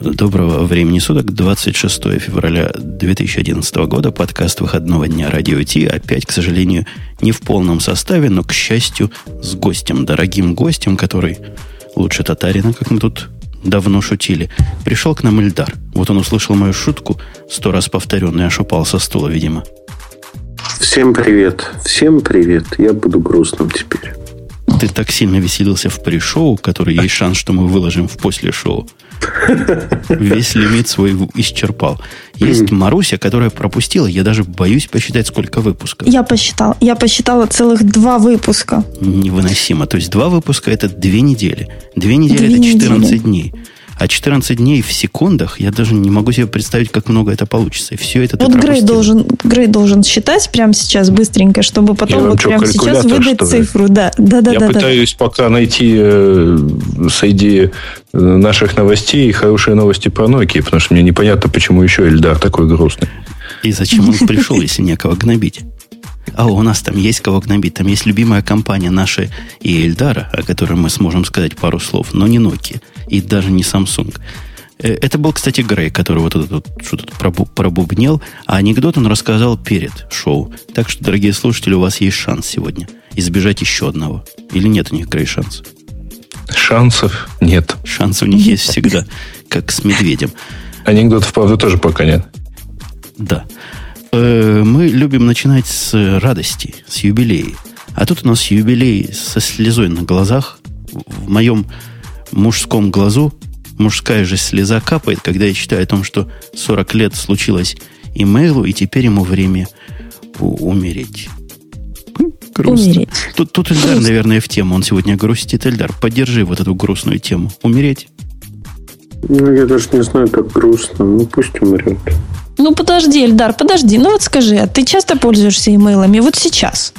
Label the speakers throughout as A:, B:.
A: Доброго времени суток, 26 февраля 2011 года, подкаст выходного дня Радио Ти, опять, к сожалению, не в полном составе, но, к счастью, с гостем, дорогим гостем, который лучше татарина, как мы тут давно шутили. Пришел к нам Ильдар. Вот он услышал мою шутку, сто раз повторенную, аж упал со стула, видимо.
B: Всем привет, всем привет. Я буду грустным теперь.
A: Ты так сильно веселился в пришоу, который есть шанс, что мы выложим в после шоу. Весь лимит свой исчерпал. Есть Маруся, которая пропустила, я даже боюсь посчитать, сколько выпусков.
C: Я посчитал. Я посчитала целых два выпуска.
A: Невыносимо. То есть два выпуска это две недели. Две недели это 14 недели. дней. А 14 дней в секундах, я даже не могу себе представить, как много это получится. И все это
C: Вот Грей должен, Грей должен считать прямо сейчас быстренько, чтобы потом вот прямо сейчас выдать цифру. Да, да, да.
D: Я
C: да,
D: пытаюсь да. пока найти э, среди э, наших новостей хорошие новости про Nokia, потому что мне непонятно, почему еще Эльдар такой грустный.
A: И зачем он пришел, если некого гнобить? А у нас там есть кого гнобить. Там есть любимая компания наша и Эльдара, о которой мы сможем сказать пару слов, но не Nokia и даже не Samsung. Э, это был, кстати, Грей, который вот тут что-то пробубнел, а анекдот он рассказал перед шоу. Так что, дорогие слушатели, у вас есть шанс сегодня избежать еще одного. Или нет у них, Грей, шанс?
D: Шансов нет.
A: Шансы у них есть всегда, как с медведем.
D: Анекдотов, правда, тоже пока нет.
A: Да. Э, мы любим начинать с радости, с юбилея. А тут у нас юбилей со слезой на глазах. В моем мужском глазу мужская же слеза капает, когда я читаю о том, что 40 лет случилось имейлу, и теперь ему время умереть. Грустно. Умереть. Тут, тут Эльдар, наверное, в тему. Он сегодня грустит. Эльдар, поддержи вот эту грустную тему. Умереть?
B: Ну, я даже не знаю, как грустно. Ну, пусть умрет.
C: Ну, подожди, Эльдар, подожди. Ну, вот скажи, а ты часто пользуешься имейлами? Вот сейчас.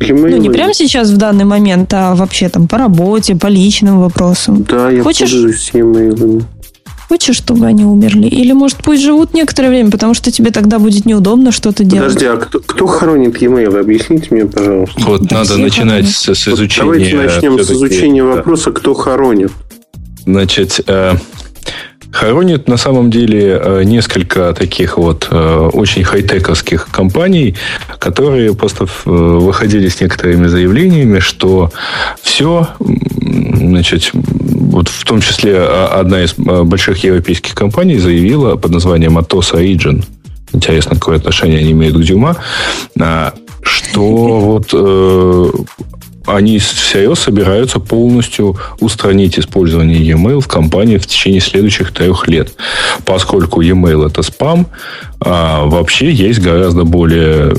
C: Имейлы. Ну, не прямо сейчас, в данный момент, а вообще там по работе, по личным вопросам.
B: Да, я Хочешь... пользуюсь имейлами.
C: Хочешь, чтобы они умерли? Или, может, пусть живут некоторое время, потому что тебе тогда будет неудобно что-то делать?
B: Подожди, а кто, кто хоронит e-mail? Объясните мне, пожалуйста.
D: Вот да, надо начинать с, с изучения... Вот
B: давайте начнем с изучения вопроса, кто хоронит.
D: Значит, э, Хоронит на самом деле э, несколько таких вот э, очень хай-тековских компаний, которые просто э, выходили с некоторыми заявлениями, что все, значит, вот в том числе одна из больших европейских компаний заявила под названием Atos Origin, интересно, какое отношение они имеют к Дюма, а, что вот они всерьез собираются полностью устранить использование e-mail в компании в течение следующих трех лет. Поскольку e-mail это спам, а вообще есть гораздо более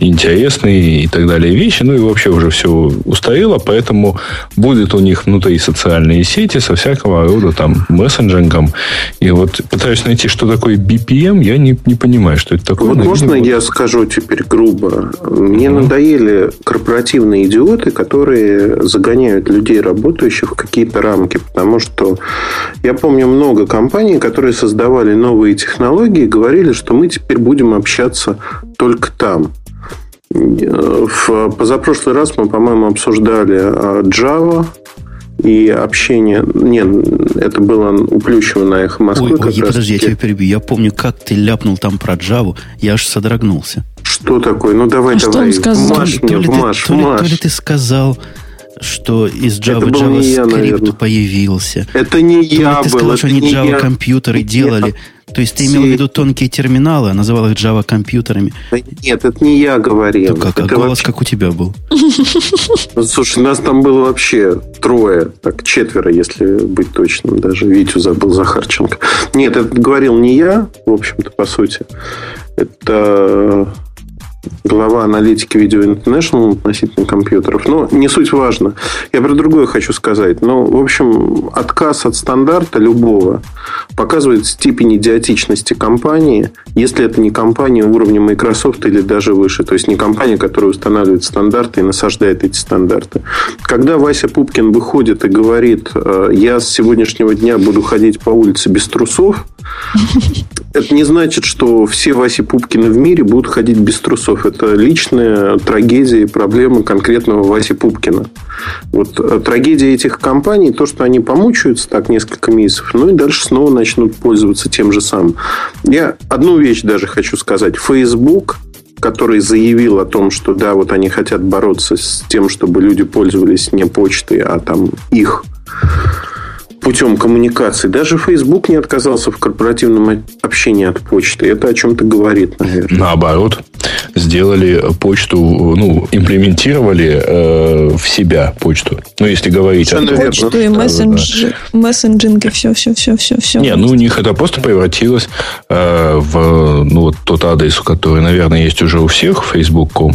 D: интересные и так далее вещи. Ну и вообще уже все устарело, поэтому будет у них внутри социальные сети со всякого рода там мессенджингом. И вот пытаюсь найти, что такое BPM, я не, не понимаю, что это такое.
B: Вот можно вот... я скажу теперь грубо? Мне mm-hmm. надоели корпоративные идиоты, которые загоняют людей, работающих в какие-то рамки. Потому что я помню много компаний, которые создавали новые технологии, говорили, что мы теперь будем общаться только там. В позапрошлый раз мы, по-моему, обсуждали а, Java и общение... Нет, это было у Плющева на Эхо Москвы.
A: Ой, ой подожди, я тебя перебью. Я помню, как ты ляпнул там про Java. Я аж содрогнулся.
B: Что такое? Ну, давай,
C: а
B: давай.
C: Что он сказал?
A: Маш то, ли, Маш, то, ли, то ли ты сказал что из Java JavaScript я, появился.
B: Это не
A: то
B: я
A: ли ты сказал, что они Java я. компьютеры делали. То есть ты имел в виду тонкие терминалы, а называл их Java компьютерами?
B: Нет, это не я говорил.
A: То как,
B: а
A: голос вообще... как у тебя был?
B: Ну, слушай, нас там было вообще трое, так четверо, если быть точным. Даже Витю забыл Захарченко. Нет, это говорил не я, в общем-то, по сути. Это глава аналитики Video International относительно компьютеров. Но не суть важно. Я про другое хочу сказать. Но, в общем, отказ от стандарта любого показывает степень идиотичности компании, если это не компания уровня Microsoft или даже выше. То есть, не компания, которая устанавливает стандарты и насаждает эти стандарты. Когда Вася Пупкин выходит и говорит, «Э, я с сегодняшнего дня буду ходить по улице без трусов, Это не значит, что все Васи Пупкины в мире будут ходить без трусов. Это личная трагедия и проблема конкретного Васи Пупкина. Вот э, трагедия этих компаний, то, что они помучаются так несколько месяцев, ну и дальше снова начнут пользоваться тем же самым. Я одну вещь даже хочу сказать. Facebook который заявил о том, что да, вот они хотят бороться с тем, чтобы люди пользовались не почтой, а там их путем коммуникации. Даже Facebook не отказался в корпоративном общении от почты. Это о чем-то говорит, наверное.
D: Наоборот, сделали почту, ну, имплементировали э, в себя почту. Ну, если говорить
C: о Почту и мессендж, да. мессенджинг и все, все, все, все, все.
D: Не, ну, у них это просто превратилось э, в ну, вот тот адрес, который, наверное, есть уже у всех, facebook.com.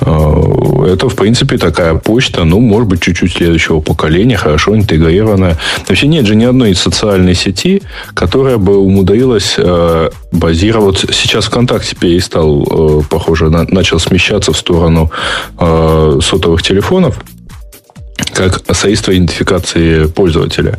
D: Э, это, в принципе, такая почта, ну, может быть, чуть-чуть следующего поколения, хорошо интегрированная. Вообще нет же ни одной социальной сети, которая бы умудрилась э, базироваться. Сейчас ВКонтакте перестал, э, похоже, на, начал смещаться в сторону э, сотовых телефонов как средство идентификации пользователя.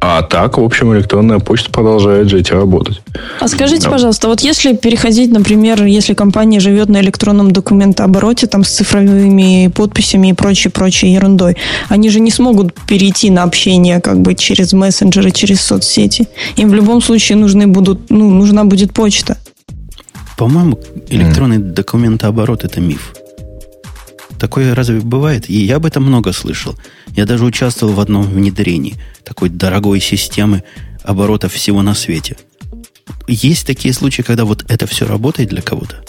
D: А так, в общем, электронная почта продолжает жить и работать.
C: А скажите, да. пожалуйста, вот если переходить, например, если компания живет на электронном документообороте, там с цифровыми подписями и прочей, прочей ерундой, они же не смогут перейти на общение как бы через мессенджеры, через соцсети. Им в любом случае нужны будут, ну, нужна будет почта.
A: По-моему, электронный mm. документооборот это миф. Такое разве бывает? И я об этом много слышал. Я даже участвовал в одном внедрении такой дорогой системы оборотов всего на свете. Есть такие случаи, когда вот это все работает для кого-то?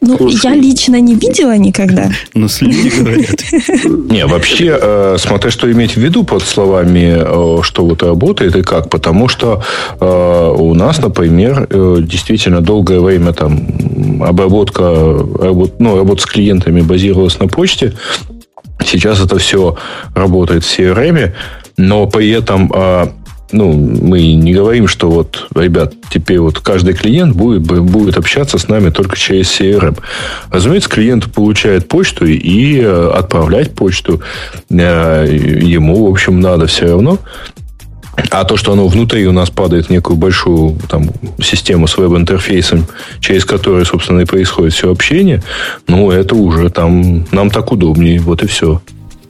C: Ну, Слушай. я лично не видела никогда.
A: Ну, люди говорят.
D: Не, вообще, э, смотря что иметь в виду под словами, э, что вот работает и как. Потому что э, у нас, например, действительно долгое время там обработка, ну, работа с клиентами базировалась на почте. Сейчас это все работает в CRM, но при этом ну, мы не говорим, что вот, ребят, теперь вот каждый клиент будет, будет общаться с нами только через CRM. Разумеется, клиент получает почту и э, отправлять почту э, ему, в общем, надо все равно. А то, что оно внутри у нас падает в некую большую там, систему с веб-интерфейсом, через которую, собственно, и происходит все общение, ну, это уже там нам так удобнее, вот и все.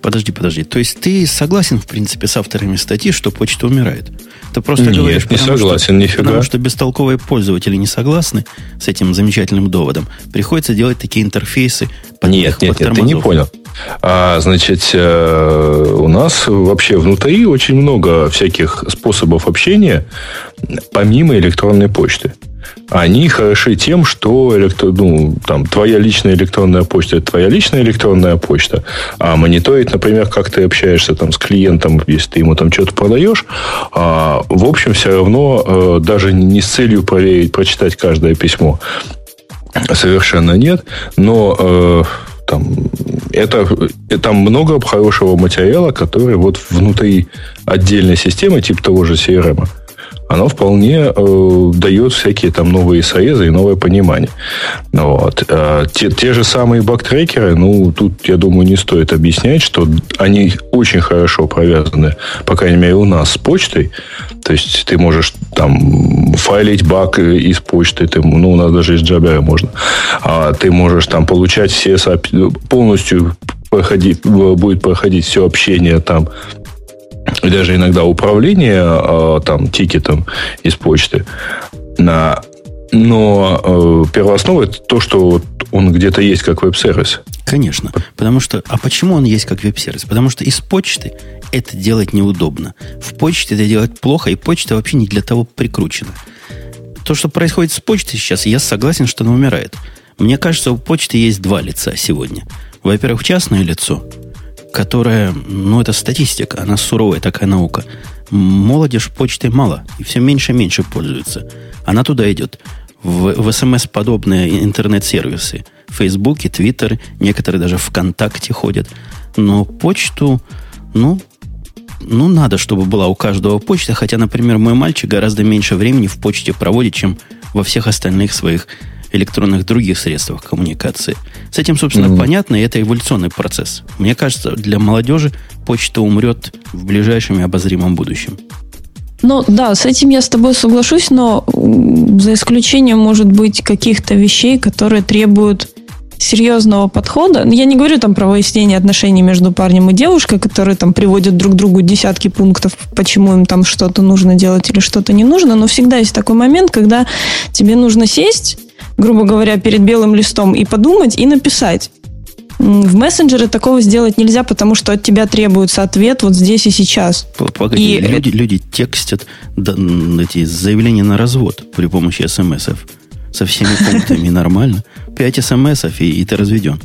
A: Подожди, подожди. То есть ты согласен, в принципе, с авторами статьи, что почта умирает? Ты просто
D: Нет,
A: говоришь,
D: не потому, согласен,
A: что,
D: нифига.
A: потому что бестолковые пользователи не согласны с этим замечательным доводом. Приходится делать такие интерфейсы
D: под Нет, нет, нет, ты не понял. А, значит, э, у нас вообще внутри очень много всяких способов общения, помимо электронной почты они хороши тем, что электро, ну, там, твоя личная электронная почта – это твоя личная электронная почта, а мониторить, например, как ты общаешься там, с клиентом, если ты ему там что-то продаешь, а, в общем, все равно э, даже не с целью проверить, прочитать каждое письмо, совершенно нет, но э, там, это, там много хорошего материала, который вот внутри отдельной системы, типа того же CRM, оно вполне э, дает всякие там новые срезы и новое понимание. Вот. А те, те же самые бактрекеры, ну, тут, я думаю, не стоит объяснять, что они очень хорошо провязаны, по крайней мере, у нас с почтой. То есть ты можешь там файлить баг из почты, ты, ну, у нас даже из Jabber можно. А ты можешь там получать все полностью проходить, будет проходить все общение там и даже иногда управление э, там тикетом из почты. Но э, первооснова это то, что он где-то есть как веб-сервис.
A: Конечно. Потому что, а почему он есть как веб-сервис? Потому что из почты это делать неудобно. В почте это делать плохо, и почта вообще не для того прикручена. То, что происходит с почтой сейчас, я согласен, что она умирает. Мне кажется, у почты есть два лица сегодня. Во-первых, частное лицо – которая, ну, это статистика, она суровая такая наука. Молодежь почты мало, и все меньше и меньше пользуется. Она туда идет. В, в СМС-подобные интернет-сервисы. Фейсбуке, Твиттеры, некоторые даже ВКонтакте ходят. Но почту, ну, ну, надо, чтобы была у каждого почта, хотя, например, мой мальчик гораздо меньше времени в почте проводит, чем во всех остальных своих электронных других средствах коммуникации. С этим, собственно, mm-hmm. понятно, и это эволюционный процесс. Мне кажется, для молодежи почта умрет в ближайшем и обозримом будущем.
C: Ну да, с этим я с тобой соглашусь, но за исключением, может быть, каких-то вещей, которые требуют серьезного подхода. Я не говорю там про выяснение отношений между парнем и девушкой, которые там приводят друг к другу десятки пунктов, почему им там что-то нужно делать или что-то не нужно, но всегда есть такой момент, когда тебе нужно сесть, грубо говоря, перед белым листом и подумать, и написать. В мессенджере такого сделать нельзя, потому что от тебя требуется ответ вот здесь и сейчас.
A: Погоди, и... люди, люди текстят да, эти заявления на развод при помощи смс-ов со всеми пунктами нормально. 5 смс и, и ты разведен.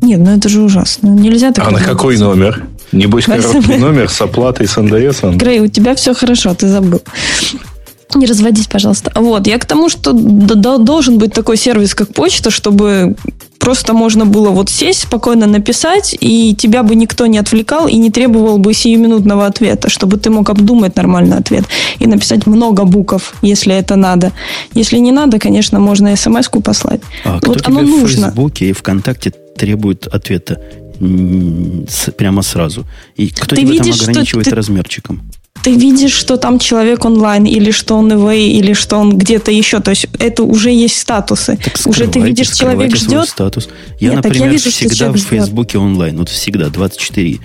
C: Нет, ну это же ужасно. Нельзя так.
D: А на какой номер? Небось, короткий номер с оплатой с НДС.
C: Грей, у тебя все хорошо, ты забыл. Не разводись, пожалуйста. Вот, я к тому, что должен быть такой сервис, как почта, чтобы просто можно было вот сесть, спокойно написать, и тебя бы никто не отвлекал и не требовал бы сиюминутного ответа, чтобы ты мог обдумать нормальный ответ и написать много букв, если это надо. Если не надо, конечно, можно смс-ку послать.
A: А вот кто оно тебе нужно. в Фейсбуке и ВКонтакте требует ответа прямо сразу? И кто ты тебя видишь, там ограничивает ты... размерчиком?
C: Ты видишь, что там человек онлайн, или что он away, или что он где-то еще. То есть это уже есть статусы. Так уже ты видишь, человек ждет.
A: Статус. Я, Нет, например, я вижу, всегда в Фейсбуке онлайн. Вот всегда, 24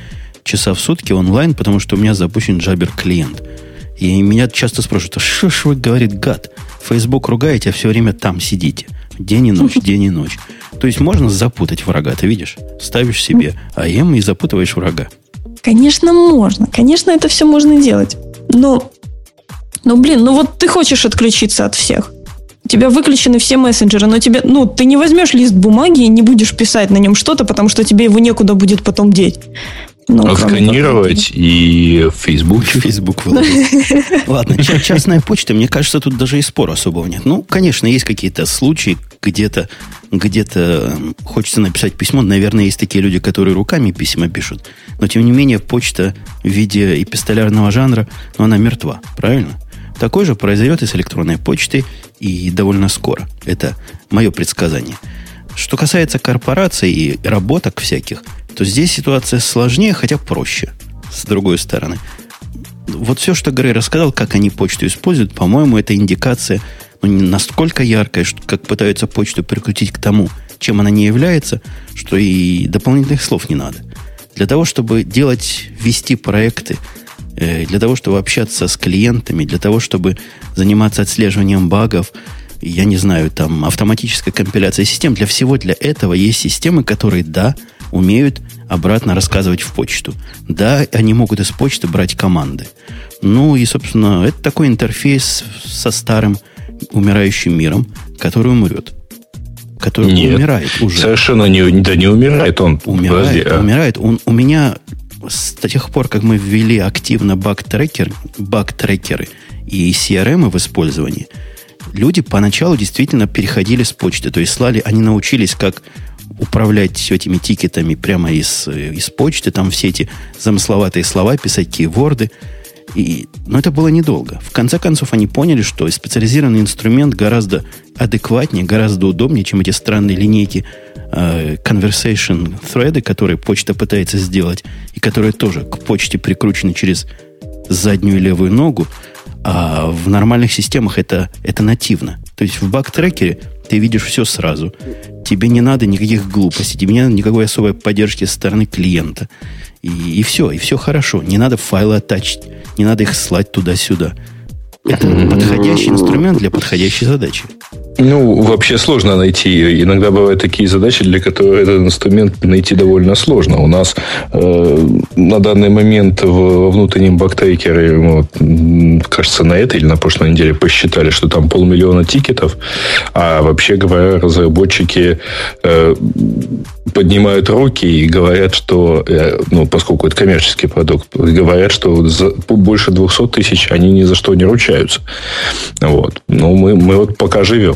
A: часа в сутки онлайн, потому что у меня запущен Jabber клиент. И меня часто спрашивают, а что ж вы, говорит, гад, Facebook ругаете, а все время там сидите. День и ночь, день и ночь. То есть можно запутать врага, ты видишь? Ставишь себе АМ и запутываешь врага.
C: Конечно, можно. Конечно, это все можно делать. Но, ну, блин, ну вот ты хочешь отключиться от всех. У тебя выключены все мессенджеры, но тебе, ну, ты не возьмешь лист бумаги и не будешь писать на нем что-то, потому что тебе его некуда будет потом деть.
D: Ну, Отсканировать и в Facebook. В
A: Facebook Ладно, частная почта, мне кажется, тут даже и спора особого нет. Ну, конечно, есть какие-то случаи, где-то где-то хочется написать письмо. Наверное, есть такие люди, которые руками письма пишут. Но, тем не менее, почта в виде эпистолярного жанра, ну, она мертва. Правильно? Такое же произойдет и с электронной почтой, и довольно скоро. Это мое предсказание. Что касается корпораций и работок всяких – то здесь ситуация сложнее, хотя проще. С другой стороны. Вот все, что Грей рассказал, как они почту используют, по-моему, это индикация ну, не настолько яркая, что, как пытаются почту прикрутить к тому, чем она не является, что и дополнительных слов не надо. Для того, чтобы делать, вести проекты, э, для того, чтобы общаться с клиентами, для того, чтобы заниматься отслеживанием багов, я не знаю, там, автоматическая компиляция систем, для всего для этого есть системы, которые, да, умеют обратно рассказывать в почту. Да, они могут из почты брать команды. Ну и, собственно, это такой интерфейс со старым умирающим миром, который умрет. Который Нет, умирает уже.
D: Совершенно не, да не умирает он.
A: Умирает, Подожди, а? умирает. Он, у меня с тех пор, как мы ввели активно баг-трекер, баг-трекеры и CRM в использовании, люди поначалу действительно переходили с почты. То есть слали, они научились, как управлять этими тикетами прямо из, из почты, там все эти замысловатые слова писать, кейворды. И, но это было недолго. В конце концов, они поняли, что специализированный инструмент гораздо адекватнее, гораздо удобнее, чем эти странные линейки э, conversation thread, которые почта пытается сделать, и которые тоже к почте прикручены через заднюю левую ногу. А в нормальных системах это, это нативно. То есть в баг-трекере ты видишь все сразу. Тебе не надо никаких глупостей, тебе не надо никакой особой поддержки со стороны клиента. И, и все, и все хорошо. Не надо файлы оттачить, не надо их слать туда-сюда. Это подходящий инструмент для подходящей задачи.
D: Ну, вообще сложно найти. Иногда бывают такие задачи, для которых этот инструмент найти довольно сложно. У нас э, на данный момент в внутреннем бактрекере, вот, кажется, на этой или на прошлой неделе посчитали, что там полмиллиона тикетов, а вообще говоря, разработчики э, поднимают руки и говорят, что, э, ну, поскольку это коммерческий продукт, говорят, что за больше 200 тысяч они ни за что не ручаются. Вот. Ну, мы, мы вот пока живем.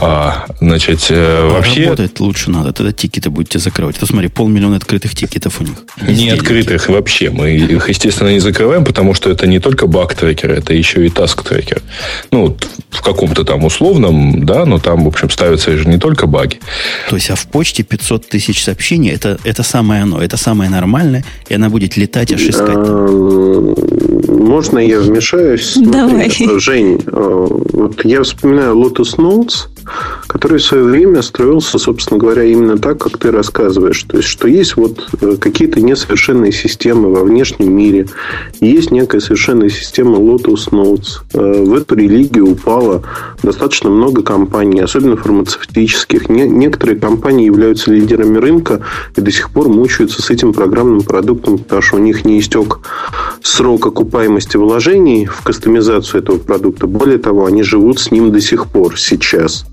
D: А, значит, э, вообще...
A: Работать лучше надо, тогда тикеты будете закрывать. То смотри, полмиллиона открытых тикетов у них.
D: Не открытых вообще. Мы их, естественно, не закрываем, потому что это не только bug tracker, это еще и task tracker. Ну, в каком-то там условном, да, но там, в общем, ставятся же не только баги.
A: То есть, а в почте 500 тысяч сообщений, это, это самое оно, это самое нормальное, и она будет летать, аж искать.
B: можно я вмешаюсь?
C: Давай.
B: Жень, э, вот я вспоминаю Lotus Notes, который в свое время строился, собственно говоря, именно так, как ты рассказываешь. То есть, что есть вот э, какие-то несовершенные системы во внешнем мире, есть некая совершенная система Lotus Notes. Э, в эту религию упало достаточно много компаний, особенно фармацевтических. некоторые компании являются лидерами рынка и до сих пор мучаются с этим программным продуктом, потому что у них не истек срок окупаемости вложений в кастомизацию этого продукта. Более того, они живут с ним до сих пор сейчас.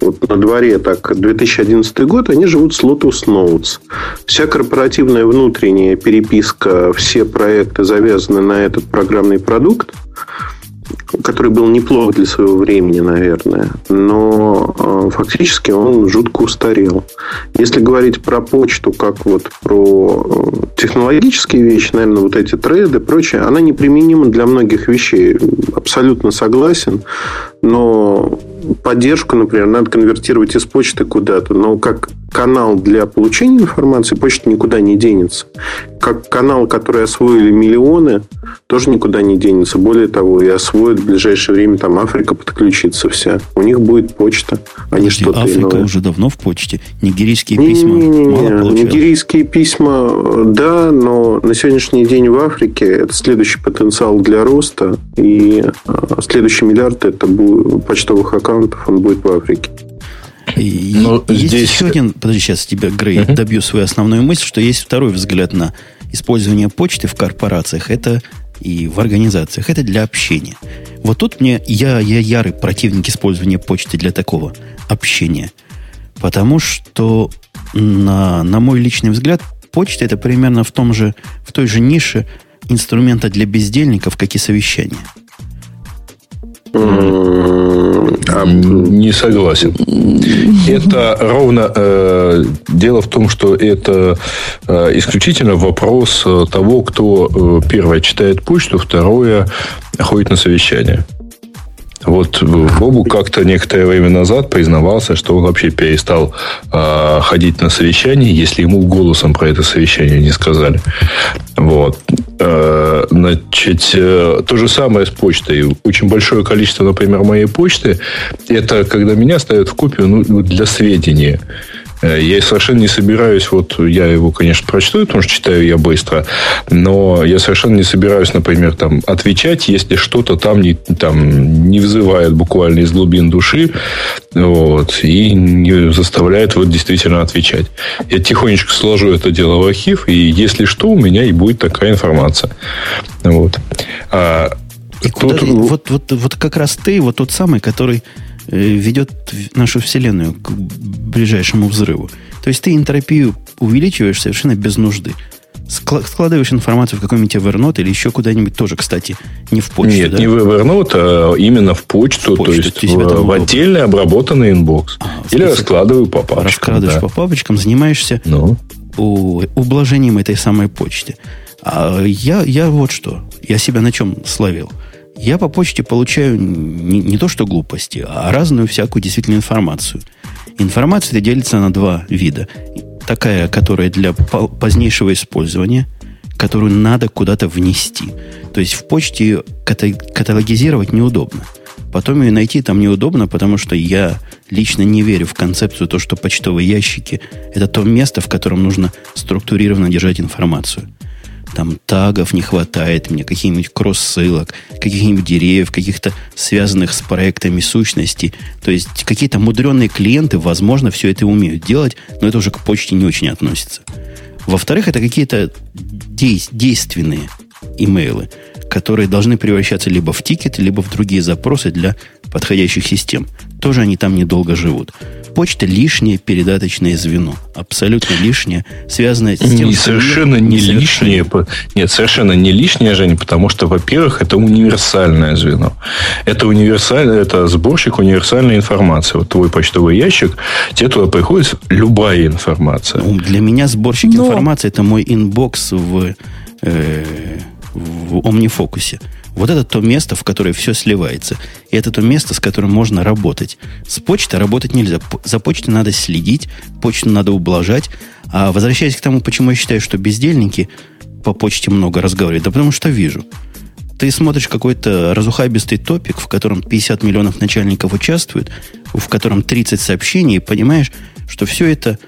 B: Вот на дворе так 2011 год, они живут с Lotus Notes. Вся корпоративная внутренняя переписка, все проекты завязаны на этот программный продукт который был неплох для своего времени, наверное, но э, фактически он жутко устарел. Если говорить про почту, как вот про э, технологические вещи, наверное, вот эти треды и прочее, она неприменима для многих вещей. Абсолютно согласен, но поддержку, например, надо конвертировать из почты куда-то, но как канал для получения информации, почта никуда не денется. Как канал, который освоили миллионы, тоже никуда не денется. Более того, и освоит в ближайшее время там Африка подключится вся. У них будет почта, а не что-то
A: Африка
B: иное.
A: уже давно в почте. Нигерийские не, письма не, не, мало получают.
B: Нигерийские письма, да, но на сегодняшний день в Африке это следующий потенциал для роста. И а, следующий миллиард это будет почтовых аккаунтов, он будет в Африке.
A: И Но есть здесь... еще один, подожди, сейчас тебя, Грей, uh-huh. добью свою основную мысль, что есть второй взгляд на использование почты в корпорациях, это и в организациях, это для общения. Вот тут мне, я, я ярый противник использования почты для такого общения. Потому что, на, на мой личный взгляд, почта это примерно в, том же, в той же нише инструмента для бездельников, как и совещания.
D: Не согласен. Это ровно э, дело в том, что это э, исключительно вопрос э, того, кто э, первое читает почту, второе ходит на совещание. Вот Бобу как-то некоторое время назад признавался, что он вообще перестал э, ходить на совещание, если ему голосом про это совещание не сказали. Вот. Э, значит, э, то же самое с почтой. Очень большое количество, например, моей почты, это когда меня ставят в копию ну, для сведения. Э, я совершенно не собираюсь, вот я его, конечно, прочту, потому что читаю я быстро, но я совершенно не собираюсь, например, там, отвечать, если что-то там не, там, не вызывает буквально из глубин души, вот, и не заставляет вот действительно отвечать. Я тихонечко сложу это дело в архив, и если что, у меня и будет такая информация. Вот. А,
A: и тут... куда, вот, вот, вот как раз ты, вот тот самый, который ведет нашу Вселенную к ближайшему взрыву. То есть ты энтропию увеличиваешь совершенно без нужды. Складываешь информацию в какой-нибудь Evernote или еще куда-нибудь тоже, кстати, не в почту.
D: Нет, да? не в Evernote, а именно в почту, в почту то есть, в, в отдельный обработанный inbox. А, или раскладываю по папочкам.
A: Раскладываешь
D: да.
A: по папочкам, занимаешься ну? ублажением этой самой почты. А я, я вот что. Я себя на чем словил – я по почте получаю не, не то что глупости, а разную всякую действительно информацию. Информация делится на два вида. Такая, которая для позднейшего использования, которую надо куда-то внести. То есть в почте ее каталогизировать неудобно. Потом ее найти там неудобно, потому что я лично не верю в концепцию то, что почтовые ящики – это то место, в котором нужно структурированно держать информацию там тагов не хватает мне, каких-нибудь кросс-ссылок, каких-нибудь деревьев, каких-то связанных с проектами сущностей. То есть какие-то мудреные клиенты, возможно, все это умеют делать, но это уже к почте не очень относится. Во-вторых, это какие-то дей- действенные имейлы, которые должны превращаться либо в тикеты, либо в другие запросы для подходящих систем. Тоже они там недолго живут. Почта лишнее передаточное звено. Абсолютно лишнее, связанное с тем,
D: не, совершенно не лишнее. Нет, совершенно не лишнее, Женя, потому что, во-первых, это универсальное звено. Это универсальное, это сборщик универсальной информации. Вот твой почтовый ящик, тебе туда приходит любая информация.
A: Ну, для меня сборщик Но... информации это мой inbox в, э, в OmniFocus. Вот это то место, в которое все сливается. И это то место, с которым можно работать. С почтой работать нельзя. За почтой надо следить, почту надо ублажать. А возвращаясь к тому, почему я считаю, что бездельники по почте много разговаривают, да потому что вижу. ты смотришь какой-то разухабистый топик, в котором 50 миллионов начальников участвуют, в котором 30 сообщений, и понимаешь, что все это,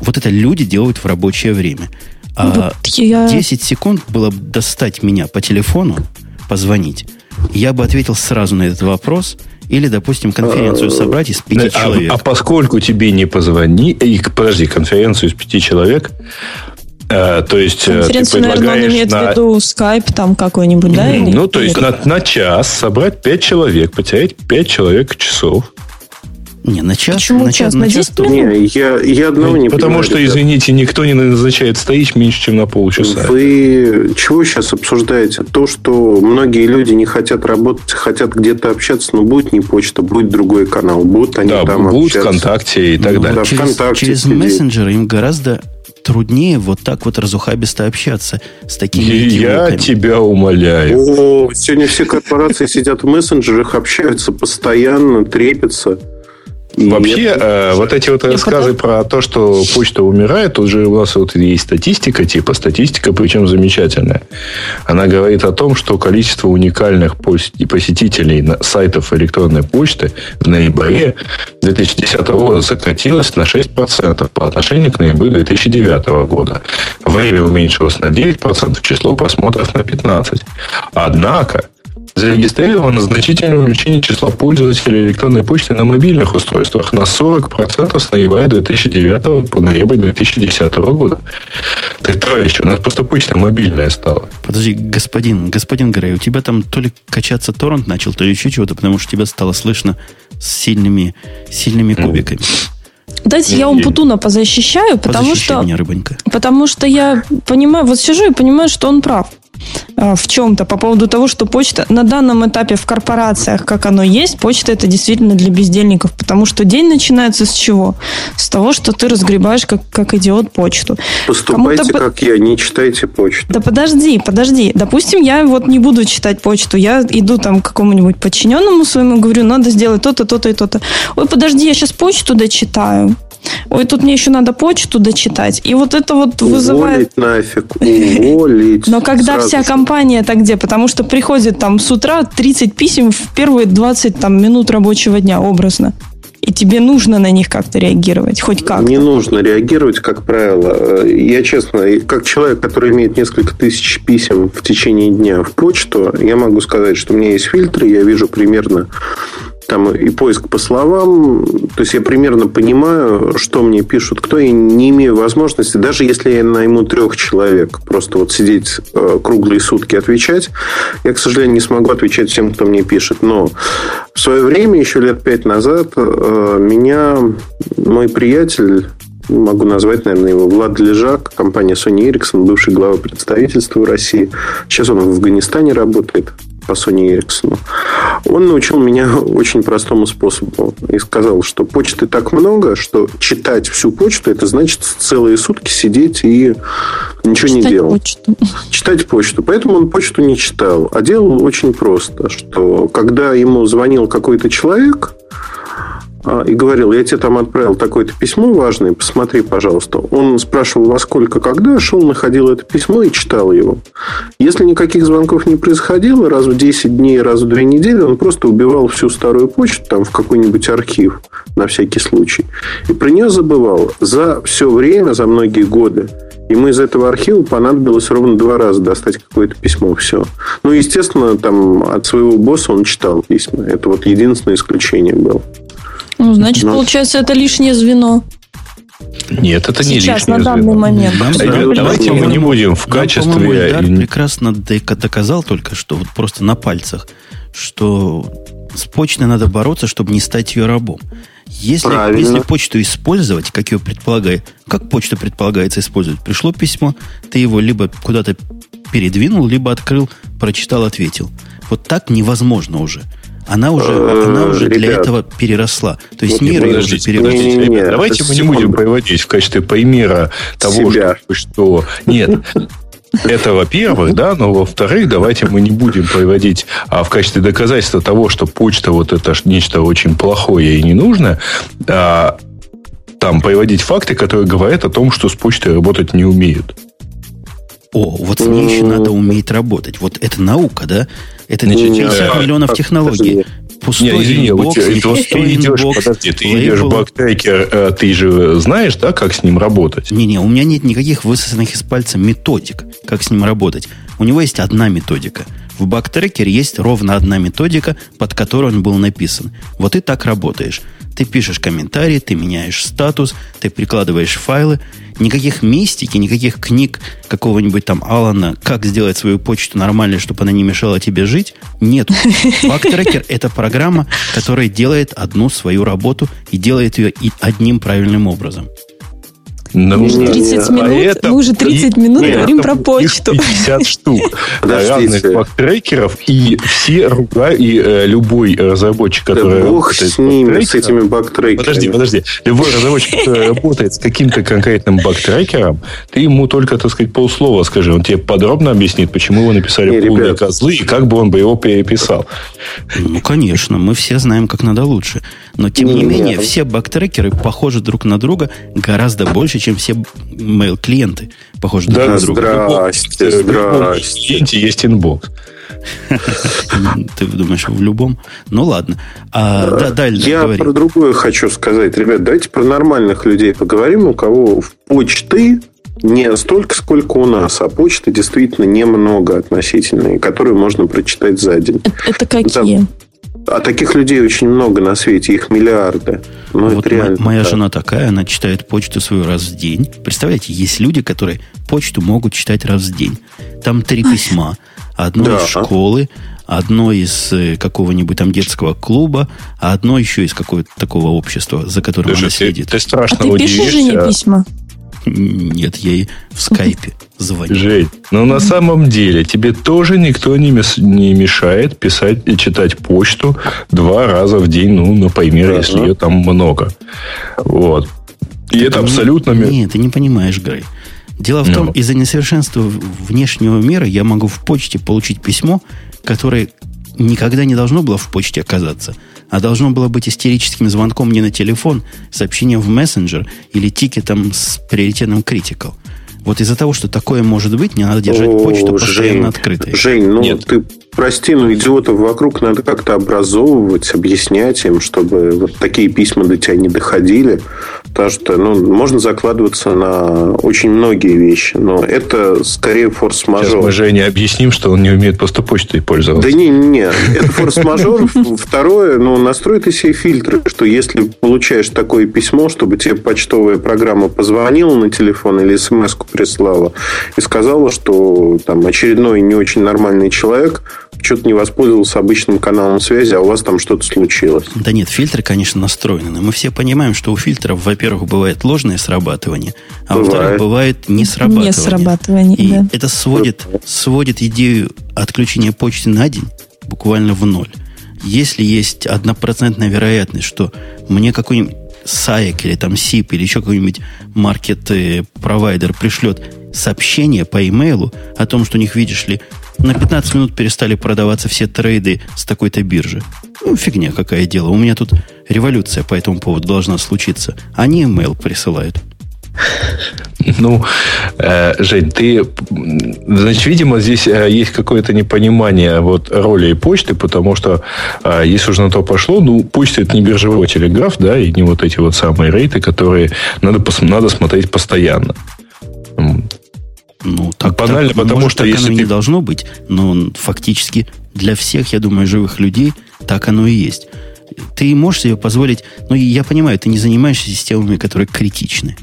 A: вот это люди делают в рабочее время. А вот я... 10 секунд было бы достать меня по телефону, позвонить. Я бы ответил сразу на этот вопрос – или, допустим, конференцию а, собрать из пяти а, человек.
D: А, поскольку тебе не позвони, и, подожди, конференцию из пяти человек, э, то есть э,
C: Конференцию, ты предлагаешь наверное, он имеет на... в виду скайп там какой-нибудь, да?
D: Или... Ну, то есть на, на час собрать пять человек, потерять пять человек часов.
A: Не, на час,
C: Почему
A: на
C: час,
A: на час
B: Не, я, я одного не
D: Потому
B: понимаю,
D: что,
B: ребят.
D: извините, никто не назначает стоить меньше, чем на полчаса.
B: Вы чего сейчас обсуждаете? То, что многие люди не хотят работать, хотят где-то общаться, но будет не почта, будет другой канал. Будут они
D: да,
B: там
D: будут
B: общаться.
D: ВКонтакте и так
A: Ну,
D: далее.
B: Да,
A: через
B: ВКонтакте
A: через
B: сидеть.
A: мессенджеры им гораздо труднее вот так вот разухабисто общаться с такими
D: Я
A: идиотами.
D: тебя умоляю.
B: О, сегодня все корпорации сидят в мессенджерах, общаются постоянно, трепятся. И
D: Вообще,
B: это-
D: вот эти вот рассказы про то, что почта умирает, уже у нас вот есть статистика, типа статистика, причем замечательная. Она говорит о том, что количество уникальных посетителей на сайтов электронной почты в ноябре 2010 года сократилось на 6% по отношению к ноябрю 2009 года. Время уменьшилось на 9%, число просмотров на 15%. Однако, Зарегистрировано значительное увеличение числа пользователей электронной почты на мобильных устройствах на 40% с ноября 2009 по ноябрь 2010 года. Так, товарищи, у нас просто почта мобильная стала.
A: Подожди, господин, господин Грей, у тебя там то ли качаться торрент начал, то ли еще чего-то, потому что тебя стало слышно с сильными, сильными кубиками.
C: Дайте я Умпутуна позащищаю, потому
A: Позащищай
C: что,
A: меня, рыбонька.
C: потому что я понимаю, вот сижу и понимаю, что он прав в чем-то по поводу того, что почта на данном этапе в корпорациях, как оно есть, почта это действительно для бездельников, потому что день начинается с чего? С того, что ты разгребаешь как, как идиот почту.
B: Поступайте,
C: Кому-то
B: как я, не читайте почту.
C: Да подожди, подожди. Допустим, я вот не буду читать почту. Я иду там к какому-нибудь подчиненному своему говорю, надо сделать то-то, то-то и то-то. Ой, подожди, я сейчас почту дочитаю. Ой, тут мне еще надо почту дочитать. И вот это вот вызывает...
B: Уволить нафиг, уволить.
C: Но когда
B: Сразу
C: вся компания так где? Потому что приходит там с утра 30 писем в первые 20 там, минут рабочего дня, образно. И тебе нужно на них как-то реагировать, хоть как.
B: Не нужно реагировать, как правило. Я честно, как человек, который имеет несколько тысяч писем в течение дня в почту, я могу сказать, что у меня есть фильтры, я вижу примерно там и поиск по словам, то есть я примерно понимаю, что мне пишут, кто, и не имею возможности, даже если я найму трех человек, просто вот сидеть э, круглые сутки отвечать, я, к сожалению, не смогу отвечать всем, кто мне пишет. Но в свое время, еще лет пять назад, э, меня мой приятель могу назвать, наверное, его Влад Лежак, компания Sony Ericsson, бывший глава представительства в России. Сейчас он в Афганистане работает по Sony Ericsson. Он научил меня очень простому способу и сказал, что почты так много, что читать всю почту, это значит целые сутки сидеть и ничего не
C: Читать
B: делать
C: почту.
B: читать почту. Поэтому он почту не читал. А делал очень просто, что когда ему звонил какой-то человек и говорил, я тебе там отправил такое-то письмо важное, посмотри, пожалуйста. Он спрашивал, во сколько, когда, шел, находил это письмо и читал его. Если никаких звонков не происходило, раз в 10 дней, раз в 2 недели, он просто убивал всю старую почту там в какой-нибудь архив на всякий случай. И про нее забывал. За все время, за многие годы, Ему из этого архива понадобилось ровно два раза достать какое-то письмо. Все. Ну, естественно, там от своего босса он читал письма. Это вот единственное исключение было.
C: Ну, значит,
B: Ну.
C: получается, это лишнее звено.
D: Нет, это не
C: Сейчас,
D: лишнее
C: на данный
D: звено.
C: момент.
A: Нам,
C: Что
D: Ребят, давайте мы не будем в
A: Нам,
D: качестве...
A: по-моему, Эльдар прекрасно дока- доказал только что, вот просто на пальцах, что с почтой надо бороться, чтобы не стать ее рабом. Если,
B: Правильно.
A: если почту использовать, как ее предполагает, как почта предполагается использовать, пришло письмо, ты его либо куда-то передвинул, либо открыл, прочитал, ответил. Вот так невозможно уже. Она уже,
B: Э,
A: она уже для
B: ребят.
A: этого переросла. То есть
B: Вот
A: мир ее уже
D: Подождите,
A: перерос.
D: подождите, ребят, давайте мы не будем приводить в качестве примера того,
B: Себя.
D: что. Нет, это во-первых, да, но во-вторых, давайте мы не будем приводить а, в качестве доказательства того, что почта вот это ж нечто очень плохое и ненужное, а, там приводить факты, которые говорят о том, что с почтой работать не умеют.
A: О, вот с ней еще надо уметь работать. Вот это наука, да? Это
B: Не,
A: 50
B: не,
A: миллионов технологий. Пустой
D: Не, извини,
A: inbox,
D: вот
A: пустой
D: ты идешь,
A: inbox,
D: подожди, ты идешь
A: лейбл.
D: bug tracker, э, ты же знаешь, да, как с ним работать?
A: Не-не, у меня нет никаких высосанных из пальца методик, как с ним работать. У него есть одна методика. В бактрекере есть ровно одна методика, под которой он был написан. Вот и так работаешь. Ты пишешь комментарии, ты меняешь статус, ты прикладываешь файлы. Никаких мистики, никаких книг какого-нибудь там Алана, как сделать свою почту нормальной, чтобы она не мешала тебе жить, нет. Бактрекер – это программа, которая делает одну свою работу и делает ее одним правильным образом.
D: Ну,
C: Мы уже 30
D: а
C: минут,
D: это-
C: мы уже 30
D: и-
C: минут
D: нет,
C: говорим про почту.
D: 50 штук разных бактрекеров, и все руга, и э, любой разработчик,
B: Да
D: который
B: бог
D: работает
B: с ними, с этими бактрекерами.
D: Подожди, подожди. Любой разработчик, который работает с каким-то конкретным бактрекером, ты ему только, так сказать, полслова скажи. Он тебе подробно объяснит, почему вы написали
B: Не,
D: полные
B: ребят.
D: козлы, и как бы он бы его переписал.
A: Ну, конечно, мы все знаем, как надо лучше. Но, тем не
B: Не,
A: менее,
B: не.
A: все bug tracker ы похожи друг на друга гораздо больше, чем все mail-клиенты похожи друг
B: Да,
A: на друга.
B: здрасте,
D: В любом
B: здрасте.
D: есть inbox.
A: Ты думаешь, в любом? Ну, ладно. А, да, дальше
B: Я
A: говори.
B: про другое хочу сказать. Ребят, давайте про нормальных людей поговорим, у кого в почты не столько, сколько у нас, а почты действительно немного относительно, и которые можно прочитать за день.
C: Это какие?
B: А таких людей очень много на свете, их миллиарды. Ну,
A: Вот
B: это реально.
A: моя
B: так.
A: жена такая, она читает почту свою раз в день. Представляете, есть люди, которые почту могут читать раз в день. Там три письма. Одно
B: Да.
A: из школы, одно из э, какого-нибудь там детского клуба, а одно еще из какого-то такого общества, за которым
D: Слушай,
A: она
D: ты,
A: следит.
D: ты
C: А
D: страшно
C: ты пишешь. Жене письма?
A: Нет, я ей в скайпе звоню.
D: Жень, но на самом деле тебе тоже никто не, не мешает писать и читать почту два раза в день, ну, например,
B: Ага.
D: если ее там много. Вот. И это
A: Ты не-
D: абсолютно... ми-
A: Нет, ты не понимаешь, Грей. Дело в
D: Ну.
A: том, из-за несовершенства внешнего мира я могу в почте получить письмо, которое никогда не должно было в почте оказаться, а должно было быть истерическим звонком мне на телефон, сообщением в мессенджер или тикетом с приоритетом critical. Вот из-за того, что такое может быть, мне надо держать
B: О,
A: почту постоянно
B: Жень,
A: открытой.
B: Жень, ну
D: Нет.
B: ты прости, но идиотов вокруг надо как-то образовывать, объяснять им, чтобы вот такие письма до тебя не доходили. Потому что ну, можно закладываться на очень многие вещи, но это скорее
D: Сейчас мы
B: форс-мажор.
D: Жене объясним, что он не умеет просто почтой пользоваться.
B: Да не, не, это форс-мажор. Второе, ну, настрой ты себе фильтры, что если получаешь такое письмо, чтобы тебе почтовая программа позвонила на телефон или смс-ку прислала и сказала, что там очередной не очень нормальный человек что-то не воспользовался обычным каналом связи, а у вас там что-то случилось.
A: Да нет, фильтры, конечно, настроены. Но мы все понимаем, что у фильтров, во-первых, бывает ложное срабатывание, а во-вторых,
B: Бывает.
A: не срабатывание.
C: Не срабатывание,
A: И
C: да.
A: это сводит, сводит идею отключения почты на день буквально в ноль. Если есть однопроцентная вероятность, что мне какой-нибудь SAEC или там SIP или еще какой-нибудь маркет-провайдер пришлет сообщение по имейлу о том, что у них, видишь ли, на 15 минут перестали продаваться все трейды с такой-то биржи. Ну, фигня какая дело. У меня тут революция по этому поводу должна случиться. Они имейл присылают.
D: Ну, э, Жень, ты, значит, видимо, здесь э, есть какое-то непонимание вот роли почты, потому что, э, если уже на то пошло, ну, почта это не биржевой телеграф, да, и не вот эти вот самые рейты, которые надо, надо смотреть постоянно.
A: Ну, так,
D: Банально,
A: так,
D: потому
A: может,
D: что
A: так
D: если
A: оно и
D: ты-
A: не должно быть, но фактически для всех, я думаю, живых людей так оно и есть. Ты можешь себе позволить... Ну, я понимаю, ты не занимаешься системами, которые критичны.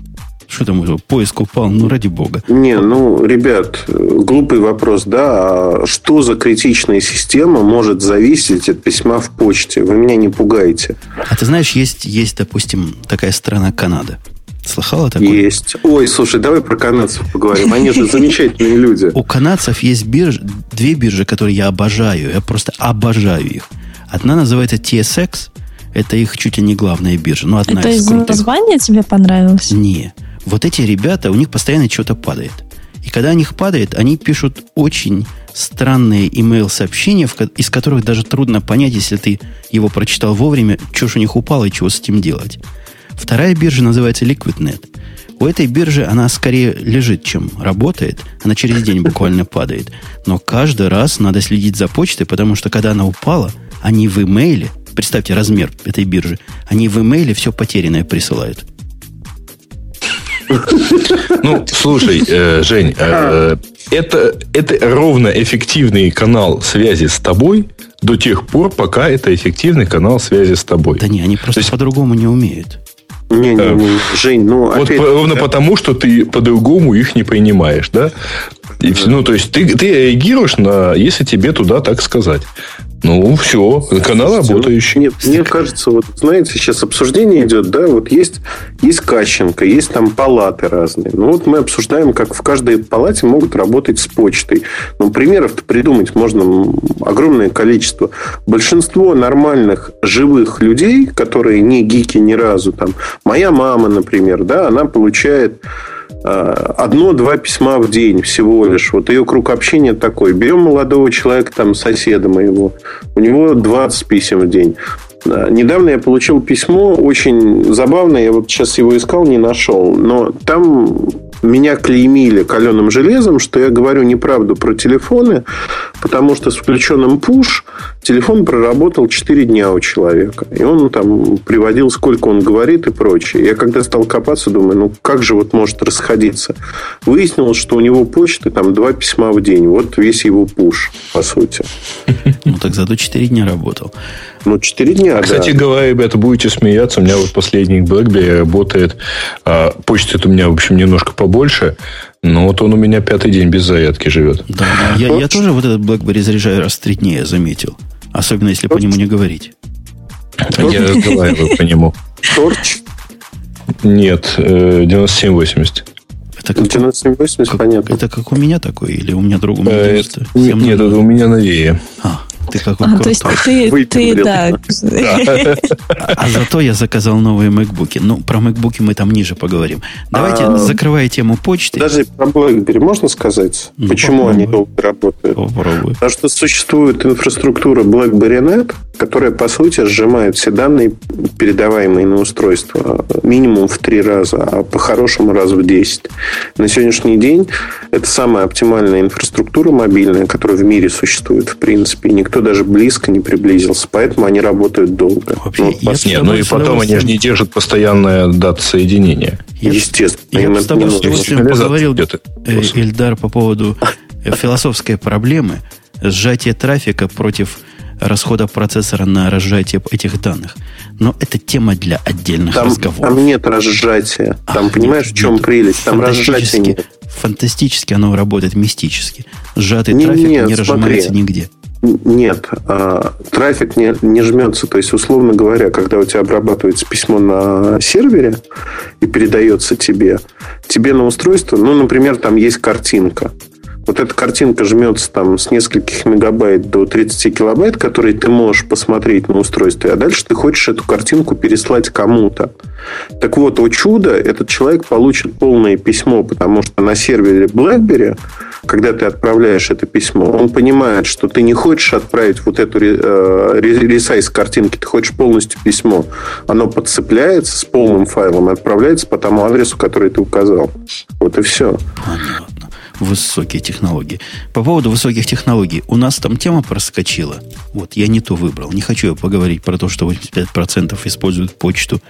A: Что там, уже, поиск упал? Ну, ради бога.
B: Не, ну, ребят, глупый вопрос, да, а что за критичная система может зависеть от письма в почте? Вы меня не пугаете.
A: А ты знаешь, есть, есть допустим, такая страна Канада. Слыхала такое?
B: Есть. Ой, слушай, давай про канадцев поговорим. Они же замечательные люди.
A: У канадцев есть бирж, две биржи, которые я обожаю. Я просто обожаю их. Одна называется TSX. Это их чуть ли не главная биржа. Ну, одна
C: Это
A: из крутых.
C: названия тебе понравилось?
A: Не. Вот эти ребята, у них постоянно что-то падает. И когда у них падает, они пишут очень странные email-сообщения, из которых даже трудно понять, если ты его прочитал вовремя, что ж у них упало и чего с этим делать. Вторая биржа называется LiquidNet. У этой биржи она скорее лежит, чем работает. Она через день буквально падает. Но каждый раз надо следить за почтой, потому что когда она упала, они в имейле, представьте размер этой биржи, они в имейле все потерянное присылают.
D: Ну, слушай, э, Жень, э, это, это ровно эффективный канал связи с тобой до тех пор, пока это эффективный канал связи с тобой.
A: Да не, они просто есть, по-другому не умеют.
B: Не, не, не, Жень, ну
D: вот опять, ровно потому, что ты по-другому их не принимаешь, да? И. Ну, то есть ты, ты реагируешь на, если тебе туда так сказать. Ну, все, канал работающий.
B: Нет, мне кажется, вот, знаете, сейчас обсуждение идет, да, вот есть, есть Кащенко, есть там палаты разные. Ну, вот мы обсуждаем, как в каждой палате могут работать с почтой. Ну, примеров-то придумать можно огромное количество. Большинство нормальных живых людей, которые не гики ни разу, там, моя мама, например, да, она получает одно-два письма в день всего лишь. Вот ее круг общения такой. Берем молодого человека, там, соседа моего. У него 20 писем в день. Недавно я получил письмо, очень забавное, я вот сейчас его искал, не нашел, но там меня клеймили каленым железом, что я говорю неправду про телефоны, потому что с включенным пуш телефон проработал 4 дня у человека. И он там приводил, сколько он говорит и прочее. Я когда стал копаться, думаю, ну как же вот может расходиться? Выяснилось, что у него почты там два письма в день. Вот весь его пуш, по сути.
A: Ну так зато 4 дня работал.
B: Ну, 4 дня,
D: Кстати да. говоря, ребята, будете смеяться. У меня вот последний BlackBerry работает. А, почта у меня, в общем, немножко побольше. Но вот он у меня пятый день без зарядки живет.
A: Да, я, я тоже вот этот BlackBerry заряжаю раз в три дня, я заметил. Особенно, если по нему не говорить.
D: Я разговариваю по нему.
B: Торч?
D: Нет, 9780.
B: Э, это как, 9780, понятно.
A: Это как у меня такой, или у меня друг у меня
D: э, Нет, нет это у меня новее.
A: А, ты какой
C: а, то есть ты, ты да.
A: А зато я заказал новые MacBook. Ну, про MacBook мы там ниже поговорим. Давайте, а, закрывая тему почты.
B: Даже про BlackBerry можно сказать? Ну, почему попробуй. они долго работают? Попробуй. Потому что существует инфраструктура BlackBerry Net, которая, по сути, сжимает все данные, передаваемые на устройство, минимум в три раза, а по-хорошему раз в десять. На сегодняшний день это самая оптимальная инфраструктура мобильная, которая в мире существует, в принципе. И никто даже близко не приблизился. Поэтому они работают долго.
D: Вообще, ну, вот, нет, ну и потом они же не держат постоянное дата соединения.
B: Естественно.
A: Я бы с тобой поговорил, э, Ильдар, по поводу э, философской проблемы сжатия трафика против расхода процессора на разжатие этих данных. Но это тема для отдельных
B: там,
A: разговоров.
B: Там нет разжатия. Там, а, понимаешь, нет, в чем нет. прелесть? Там разжатия нет.
A: Фантастически оно работает мистически. Сжатый не, трафик нет, не разжимается смотри. нигде.
B: Нет, а, трафик не, не жмется. То есть, условно говоря, когда у тебя обрабатывается письмо на сервере и передается тебе, тебе на устройство, ну, например, там есть картинка. Вот эта картинка жмется там с нескольких мегабайт до 30 килобайт, которые ты можешь посмотреть на устройстве, а дальше ты хочешь эту картинку переслать кому-то. Так вот, о чудо, этот человек получит полное письмо, потому что на сервере BlackBerry, когда ты отправляешь это письмо, он понимает, что ты не хочешь отправить вот эту э, ресайз картинки, ты хочешь полностью письмо. Оно подцепляется с полным файлом и отправляется по тому адресу, который ты указал. Вот и все.
A: Понятно высокие технологии. По поводу высоких технологий. У нас там тема проскочила. Вот, я не то выбрал. Не хочу я поговорить про то, что 85% используют почту.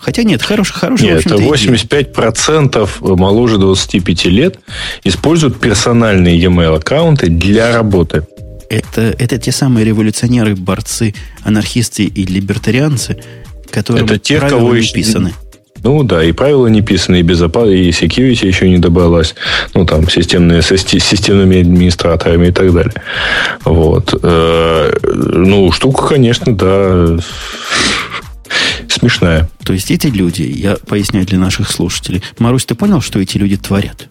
A: Хотя нет, хороший, хороший.
D: Нет, это 85% моложе 25 лет используют персональные e-mail аккаунты для работы.
A: Это, это те самые революционеры, борцы, анархисты и либертарианцы, которые
D: это те, кого не писаны. Ну да, и правила не писаны, и безопасность, и security еще не добавилась. Ну, там, системные, с системными администраторами и так далее. Вот. Э, ну, штука, конечно, да, смешная.
A: То есть эти люди, я поясняю для наших слушателей. Марусь, ты понял, что эти люди творят?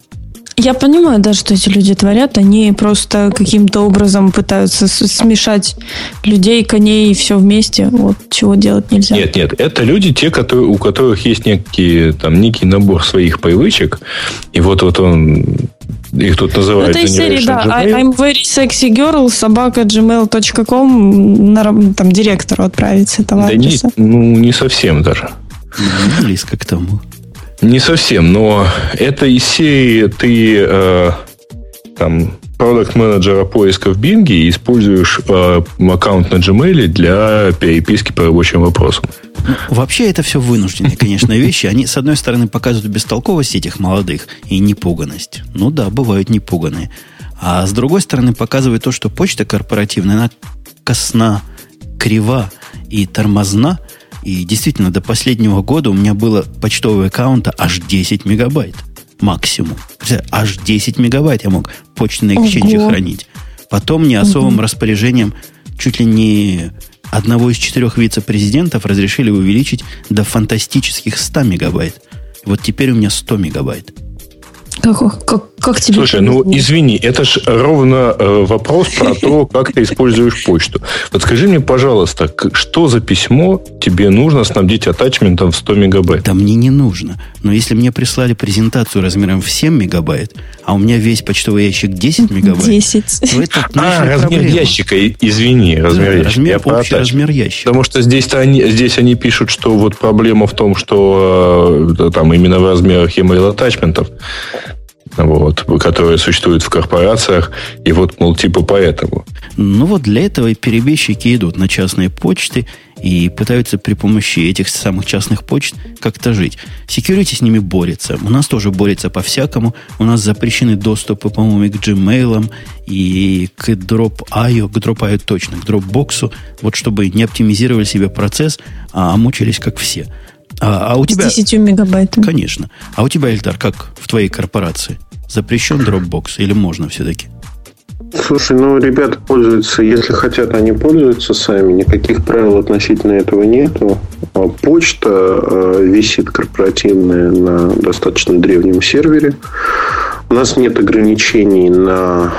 C: Я понимаю, да, что эти люди творят. Они просто каким-то образом пытаются смешать людей, коней и все вместе. Вот чего делать нельзя.
D: Нет, нет, это люди, те, которые, у которых есть некий, там, некий набор своих привычек. И вот, вот он их тут называют
C: Это из серии, да. I'm very sexy girl, собака gmail.com там директору отправить с этого
D: да Не, ну, не совсем даже.
A: Близко к тому.
D: Не совсем, но это из серии ты э, там продукт менеджера поиска в Bing и используешь э, аккаунт на Gmail для переписки по рабочим вопросам.
A: Ну, вообще это все вынужденные, конечно, вещи. Они, с одной стороны, показывают бестолковость этих молодых и непуганность. Ну да, бывают непуганные. А с другой стороны, показывает то, что почта корпоративная, она косна, крива и тормозна. И действительно, до последнего года у меня было почтового аккаунта аж 10 мегабайт максимум. Аж 10 мегабайт я мог почту на Exchange Ого. хранить. Потом мне особым угу. распоряжением чуть ли не одного из четырех вице-президентов разрешили увеличить до фантастических 100 мегабайт. Вот теперь у меня 100 мегабайт.
C: Как, как, как тебе
D: Слушай, ну извини, это ж ровно э, вопрос про то, как ты используешь почту. Вот скажи мне, пожалуйста, что за письмо тебе нужно снабдить атачментом в 100 мегабайт?
A: Да мне не нужно. Но если мне прислали презентацию размером в 7 мегабайт, а у меня весь почтовый ящик 10 мегабайт,
C: 10.
A: то это
D: А, размер проблема. ящика, извини, размер да, ящика.
A: Размер, Я общий размер ящика.
D: Потому что здесь они, здесь они пишут, что вот проблема в том, что э, там именно в размерах email атачментов вот, которые существуют в корпорациях, и вот, мол, типа поэтому.
A: Ну вот для этого и перебежчики идут на частные почты и пытаются при помощи этих самых частных почт как-то жить. Security с ними борется. У нас тоже борется по-всякому. У нас запрещены доступы, по-моему, и к Gmail, и к Drop.io, к Drop.io точно, к Dropbox, вот чтобы не оптимизировали себе процесс, а мучились как все. А, а у тебя...
C: С 10 мегабайтами.
A: Конечно. А у тебя, Эльдар, как в твоей корпорации? Запрещен Dropbox или можно все-таки?
B: Слушай, ну, ребята пользуются, если хотят, они пользуются сами. Никаких правил относительно этого нету. А почта э, висит корпоративная на достаточно древнем сервере. У нас нет ограничений на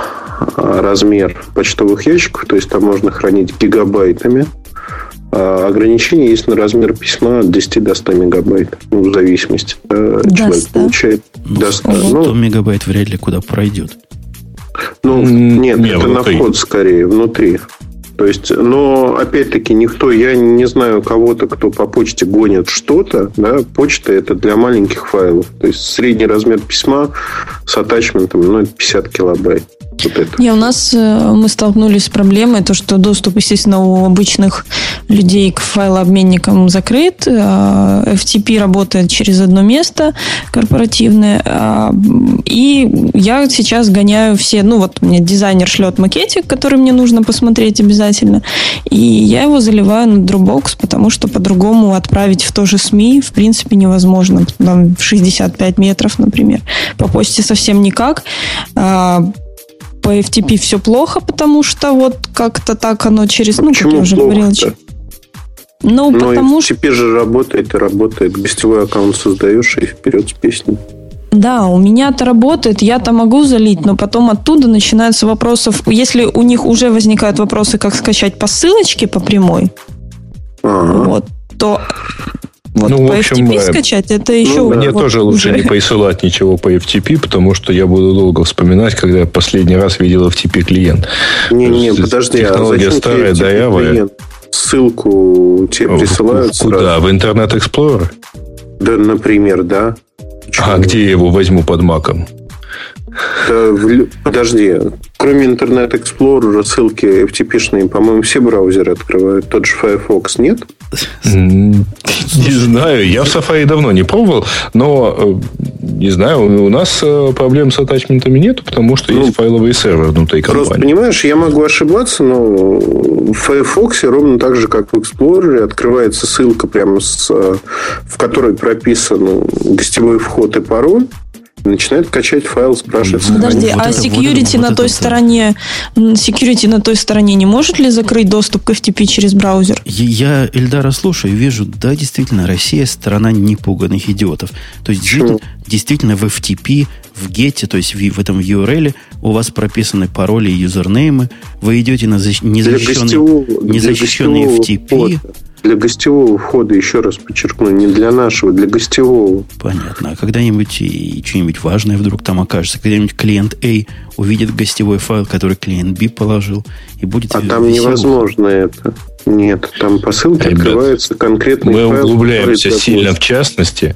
B: э, размер почтовых ящиков, то есть там можно хранить гигабайтами. А ограничение есть на размер письма от 10 до 100 мегабайт. Ну, в зависимости.
C: Да, человек 100. получает
A: ну, до 100. 100 ну, мегабайт вряд ли куда пройдет.
B: Ну, нет, не, это внутри. на вход скорее, внутри. То есть, но опять-таки никто, я не знаю кого-то, кто по почте гонит что-то, да, почта это для маленьких файлов. То есть средний размер письма с атачментом, ну, это 50 килобайт?
C: Не, у нас э, мы столкнулись с проблемой, то, что доступ, естественно, у обычных людей к файлообменникам закрыт. А FTP работает через одно место корпоративное. А, и я сейчас гоняю все... Ну, вот мне дизайнер шлет макетик, который мне нужно посмотреть обязательно. И я его заливаю на Dropbox, потому что по-другому отправить в то же СМИ, в принципе, невозможно. Там в 65 метров, например. По почте совсем никак. По FTP все плохо, потому что вот как-то так оно через...
B: Ну, Почему как я уже говорила.
C: Ну,
B: Но
C: потому
B: что... FTP же работает и работает. Гостевой аккаунт создаешь и вперед с песней.
C: Да, у меня-то работает, я-то могу залить, но потом оттуда начинаются вопросы. Если у них уже возникают вопросы, как скачать по ссылочке по прямой, ага. вот, то вот ну, по общем, FTP скачать, это еще...
D: Ну, мне вот тоже лучше уже. не присылать ничего по FTP, потому что я буду долго вспоминать, когда я последний раз видел FTP клиент.
B: Не-не, подожди,
D: а Технология а старая, дырявая.
B: Ссылку тебе присылают
D: Куда? Сразу. В Internet Explorer?
B: Да, например, да.
D: Почему? А где я его возьму под маком?
B: Да, в... Подожди, кроме Internet Explorer, ссылки FTP-шные, по-моему, все браузеры открывают. Тот же Firefox, нет?
D: Не знаю. Я в Safari давно не пробовал, но э, не знаю, у нас э, проблем с атачментами нету, потому что ну, есть файловый сервер внутри компании. Просто,
B: понимаешь, я могу ошибаться, но в Firefox ровно так же, как в Explorer, открывается ссылка прямо с, э, в которой прописан гостевой вход и пароль начинает качать файл, спрашивает.
C: Подожди, вот а это, security вот на вот той это, стороне, security на той стороне не может ли закрыть доступ к FTP через браузер?
A: Я Эльдара слушаю и вижу, да, действительно, Россия страна непуганных идиотов. То есть действительно, действительно в FTP, в GET, то есть в, в этом URL у вас прописаны пароли и юзернеймы, вы идете на незащищенный, незащищенный FTP. Кода
B: для гостевого входа, еще раз подчеркну, не для нашего, для гостевого.
A: Понятно. А когда-нибудь и что-нибудь важное вдруг там окажется, когда-нибудь клиент A увидит гостевой файл, который клиент B положил, и будет
B: А там невозможно это. Нет, там по ссылке Ребят, открывается конкретный
D: мы файл. Углубляемся сильно в частности.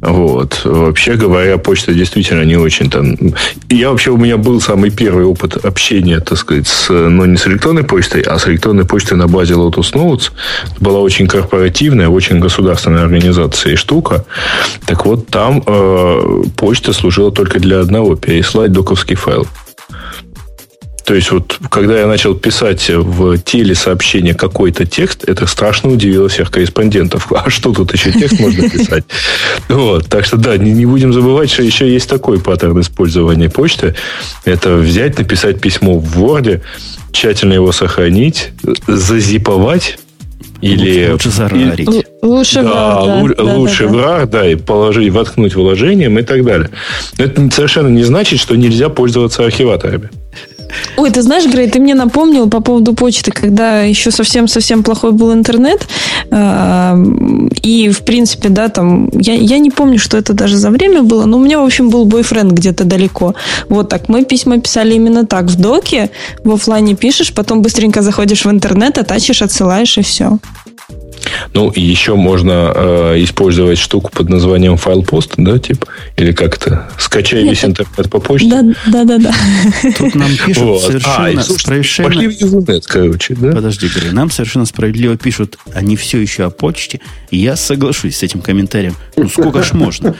D: Вот. Вообще говоря, почта действительно не очень там... Я вообще, у меня был самый первый опыт общения, так сказать, с, ну, не с электронной почтой, а с электронной почтой на базе Lotus Notes. Была очень корпоративная, очень государственная организация и штука. Так вот, там э, почта служила только для одного – переслать доковский файл. То есть, вот, когда я начал писать в теле сообщение какой-то текст, это страшно удивило всех корреспондентов. А что тут еще текст можно писать? Вот. Так что, да, не, не будем забывать, что еще есть такой паттерн использования почты. Это взять, написать письмо в Word, тщательно его сохранить, зазиповать, или
A: лучше зарарить.
C: Лучше
D: да, в да, лучше да, в RAR, да, и положить, воткнуть вложением и так далее. Но это совершенно не значит, что нельзя пользоваться архиваторами.
C: Ой, ты знаешь, Грей, ты мне напомнил по поводу почты, когда еще совсем-совсем плохой был интернет. Э, и, в принципе, да, там, я, я не помню, что это даже за время было, но у меня, в общем, был бойфренд где-то далеко. Вот так. Мы письма писали именно так. В доке, в офлайне пишешь, потом быстренько заходишь в интернет, оттачишь, отсылаешь и все.
D: Ну, и еще можно э, использовать штуку под названием файл пост, да, типа, или как-то скачай Нет, весь интернет по почте.
C: Да, да, да, да.
A: Тут нам пишут вот. совершенно а, совершенно... Пошли в интернет, короче, да? Подожди, Грей, нам совершенно справедливо пишут, они все еще о почте, и я соглашусь с этим комментарием. Ну, сколько ж можно?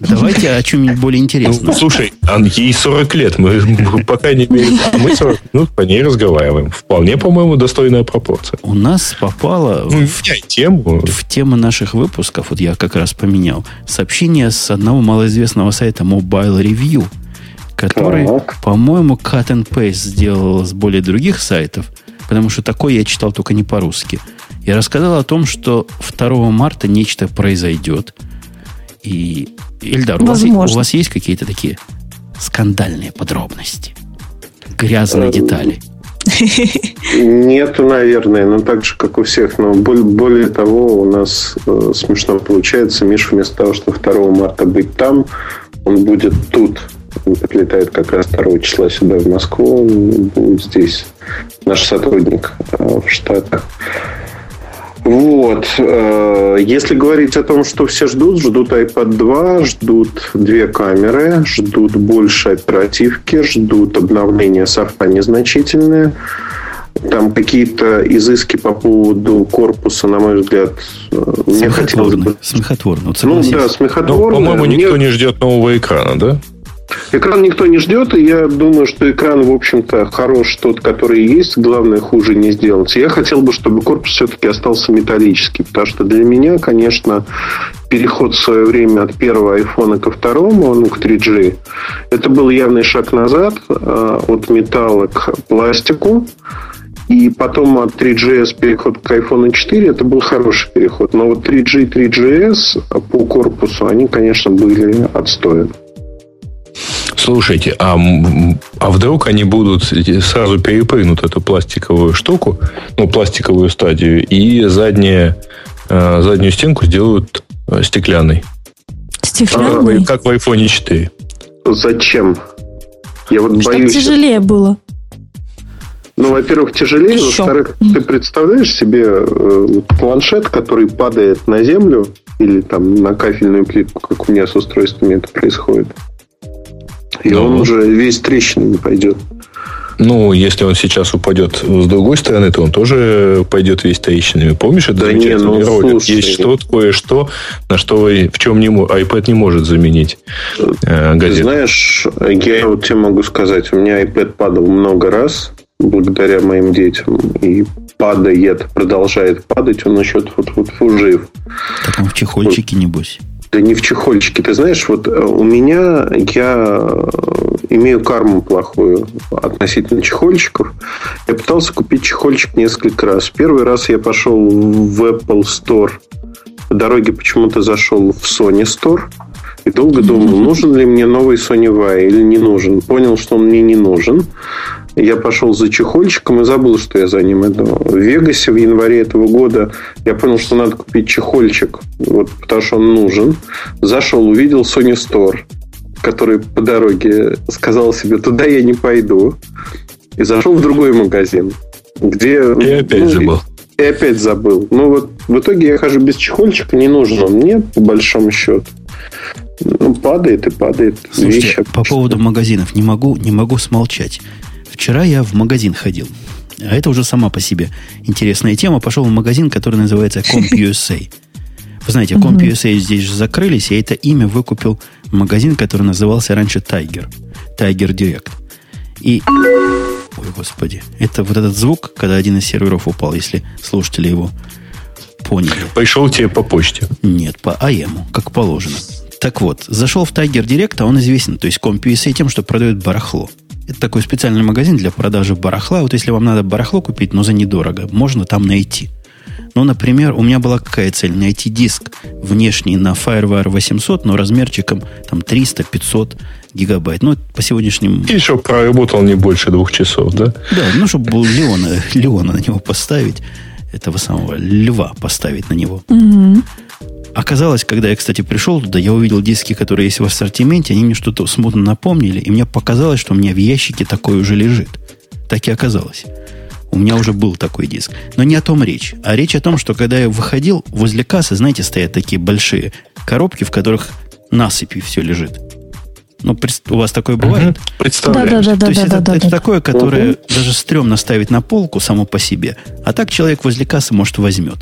A: Давайте о чем-нибудь более интересном.
D: Ну, слушай, ей 40 лет, мы пока не имеем... А мы 40 минут по ней разговариваем. Вполне, по-моему, достойная пропорция.
A: У нас попало...
D: Ну, в тему.
A: В тему наших выпусков, вот я как раз поменял, сообщение с одного малоизвестного сайта Mobile Review, который, так. по-моему, cut and paste сделал с более других сайтов, потому что такое я читал только не по-русски. И рассказал о том, что 2 марта нечто произойдет. И, Эльдар, у вас, у вас есть какие-то такие скандальные подробности? Грязные эм, детали?
B: Нету, наверное, но так же, как у всех. Но более того, у нас э, смешно получается. Миш вместо того, что 2 марта быть там, он будет тут. Он прилетает как раз 2 числа сюда, в Москву. Он будет здесь наш сотрудник э, в Штатах. Вот. Э, если говорить о том, что все ждут, ждут iPad 2, ждут две камеры, ждут больше оперативки, ждут обновления софта незначительное. Там какие-то изыски по поводу корпуса, на мой взгляд,
A: э, мне хотелось бы... Смехотворно.
B: Ну да, смехотворно.
D: Ну, по-моему, никто не ждет нового экрана, да?
B: Экран никто не ждет, и я думаю, что экран, в общем-то, хорош тот, который есть. Главное, хуже не сделать. Я хотел бы, чтобы корпус все-таки остался металлический, потому что для меня, конечно, переход в свое время от первого айфона ко второму, ну, к 3G, это был явный шаг назад э, от металла к пластику. И потом от 3GS переход к iPhone 4, это был хороший переход. Но вот 3G и 3GS по корпусу, они, конечно, были отстоем.
D: Слушайте, а, а вдруг они будут сразу перепрыгнут эту пластиковую штуку, ну, пластиковую стадию, и задние, э, заднюю стенку сделают э, стеклянной?
C: Стеклянной?
D: Как в iPhone 4.
B: Зачем? Я вот
C: Чтобы боюсь... тяжелее было.
B: Ну, во-первых, тяжелее. Во-вторых, ты представляешь себе э, планшет, который падает на землю или там на кафельную плитку, как у меня с устройствами это происходит. И ну, он уже весь трещинами пойдет.
D: Ну, если он сейчас упадет с другой стороны, то он тоже пойдет весь трещинами. Помнишь, это да не, ну, ролик? Слушай, Есть что-то, кое-что, на что вы, в чем не, iPad не может заменить
B: э, газету. Ты знаешь, я вот тебе могу сказать, у меня iPad падал много раз благодаря моим детям. И падает, продолжает падать, он еще вот, вот, вот жив.
A: Так он в чехольчике, небось.
B: Не в чехольчике. Ты знаешь, вот э, у меня я э, имею карму плохую относительно чехольчиков. Я пытался купить чехольчик несколько раз. Первый раз я пошел в Apple Store. По дороге почему-то зашел в Sony Store. И долго думал, нужен ли мне новый Sony Vaio или не нужен. Понял, что он мне не нужен. Я пошел за чехольчиком и забыл, что я за ним иду. В Вегасе в январе этого года я понял, что надо купить чехольчик, вот, потому что он нужен. Зашел, увидел Sony Store который по дороге сказал себе, туда я не пойду, и зашел в другой магазин, где...
D: И опять ну, забыл.
B: И, и опять забыл. Ну вот в итоге я хожу без чехольчика, не нужен он мне, по большому счету. Ну, падает и падает.
A: Слушайте, вещь. по поводу магазинов не могу, не могу смолчать. Вчера я в магазин ходил. А это уже сама по себе интересная тема. Пошел в магазин, который называется CompUSA. Вы знаете, CompUSA здесь же закрылись, и это имя выкупил магазин, который назывался раньше Tiger. Tiger Direct. И... Ой, господи. Это вот этот звук, когда один из серверов упал, если слушатели его поняли.
D: Пришел тебе по почте.
A: Нет, по АЭМу, как положено. Так вот, зашел в Tiger Direct, а он известен, то есть CompUSA тем, что продает барахло. Это такой специальный магазин для продажи барахла. Вот если вам надо барахло купить, но за недорого, можно там найти. Ну, например, у меня была какая цель? Найти диск внешний на FireWire 800, но размерчиком там 300-500 гигабайт. Ну, по сегодняшним...
D: И чтобы проработал не больше двух часов, да?
A: Да, ну, чтобы был Леона, Леона на него поставить, этого самого льва поставить на него. Угу. Оказалось, когда я, кстати, пришел туда, я увидел диски, которые есть в ассортименте, они мне что-то смутно напомнили, и мне показалось, что у меня в ящике такой уже лежит. Так и оказалось. У меня уже был такой диск. Но не о том речь. А речь о том, что когда я выходил, возле кассы, знаете, стоят такие большие коробки, в которых насыпью все лежит. Ну, у вас такое бывает?
D: Представляю.
C: Да, да, да,
A: То есть
C: да,
A: это,
C: да,
A: это
C: да.
A: такое, которое угу. даже стрёмно ставить на полку само по себе. А так человек возле кассы, может, возьмет.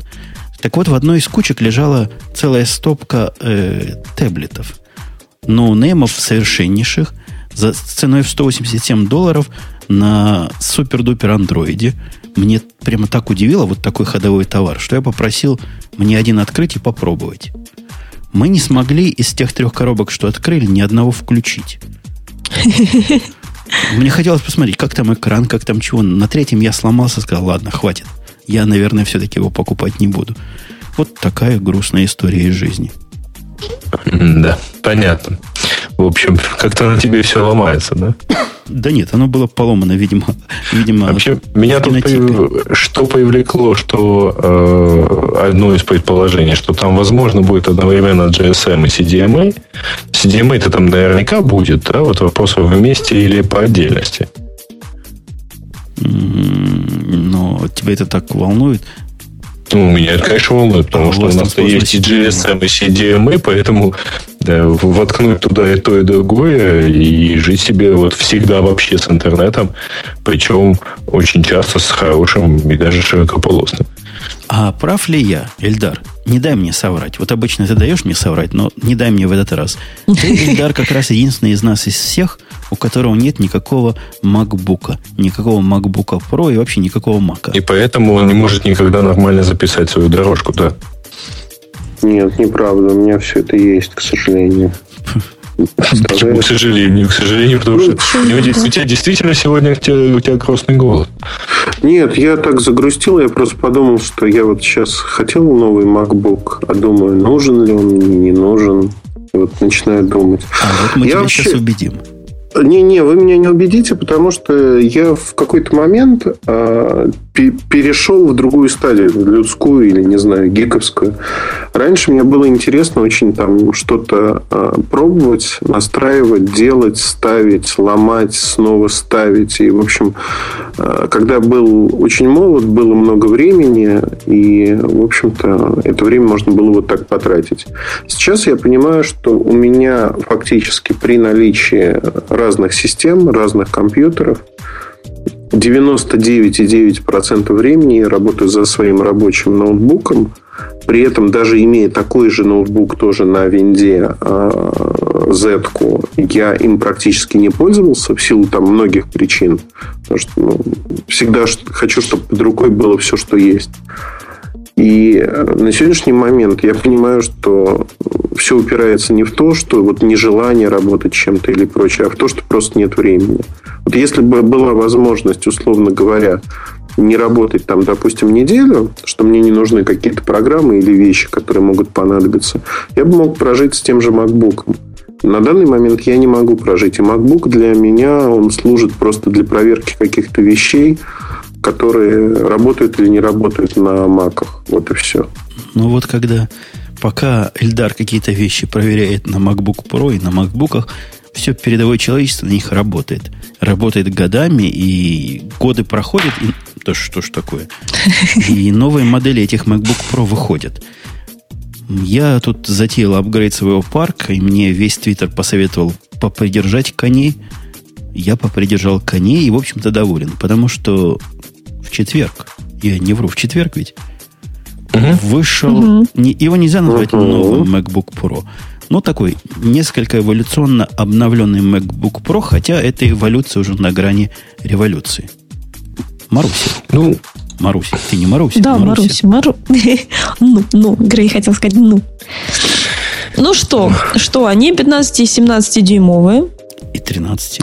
A: Так вот, в одной из кучек лежала целая стопка э, tablet ов. No name ов совершеннейших за ценой в 187 долларов на супер-дупер андроиде. Мне прямо так удивило вот такой ходовой товар, что я попросил мне один открыть и попробовать. Мы не смогли из тех трех коробок, что открыли, ни одного включить. Мне хотелось посмотреть, как там экран, как там чего. На третьем я сломался, сказал, ладно, хватит я, наверное, все-таки его покупать не буду. Вот такая грустная история из жизни.
D: Да, понятно. В общем, как-то на тебе все ломается, да?
A: Да нет, оно было поломано, видимо. видимо
D: Вообще, меня тут появ... что повлекло, что э, одно из предположений, что там, возможно, будет одновременно GSM и CDMA. CDMA-то там наверняка будет, да? Вот вопрос вместе или по отдельности.
A: Но тебя это так волнует?
D: Ну, меня это, конечно, волнует, потому а что у нас есть и GSM, и CDMA, поэтому да, воткнуть туда и то, и другое, и жить себе вот всегда вообще с интернетом, причем очень часто с хорошим и даже широкополосным.
A: А прав ли я, Эльдар? Не дай мне соврать. Вот обычно ты даешь мне соврать, но не дай мне в этот раз. Ты, Эльдар, как раз единственный из нас, из всех, у которого нет никакого MacBook, никакого MacBook Pro и вообще никакого Mac.
D: И поэтому он не может никогда нормально записать свою дорожку, да?
B: Нет, неправда. У меня все это есть, к сожалению.
D: Почему, к сожалению? К сожалению, потому что у тебя действительно сегодня у тебя, у тебя грустный голод.
B: Нет, я так загрустил, я просто подумал, что я вот сейчас хотел новый MacBook, а думаю, нужен ли он, не нужен. Вот начинаю думать.
A: А вот мы я тебя вообще... сейчас убедим.
B: Не-не, вы меня не убедите, потому что я в какой-то момент э, перешел в другую стадию, людскую или, не знаю, гиковскую. Раньше мне было интересно очень там что-то э, пробовать, настраивать, делать, ставить, ломать, снова ставить. И, в общем, э, когда был очень молод, было много времени, и, в общем-то, это время можно было вот так потратить. Сейчас я понимаю, что у меня фактически при наличии разных систем, разных компьютеров. 99,9% времени я работаю за своим рабочим ноутбуком. При этом, даже имея такой же ноутбук тоже на винде а, Z, я им практически не пользовался в силу там многих причин. Потому что ну, всегда хочу, чтобы под рукой было все, что есть. И э, на сегодняшний момент я понимаю, что все упирается не в то, что вот нежелание работать чем-то или прочее, а в то, что просто нет времени. Вот если бы была возможность, условно говоря, не работать там, допустим, неделю, что мне не нужны какие-то программы или вещи, которые могут понадобиться, я бы мог прожить с тем же MacBook. На данный момент я не могу прожить. И MacBook для меня, он служит просто для проверки каких-то вещей, которые работают или не работают на маках. Вот и все.
A: Ну вот когда пока Эльдар какие-то вещи проверяет на MacBook Pro и на MacBook, все передовое человечество на них работает. Работает годами, и годы проходят, и да что ж такое. И новые модели этих MacBook Pro выходят. Я тут затеял апгрейд своего парка, и мне весь твиттер посоветовал попридержать коней. Я попридержал коней и, в общем-то, доволен, потому что четверг, я не вру, в четверг ведь, угу. вышел... Угу. Не, его нельзя назвать угу. новым MacBook Pro. Но такой несколько эволюционно обновленный MacBook Pro, хотя эта эволюция уже на грани революции. Маруся.
D: Ну,
A: Маруся. Ты не Маруся?
C: Да, Маруся. Мару... ну, ну, Грей хотел сказать ну. Ну что, что, они 15 и 17 дюймовые.
A: И 13.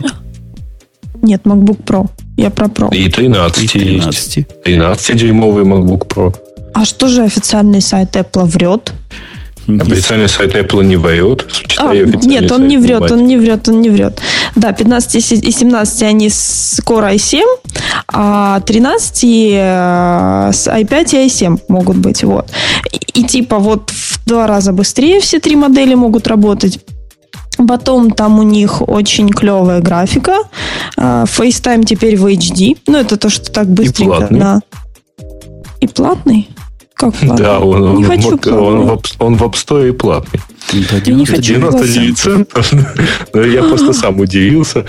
C: Нет, MacBook Pro. Я про Pro.
D: И 13. И 13. 13 дюймовый MacBook Pro.
C: А что же официальный сайт Apple врет?
D: Официальный сайт Apple не врет.
C: А, нет, он не врет, он не врет, он не врет. Да, 15 и 17 они с Core i7, а 13 э, с i5 и i7 могут быть. Вот. И, и типа вот в два раза быстрее все три модели могут работать. Потом там у них очень клевая графика. А, FaceTime теперь в HD. Ну, это то, что так быстренько.
D: И платный.
C: Да. И платный? Как платный?
D: Да, он,
C: не
D: он,
C: хочу
D: он, он, в, он в App Store и платный.
A: Да,
C: Я не хочу
D: 99 центов. Я просто сам удивился.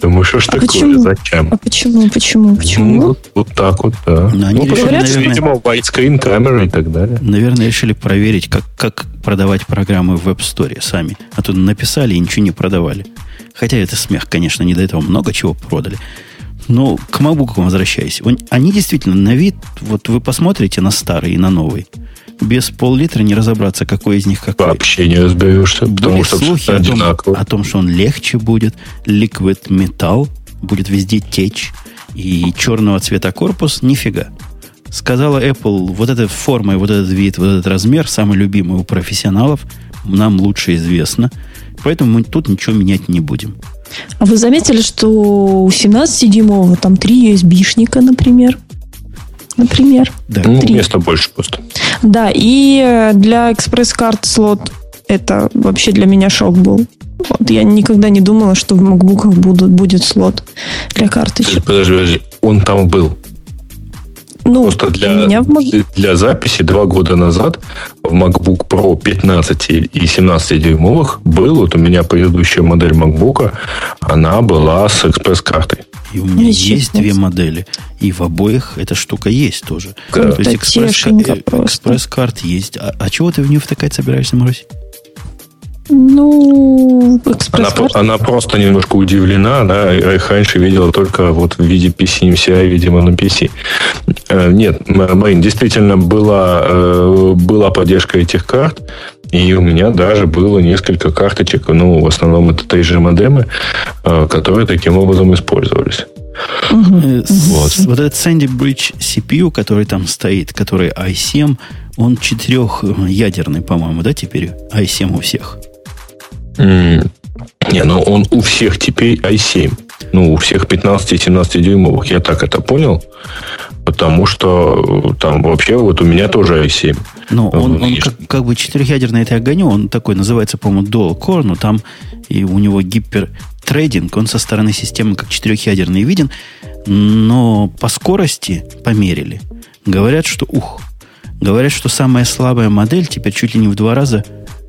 D: Думаю, что ж
C: А
D: такое,
C: почему?
D: зачем?
C: А почему, почему, почему?
D: Ну, вот, вот так вот, да.
A: Ну, они
D: ну,
A: решили,
D: что,
A: наверное-
D: видимо, widescreen камера и так далее.
A: Наверное, решили проверить, как, как продавать программы в App Store сами. А тут написали и ничего не продавали. Хотя это смех, конечно, не до этого много чего продали. Но к MacBook возвращаясь. Он- Они действительно на вид, вот вы посмотрите на старый и на новый. Без пол-литра не разобраться, какой из них какой.
D: Вообще не разберешься,
A: Были
D: потому что
A: слухи о том,
D: одинаково.
A: о том, что он легче будет, liquid metal, будет везде течь, и черного цвета корпус, нифига. Сказала Apple, вот эта форма, и вот этот вид, вот этот размер, самый любимый у профессионалов, нам лучше известно, поэтому мы тут ничего менять не будем.
C: А вы заметили, что у 17-дюймового там три USB-шника, например? Например.
A: Да.
D: Ну,
C: три.
D: места больше просто.
C: Да, и э, для экспресс-карт слот это вообще для меня шок был. Вот, я никогда не думала, что в макбуках будут, будет слот для карточек.
D: Подожди, подожди. Он там был.
C: Ну,
D: Просто для,
C: меня в
D: для записи два года назад в MacBook Pro 15 и 17 дюймовых был, вот у меня предыдущая модель MacBook, она была с экспресс-картой.
A: И у меня
C: Ничего
A: есть две модели. И в обоих эта штука есть тоже.
C: Да.
A: То есть экспресс- э, экспресс-карт есть. А, а чего ты в нее втыкать собираешься, Марусь?
C: Ну,
D: Она, она просто немножко удивлена, да, их раньше видела только вот в виде PC MCI, видимо, на PC. Э, Нет, Марин, действительно была, э, была поддержка этих карт, и у меня даже было несколько карточек, ну, в основном это те же модемы, э, которые таким образом использовались.
A: С- Вот этот Sandy Bridge CPU, который там стоит, который i7, он четырехядерный, по-моему, да, теперь i7 у всех.
D: Не, ну он у всех теперь i7. Ну, у всех 15 и 17 дюймовых. Я так это понял. Потому что э, там вообще вот у меня тоже i7.
A: Но
D: Ну,
A: он, он как, как бы четырехъядерный это я гоню, он такой называется, по-моему, Dual Core, но там и у него гипертрейдинг, он со стороны системы как четырехъядерный виден, но по скорости померили. Говорят, что ух, говорят, что самая слабая модель теперь чуть ли не в два раза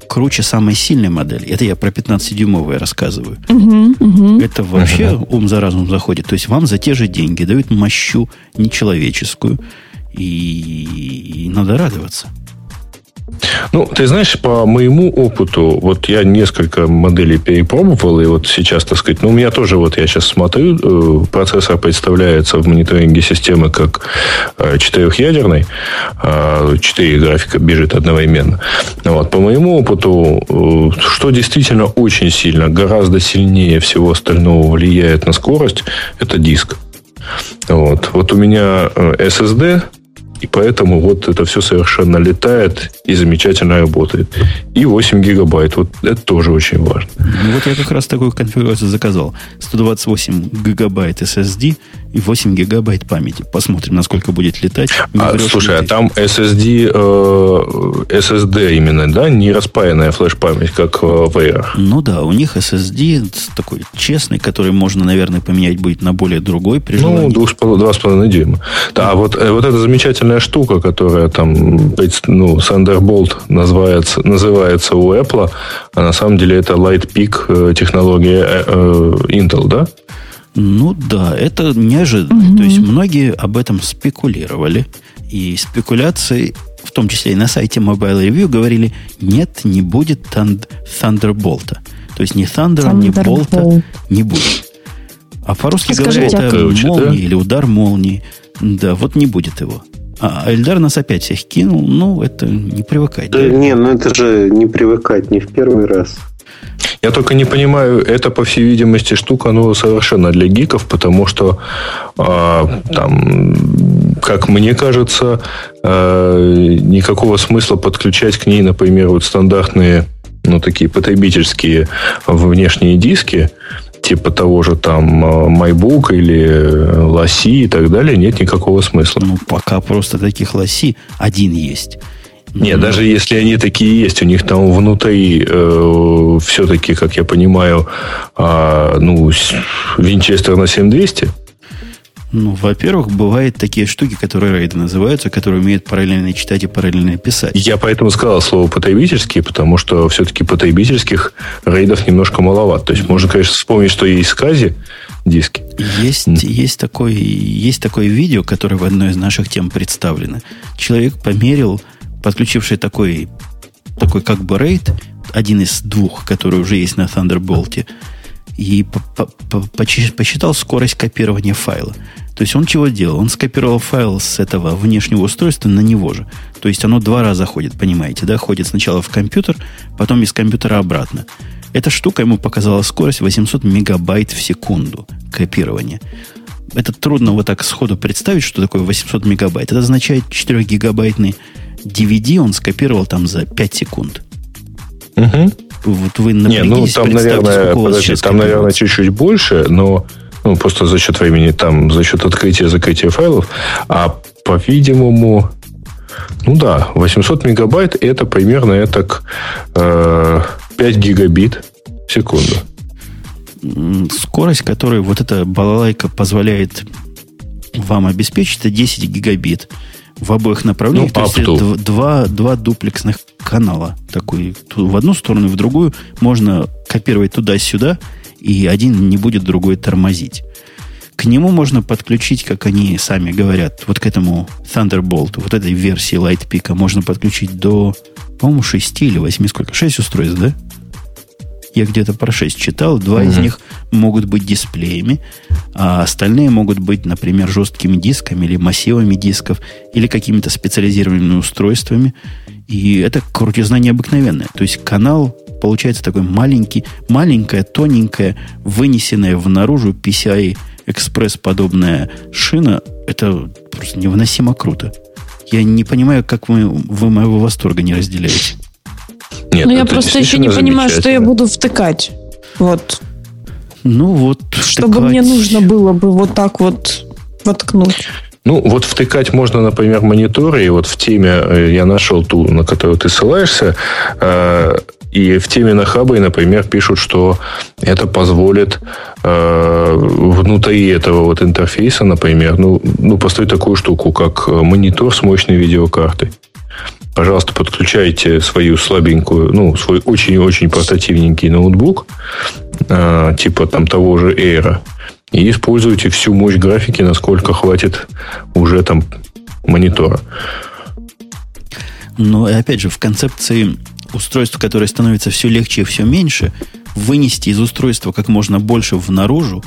A: круче самой сильной модели. Это я про 15-дюймовые рассказываю.
C: Мгм, мгм.
A: Это вообще ум за разум заходит. То есть вам за те же деньги дают мощу нечеловеческую. И, и надо радоваться.
D: Ну, ты знаешь, по моему опыту, вот я несколько моделей перепробовал, и вот сейчас, так сказать, ну, у меня тоже, вот я сейчас смотрю, э, процессор представляется в мониторинге системы как э, четырехъядерный, а четыре графика бежит одновременно. Вот, по моему опыту, э, что действительно очень сильно, гораздо сильнее всего остального влияет на скорость, это диск. Вот, вот у меня SSD, и поэтому вот это все совершенно летает и замечательно работает. И 8 гигабайт. Вот это тоже очень важно.
A: Ну, вот я как раз такую конфигурацию заказал. 128 гигабайт SSD и 8 гигабайт памяти. Посмотрим, насколько будет летать.
D: а, слушай, а там SSD, э, SSD именно, да? Не распаянная флеш-память, как в Air.
A: Ну да, у них SSD такой честный, который можно, наверное, поменять будет на более другой при
D: желании. Ну, 2,5 дюйма. Да, а вот, э, вот эта замечательная штука, которая там, ну, Thunderbolt называется, называется у Apple, а на самом деле это Light Peak э, технология э, Intel, да?
A: Ну да, это неожиданно. Угу. То есть многие об этом спекулировали. И спекуляции, в том числе и на сайте Mobile Review, говорили, нет, не будет Thunderbolt. То есть ни Thunder, ни Bolt не будет. А по-русски говоря, это молния да? или удар молнии. Да, вот не будет его. А Эльдар нас опять всех кинул. Ну, это не привыкать.
B: Да, да? не, ну это же не привыкать, не в первый раз.
D: Я только не понимаю, это, по всей видимости, штука, ну, совершенно для гиков, потому что э, там, как мне кажется, э, никакого смысла подключать к ней, например, вот стандартные, ну, такие потребительские внешние диски, типа того же там MyBook или лоси и так далее, нет никакого смысла.
A: Ну, пока просто таких лоси один есть.
D: Нет, даже если они такие есть, у них там внутри э, все-таки, как я понимаю, э, ну, винчестер на 7200.
A: Ну, во-первых, бывают такие штуки, которые рейды называются, которые умеют параллельно читать и параллельно писать.
D: Я поэтому сказал слово потребительские, потому что все-таки потребительских рейдов немножко маловато. То есть можно, конечно, вспомнить, что есть скази диски.
A: Есть, mm. есть, такой, есть такое видео, которое в одной из наших тем представлено. Человек померил подключивший такой, такой как бы рейд, один из двух, который уже есть на Thunderbolt, и посчитал скорость копирования файла. То есть он чего делал? Он скопировал файл с этого внешнего устройства на него же. То есть оно два раза ходит, понимаете, да? Ходит сначала в компьютер, потом из компьютера обратно. Эта штука ему показала скорость 800 мегабайт в секунду копирования. Это трудно вот так сходу представить, что такое 800 мегабайт. Это означает 4-гигабайтный DVD он скопировал там за 5 секунд.
D: Угу. Вот вы Не, ну там, наверное, подожди, там, наверное, чуть-чуть больше, но ну, просто за счет времени, там, за счет открытия закрытия файлов. А, по-видимому, ну да, 800 мегабайт это примерно это э, 5 гигабит в секунду.
A: Скорость, которую вот эта балалайка позволяет вам обеспечить, это 10 гигабит в обоих направлениях. Ну, то есть два, два дуплексных канала. Такой в одну сторону и в другую. Можно копировать туда-сюда, и один не будет другой тормозить. К нему можно подключить, как они сами говорят, вот к этому Thunderbolt, вот этой версии Lightpeak можно подключить до, по-моему, 6 или 8, сколько? 6 устройств, да? Я где-то про 6 читал. Два угу. из них могут быть дисплеями, а остальные могут быть, например, жесткими дисками или массивами дисков, или какими-то специализированными устройствами. И это крутизна необыкновенная. То есть канал получается такой маленький, маленькая, тоненькая, вынесенная в наружу PCI экспресс подобная шина. Это просто невыносимо круто. Я не понимаю, как вы, вы моего восторга не разделяете.
C: Нет, ну, я просто еще не понимаю, что я буду втыкать. Вот.
A: Ну, вот
C: Чтобы втыкать... мне нужно было бы вот так вот воткнуть.
D: Ну, вот втыкать можно, например, мониторы. И вот в теме э, я нашел ту, на которую ты ссылаешься. Э, и в теме на хабе, например, пишут, что это позволит э, внутри этого вот интерфейса, например, ну, ну, построить такую штуку, как монитор с мощной видеокартой пожалуйста, подключайте свою слабенькую, ну, свой очень-очень портативненький ноутбук, э, типа там того же Air, и используйте всю мощь графики, насколько хватит уже там монитора.
A: Но, опять же, в концепции устройства, которое становится все легче и все меньше, вынести из устройства как можно больше в наружу,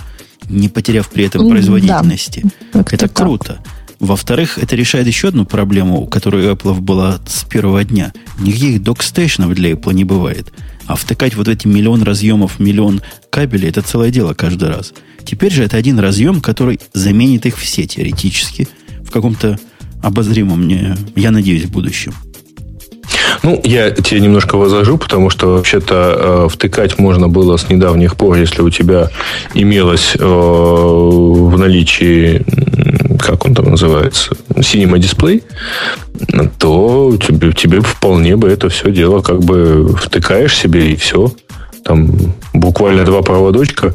A: не потеряв при этом производительности, да, это круто. Так. Во-вторых, это решает еще одну проблему, которая у Apple была с первого дня. Никаких док-стейшенов для Apple не бывает. А втыкать вот эти миллион разъемов, миллион кабелей, это целое дело каждый раз. Теперь же это один разъем, который заменит их все теоретически в каком-то обозримом, мне, я надеюсь, будущем.
D: Ну, я тебе немножко возражу, потому что вообще-то э, втыкать можно было с недавних пор, если у тебя имелось э, в наличии, как он там называется, Cinema Display, то тебе, тебе вполне бы это все дело как бы втыкаешь себе и все. Там буквально два проводочка,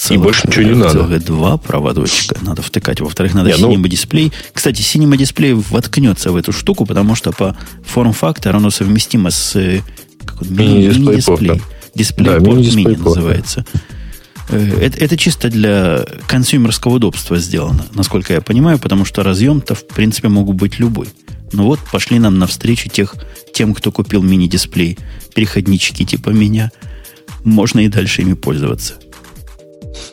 A: Целых, и больше ничего не надо. Целых два проводочка надо втыкать. Во-вторых, надо Cinema ну... дисплей. Кстати, Cinema дисплей воткнется в эту штуку, потому что по форм-фактору оно совместимо с э, мини-дисплей. Дисплей да, мини называется. Э, это, это чисто для консюмерского удобства сделано, насколько я понимаю, потому что разъем-то, в принципе, могут быть любой. Ну вот, пошли нам навстречу тех, тем, кто купил мини-дисплей, переходнички типа меня. Можно и дальше ими пользоваться.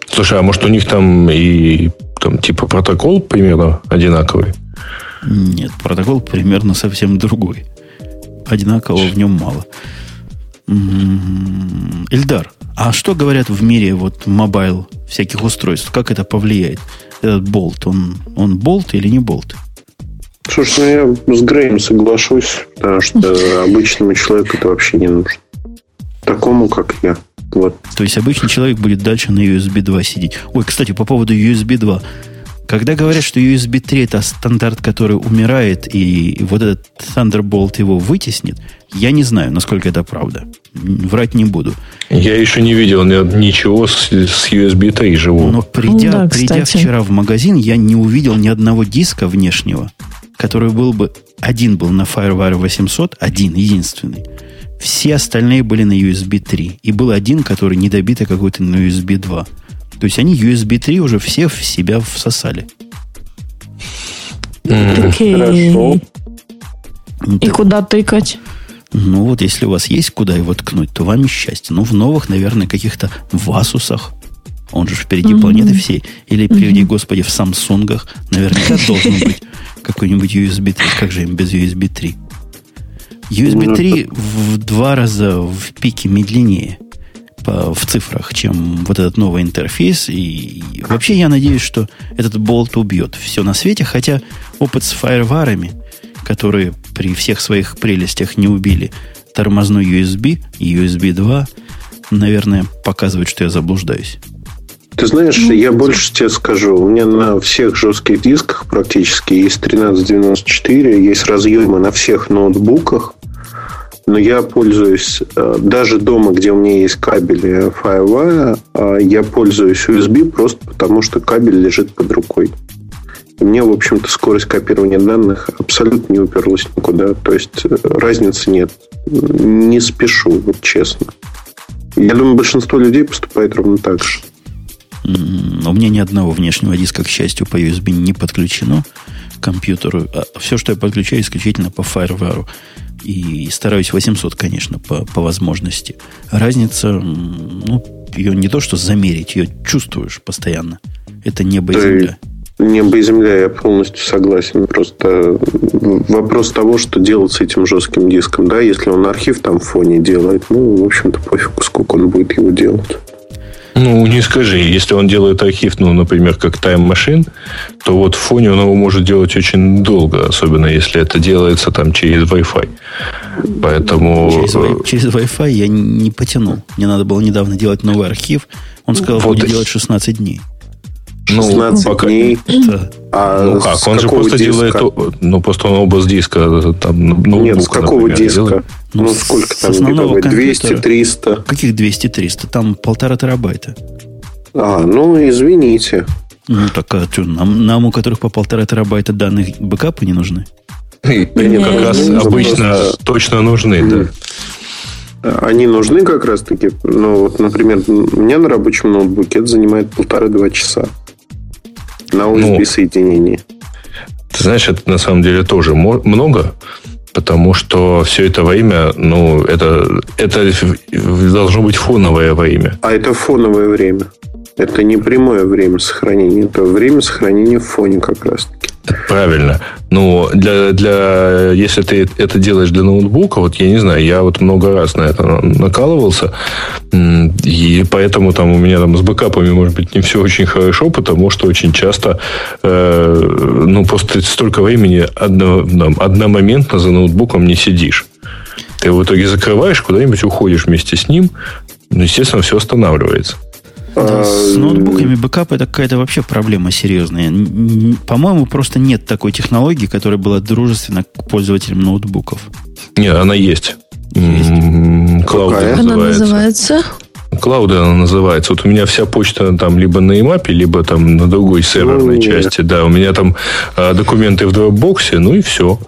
D: Слушай, а может у них там и там типа протокол примерно одинаковый?
A: Нет, протокол примерно совсем другой. Одинакового в нем мало. М-м-м. Эльдар, а что говорят в мире вот mobile всяких устройств? Как это повлияет? Этот болт, он, он болт или не болт?
B: Слушай, ну я с Греем соглашусь, потому что обычному человеку это вообще не нужно. Такому, как я. Вот.
A: То есть обычный человек будет дальше на USB 2 сидеть. Ой, кстати, по поводу USB 2. Когда говорят, что USB 3 это стандарт, который умирает, и вот этот Thunderbolt его вытеснит, я не знаю, насколько это правда. Врать не буду.
D: Я еще не видел ничего с, с USB 3 живого.
A: Но придя, да, придя вчера в магазин, я не увидел ни одного диска внешнего, который был бы... Один был на FireWire 800, один, единственный все остальные были на USB 3. И был один, который недобитый какой-то на USB 2. То есть они USB 3 уже все в себя всосали.
C: Окей. И куда тыкать?
A: Ну вот, если у вас есть куда его ткнуть, то вам и счастье. Ну, в новых, наверное, каких-то Васусах. Он же впереди mm-hmm. планеты всей. Или, приведи mm-hmm. Господи, в Самсунгах. Наверняка должен быть какой-нибудь USB 3. Как же им без USB 3? USB 3 в два раза в пике медленнее по, в цифрах, чем вот этот новый интерфейс. И, и вообще я надеюсь, что этот болт убьет все на свете, хотя опыт с фаерварами, которые при всех своих прелестях не убили тормозной USB и USB 2, наверное, показывает, что я заблуждаюсь.
B: Ты знаешь, ну, я больше тебе скажу. У меня на всех жестких дисках практически есть 1394, есть разъемы на всех ноутбуках. Но я пользуюсь э, даже дома, где у меня есть кабели FireWire, э, я пользуюсь USB просто потому, что кабель лежит под рукой. И мне, в общем-то, скорость копирования данных абсолютно не уперлась никуда. То есть э, разницы нет. Не спешу, вот честно. Я думаю, большинство людей поступает ровно так же.
A: У меня ни одного внешнего диска, к счастью, по USB не подключено к компьютеру. А все, что я подключаю, исключительно по FireWire. И стараюсь 800, конечно, по, по возможности. Разница, ну, ее не то, что замерить, ее чувствуешь постоянно. Это небо и земля.
B: Небо и земля, я полностью согласен. Просто вопрос того, что делать с этим жестким диском, да, если он архив там в фоне делает, ну, в общем-то, пофигу, сколько он будет его делать.
D: Ну, не скажи. Если он делает архив, ну, например, как Time Machine, то вот в фоне он его может делать очень долго, особенно если это делается там через Wi-Fi. Поэтому...
A: Через, через Wi-Fi я не потянул. Мне надо было недавно делать новый архив. Он сказал, вот будет делать 16 дней.
B: 16 ну, пока... дней.
D: Да. А ну как, он же просто диска? делает, ну просто он оба с диска. Там,
B: ноутбук, Нет, с какого например, диска? Делает. Ну, ну сколько там гигабайт? 200, 300?
A: Каких 200, 300? Там полтора терабайта.
B: А, ну извините.
A: Ну так а что, нам, нам у которых по полтора терабайта данных бэкапы не нужны?
D: Они как раз обычно точно нужны, да.
B: Они нужны как раз таки. Ну, вот, например, у меня на рабочем ноутбуке это занимает полтора-два часа на USB-соединении. Ну,
D: ты знаешь, это на самом деле тоже много, потому что все это время, ну, это, это должно быть фоновое время.
B: А это фоновое время. Это не прямое время сохранения, это время сохранения в фоне как раз-таки.
D: Правильно. Но для, для, если ты это делаешь для ноутбука, вот я не знаю, я вот много раз на это накалывался, и поэтому там у меня там с бэкапами, может быть, не все очень хорошо, потому что очень часто, э, ну, просто столько времени одно, там, одномоментно за ноутбуком не сидишь. Ты в итоге закрываешь, куда-нибудь уходишь вместе с ним, ну, естественно, все останавливается.
A: Да, с а, ноутбуками бэкап это какая-то вообще проблема серьезная. По-моему, просто нет такой технологии, которая была дружественна к пользователям ноутбуков.
D: Нет, она есть. есть.
C: Называется. Она называется?
D: Клауд она называется. Вот у меня вся почта там либо на EMAP, либо там на другой серверной ну, части. Да, у меня там а, документы в Dropbox, ну и все.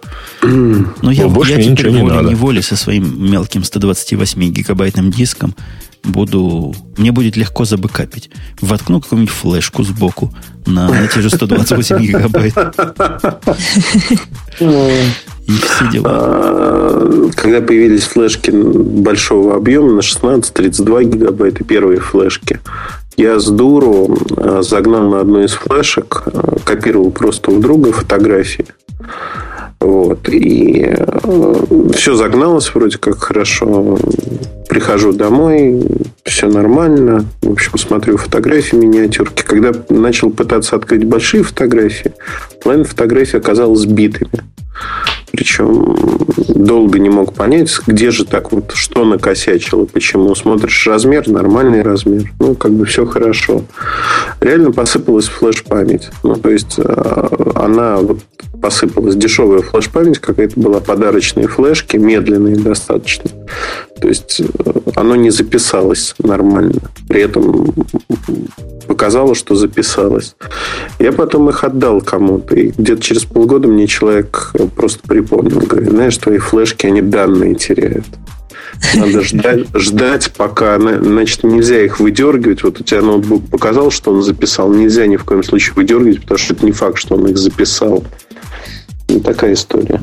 A: Ну, я, больше я теперь волей-неволей со своим мелким 128 гигабайтным диском буду, мне будет легко забыкапить. Воткну какую-нибудь флешку сбоку на, на те же 128 гигабайт.
B: И все дела. А, когда появились флешки большого объема на 16-32 гигабайта, первые флешки, я с дуру а, загнал на одну из флешек, а, копировал просто у друга фотографии. Вот. И э, все загналось вроде как хорошо. Прихожу домой, все нормально. В общем, смотрю фотографии, миниатюрки. Когда начал пытаться открыть большие фотографии, половина фотографий оказалась сбитыми. Причем долго не мог понять, где же так вот, что накосячило, почему. Смотришь размер, нормальный размер. Ну, как бы все хорошо. Реально посыпалась флеш-память. Ну, то есть, э, она вот посыпалась дешевая флеш-память, какая-то была подарочные флешки, медленные достаточно. То есть, э, оно не записалось нормально. При этом показало, что записалось. Я потом их отдал кому-то. И где-то через полгода мне человек просто припомнил. Говорит, знаешь, твои флешки, они данные теряют. Надо ждать, ждать, пока... Значит, нельзя их выдергивать. Вот у тебя ноутбук показал, что он записал. Нельзя ни в коем случае выдергивать, потому что это не факт, что он их записал. Такая история.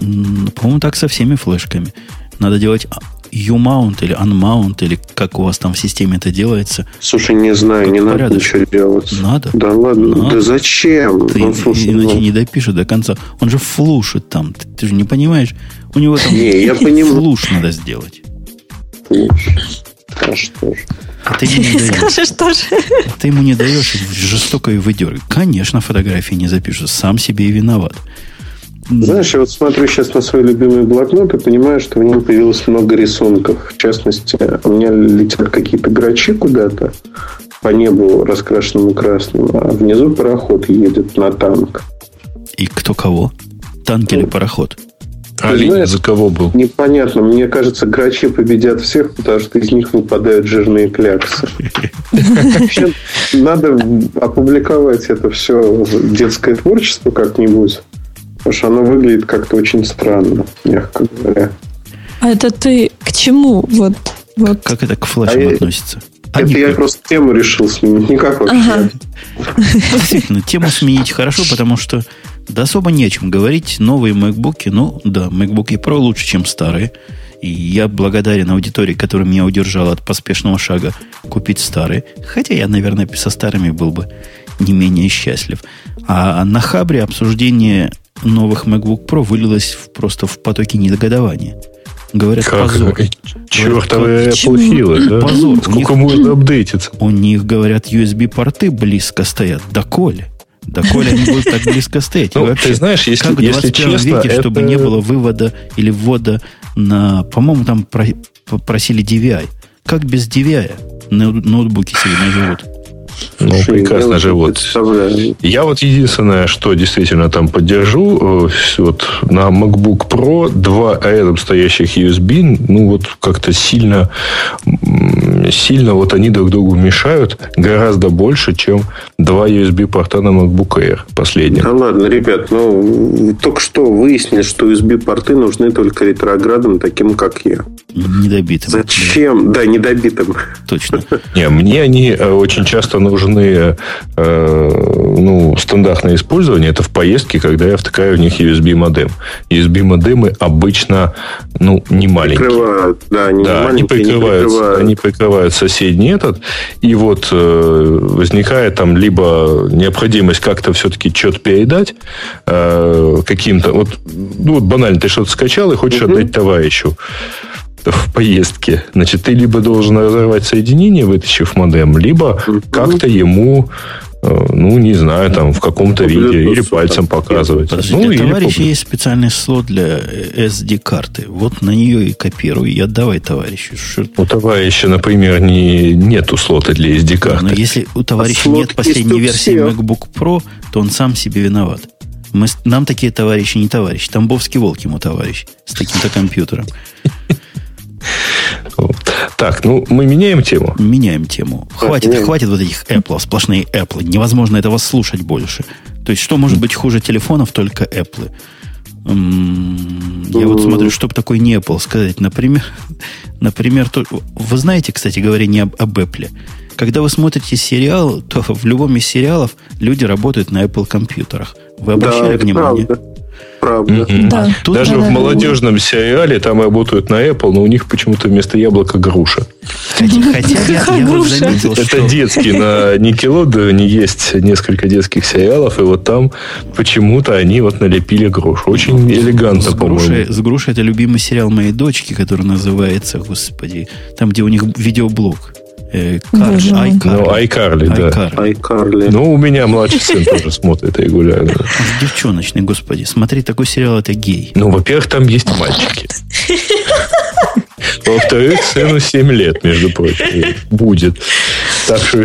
A: По-моему, так со всеми флешками. Надо делать U-mount или unmount, или как у вас там в системе это делается.
B: Слушай, не знаю, как не надо ничего делать.
A: Надо?
B: Да ладно, надо. да зачем?
A: Ты, ну, слушай, иначе ну... не допишет до конца. Он же флушит там, ты, ты же не понимаешь? У него там
B: не, я
A: флуш надо сделать.
B: А?
A: А ты ему не даешь. Скажешь тоже. Ты ему не даешь жестоко и выдергивай. Конечно, фотографии не запишешь. Сам себе и виноват.
B: Знаешь, я вот смотрю сейчас на свой любимый блокнот и понимаю, что в нем появилось много рисунков. В частности, у меня летят какие-то грачи куда-то по небу раскрашенному красным, а внизу пароход едет на танк.
A: И кто кого? Танк или пароход?
D: А знаешь, за кого был?
B: Непонятно. Мне кажется, грачи победят всех, потому что из них выпадают жирные кляксы. Вообще, надо опубликовать это все детское творчество как-нибудь. Потому что оно выглядит как-то очень странно, мягко говоря.
C: А это ты к чему? Вот, вот.
A: Как это к флешам а относится?
B: Я, это я просто тему решил сменить. Никак вообще. Ага.
A: Действительно, тему сменить хорошо, потому что да особо не о чем говорить. Новые MacBook, ну да, MacBook Pro лучше, чем старые. И я благодарен аудитории, которая меня удержала от поспешного шага купить старые. Хотя я, наверное, со старыми был бы не менее счастлив. А на Хабре обсуждение новых MacBook Pro вылилось в, просто в потоке недогадования. Говорят, как? позор.
D: Чертовы Apple да?
A: Позор.
D: Сколько них, можно апдейтиться?
A: У них, говорят, USB-порты близко стоят. Да коли. Да коли они будут так близко стоять.
D: Ну, вообще, ты знаешь, если, как в 21 честно, веке,
A: это... чтобы не было вывода или ввода на... По-моему, там просили DVI. Как без DVI ноутбуки сегодня живут?
D: Ну, Слушай, прекрасно же. Вот. Я вот единственное, что действительно там поддержу, э, вот на MacBook Pro два рядом стоящих USB, ну вот как-то сильно, сильно вот они друг другу мешают гораздо больше, чем два USB порта на MacBook Air последний.
B: Да ладно, ребят, ну только что выяснили, что USB порты нужны только ретроградам, таким как я.
A: Недобитым.
B: Зачем? Да, недобитым.
A: Точно.
D: Не, мне они э, очень часто нужны э, ну, стандартное использование, это в поездке, когда я втыкаю в них USB модем. USB модемы обычно, ну, не маленькие.
B: Прикрывают, да, они,
D: да,
B: не
D: они
B: маленькие, не
D: прикрывают,
B: прикрывают.
D: они прикрывают соседний этот, и вот э, возникает там либо необходимость как-то все-таки что-то передать э, каким-то, вот, ну вот банально, ты что-то скачал и хочешь
B: Мгм.
D: отдать товарищу в поездке. Значит, ты либо должен разорвать соединение, вытащив модем, либо как-то ему, э, ну, не знаю, там, в каком-то виде, или пальцем показывать. Ну, или
A: товарищи, есть специальный слот для э, SD-карты. Вот на нее и копируй, и отдавай товарищу. Что-
D: У товарища, например, не, нету слота для
A: Но
D: SD-карты.
A: если у товарища
B: слот
A: нет последней версии. MacBook Pro, то он сам себе виноват. Мы, нам такие товарищи не товарищ. Тамбовский волк ему товарищ с таким-то компьютером.
D: Так, ну, мы меняем тему.
A: Меняем тему. Хватит,
B: меняем.
A: хватит вот этих Apple, сплошные Apple. Невозможно этого слушать больше. То есть, что может быть хуже телефонов, только Apple. Я вот смотрю, чтобы такой не Apple сказать. Например, например, то- вы знаете, кстати говоря, не об, об Apple. Когда вы смотрите сериал, то в любом из сериалов люди работают на Apple компьютерах. Вы обращали
B: Да,
A: внимание?
B: правда. Правда.
C: Да.
A: Тут
D: Даже
C: да,
D: в
C: да.
D: молодежном сериале там работают на Apple, но у них почему-то вместо яблока груша.
A: Хотя, хотя я, я вот
C: Груша.
A: заметил,
D: Это
A: что...
D: детский. На Nickelodeon есть несколько детских сериалов, и вот там почему-то они вот налепили грушу. Очень элегантно,
A: С
D: по-моему.
A: с грушей это любимый сериал моей дочки, который называется, господи, там, где у них видеоблог. Э, Карли.
D: Ну, айкарли, да.
B: Айкарли.
D: Ну, у меня младший сын тоже смотрит регулярно.
A: Он же девчоночный, господи. Смотреть такой сериал, это гей.
D: Ну, во-первых, там есть мальчики. Во-вторых, сыну 7 лет, между прочим, будет. Так что...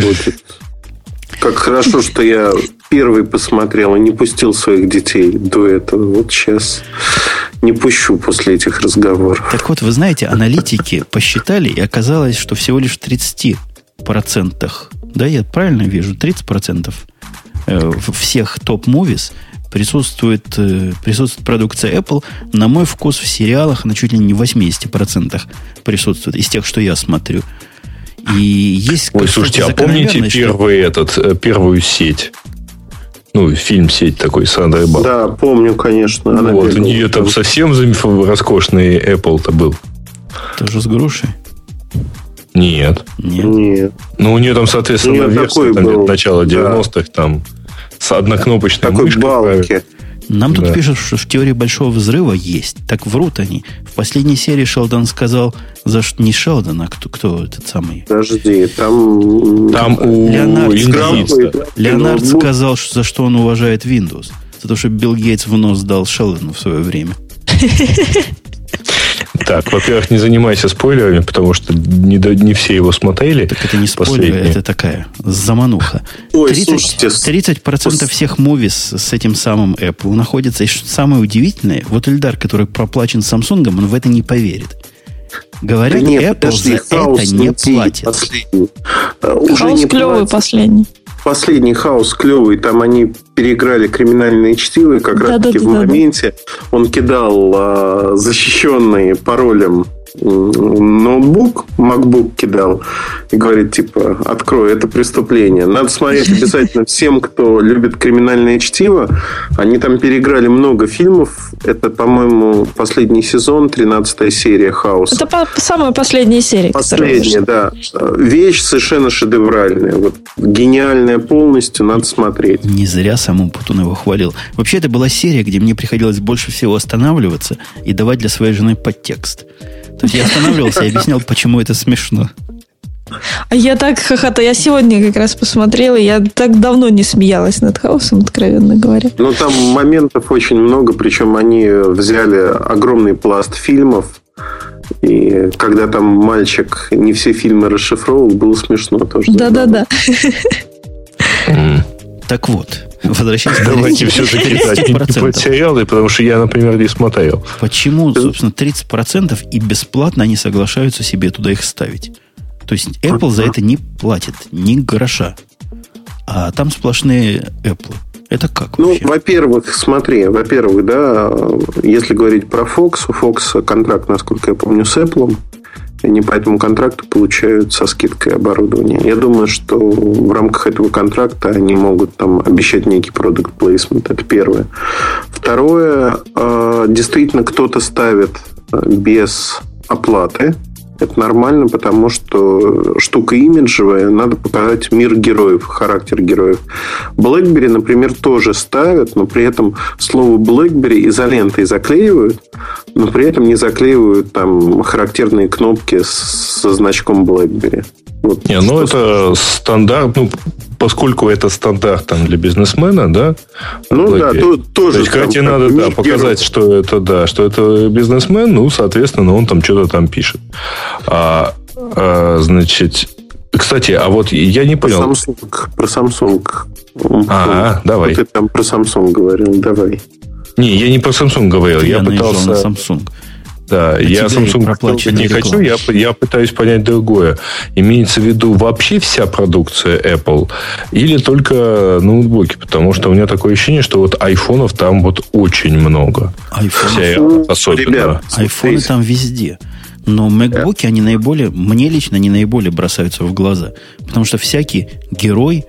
B: Как хорошо, что я первый посмотрел и не пустил своих детей до этого. Вот сейчас не пущу после этих разговоров.
A: Так вот, вы знаете, аналитики посчитали, и оказалось, что всего лишь в 30%, да, я правильно вижу, 30% э, всех топ-мувис присутствует, э, присутствует продукция Apple. На мой вкус в сериалах она чуть ли не в 80% присутствует из тех, что я смотрю. И есть,
D: Ой, слушайте, а помните
A: закономерность, что-
D: первый этот, э, первую сеть? Ну, фильм-сеть такой с Андрей Бал.
B: Да, помню, конечно. она
D: вот, у нее там совсем роскошный Apple-то был.
A: Тоже с грушей?
D: Нет.
A: Нет.
B: Нет.
D: Ну, у нее там, соответственно, версия
B: такой
D: там,
B: был,
D: начала
B: да.
D: 90-х, там, с однокнопочной
B: Такой
D: мышкой.
B: балки.
A: Нам тут
D: Да.
A: пишут, что в теории большого взрыва есть. Так врут они. В последней серии Шелдон сказал, за что не Шелдон, а кто, кто этот самый?
B: Подожди, там...
D: Там у
A: Леонард
D: индийца.
A: Леонард
B: ноутбук.
A: сказал, что- за что он уважает Windows. За то, что Билл Гейтс в нос дал Шелдону в свое время.
D: Так, во-первых, не занимайся спойлерами, потому что не, не все его смотрели.
A: Так это не спойлер,
D: Последние.
A: это такая замануха.
B: Ой,
A: 30%,
B: слушайте, с-
A: 30% всех мувис с этим самым Apple находится. И что самое удивительное, вот Эльдар, который проплачен Samsung, он в это не поверит. Говорят,
B: Да нет,
A: Apple
B: подожди,
A: за это не платит.
B: Последний. А, Уже
C: Хаос
B: не
C: клевый
B: платит.
C: последний.
B: Последний хаос клевый. Там они переиграли криминальные чтивы. Как раз таки в
C: Да-да-да-да.
B: моменте он кидал а, защищенный паролем ноутбук, MacBook кидал и говорит, типа, открой, это преступление. Надо смотреть обязательно всем, кто любит криминальное чтиво. Они там переиграли много фильмов. Это, по-моему, последний сезон, 13 серия «Хаоса».
C: Это по- самая последняя серия,
B: Последняя, да. Вещь совершенно шедевральная. Вот гениальная полностью, надо смотреть.
A: Не зря саму Путун его хвалил. Вообще, это была серия, где мне приходилось больше всего останавливаться и давать для своей жены подтекст. То есть я останавливался и объяснял, почему это смешно.
C: А я так хохотаю. Я сегодня как раз посмотрела, я так давно не смеялась над хаосом, откровенно говоря.
B: Но там моментов очень много, причем они взяли огромный пласт фильмов. И когда там мальчик не все фильмы расшифровал, было смешно тоже.
C: Да-да-да.
A: Так вот, возвращаясь к
D: Давайте все-таки
A: 30%.
D: сериалы, потому что я, например, не смотрел.
A: Почему, собственно, 30% и бесплатно они соглашаются себе туда их ставить? То есть Apple за это не платит ни гроша. А там сплошные Apple. Это как
B: Ну,
A: вообще?
B: во-первых, смотри, во-первых, да, если говорить про Fox, у Fox контракт, насколько я помню, с Apple, они по этому контракту получают со скидкой оборудование. Я думаю, что в рамках этого контракта они могут там обещать некий продукт плейсмент. Это первое. Второе, э, действительно кто-то ставит э, без оплаты это нормально, потому что штука имиджевая, надо показать мир героев, характер героев. BlackBerry, например, тоже ставят, но при этом слово BlackBerry изолентой заклеивают, но при этом не заклеивают там характерные кнопки со значком BlackBerry.
D: Вот, не, ну это стандарт, ну, поскольку это стандарт там, для бизнесмена, да?
B: Ну да, то, тоже. То
D: есть, когда тебе надо да, показать, что это, да, что это бизнесмен, ну, соответственно, он там что-то там пишет. А, а, значит, кстати, а вот я не понял.
B: Про Samsung. Про Samsung.
D: А, давай. Вот
B: ты там про Samsung говорил, давай.
D: Не, я не про Samsung говорил. Я, я пытался...
A: на Samsung.
D: Да, а я Samsung не хочу, я, я пытаюсь понять другое. Имеется в виду вообще вся продукция Apple или только ноутбуки? Потому что у меня такое ощущение, что вот айфонов там вот очень много.
A: Айфонов, особенно. Ребят, айфоны там везде. Но MacBook, они наиболее, мне лично, они наиболее бросаются в глаза. Потому что всякий герой,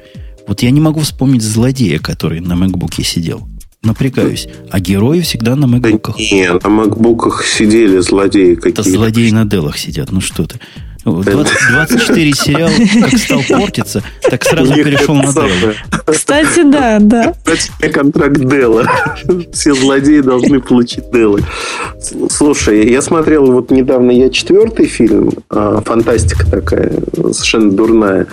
A: вот я не могу вспомнить злодея, который на MacBook сидел напрягаюсь. А герои всегда на макбуках.
B: Да нет, на макбуках сидели злодеи какие-то.
A: Это злодеи на делах сидят, ну что ты. 20, 24 сериал как стал портиться, так сразу перешел на Dell.
C: Кстати, да, да.
B: Кстати, контракт Dell. Все злодеи должны получить Dell. Слушай, я смотрел вот недавно я четвертый фильм, а, фантастика такая, совершенно дурная.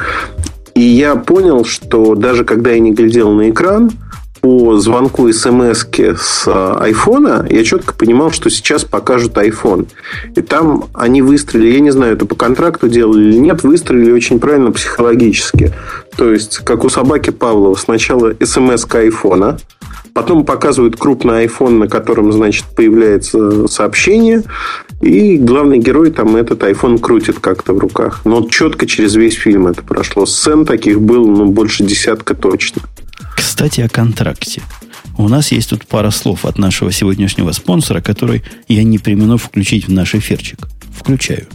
B: И я понял, что даже когда я не глядел на экран, по звонку смс с а, айфона я четко понимал, что сейчас покажут iPhone. И там они выстрелили, я не знаю, это по контракту делали или нет, выстрелили очень правильно психологически. То есть, как у собаки Павлова, сначала смс айфона, потом показывают крупный iPhone, на котором, значит, появляется сообщение, и главный герой там этот iPhone крутит как-то в руках. Но четко через весь фильм это прошло. Сцен таких было, ну, больше десятка точно.
A: Кстати, о контракте. У нас есть тут пара слов от нашего сегодняшнего спонсора, который я не примену включить в наш эфирчик. Включаю.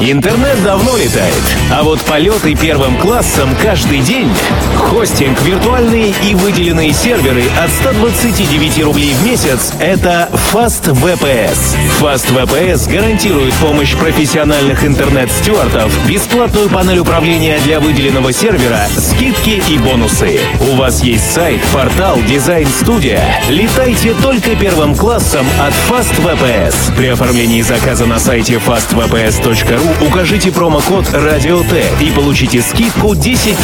E: Интернет давно летает, а вот полеты первым классом каждый день. Хостинг, виртуальные и выделенные серверы от 129 рублей в месяц – это Fast VPS. Fast VPS гарантирует помощь профессиональных интернет-стюартов, бесплатную панель управления для выделенного сервера, скидки и бонусы. У вас есть сайт, портал, дизайн-студия. Летайте только первым классом от Fast VPS. При оформлении заказа на сайте fastvps.ru укажите промокод «Радио Т» и получите скидку 10%.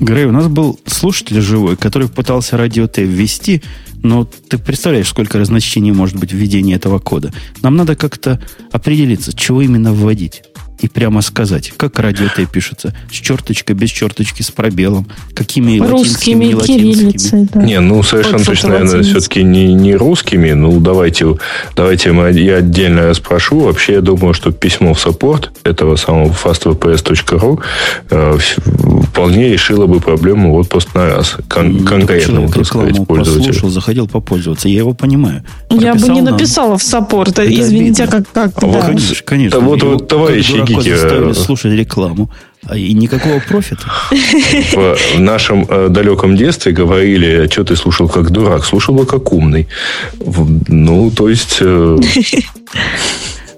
A: Грей, у нас был слушатель живой, который пытался радио Т ввести, но ты представляешь, сколько разночтений может быть в введении этого кода. Нам надо как-то определиться, чего именно вводить и прямо сказать, как радио Т пишется. С черточкой, без черточки, с пробелом. Какими русскими,
C: кириллицей.
D: Да. Не, ну совершенно вот точно, наверное, все-таки не, не русскими. Ну, давайте, давайте мы, я отдельно спрошу. Вообще, я думаю, что письмо в support этого самого fastvps.ru э, вполне решило бы проблему вот просто на раз. Кон- ну, конкретному,
A: так сказать, пользователю. послушал, захотел попользоваться. Я его понимаю.
C: Я бы не написала в support. Извините,
A: как,
C: как
A: а да. Конечно, конечно.
D: Вот, вот, товарищи
A: гики... заставили слушать рекламу. А и никакого профита.
D: В нашем э, далеком детстве говорили, что ты слушал как дурак, слушал как умный. Ну, то есть... Э,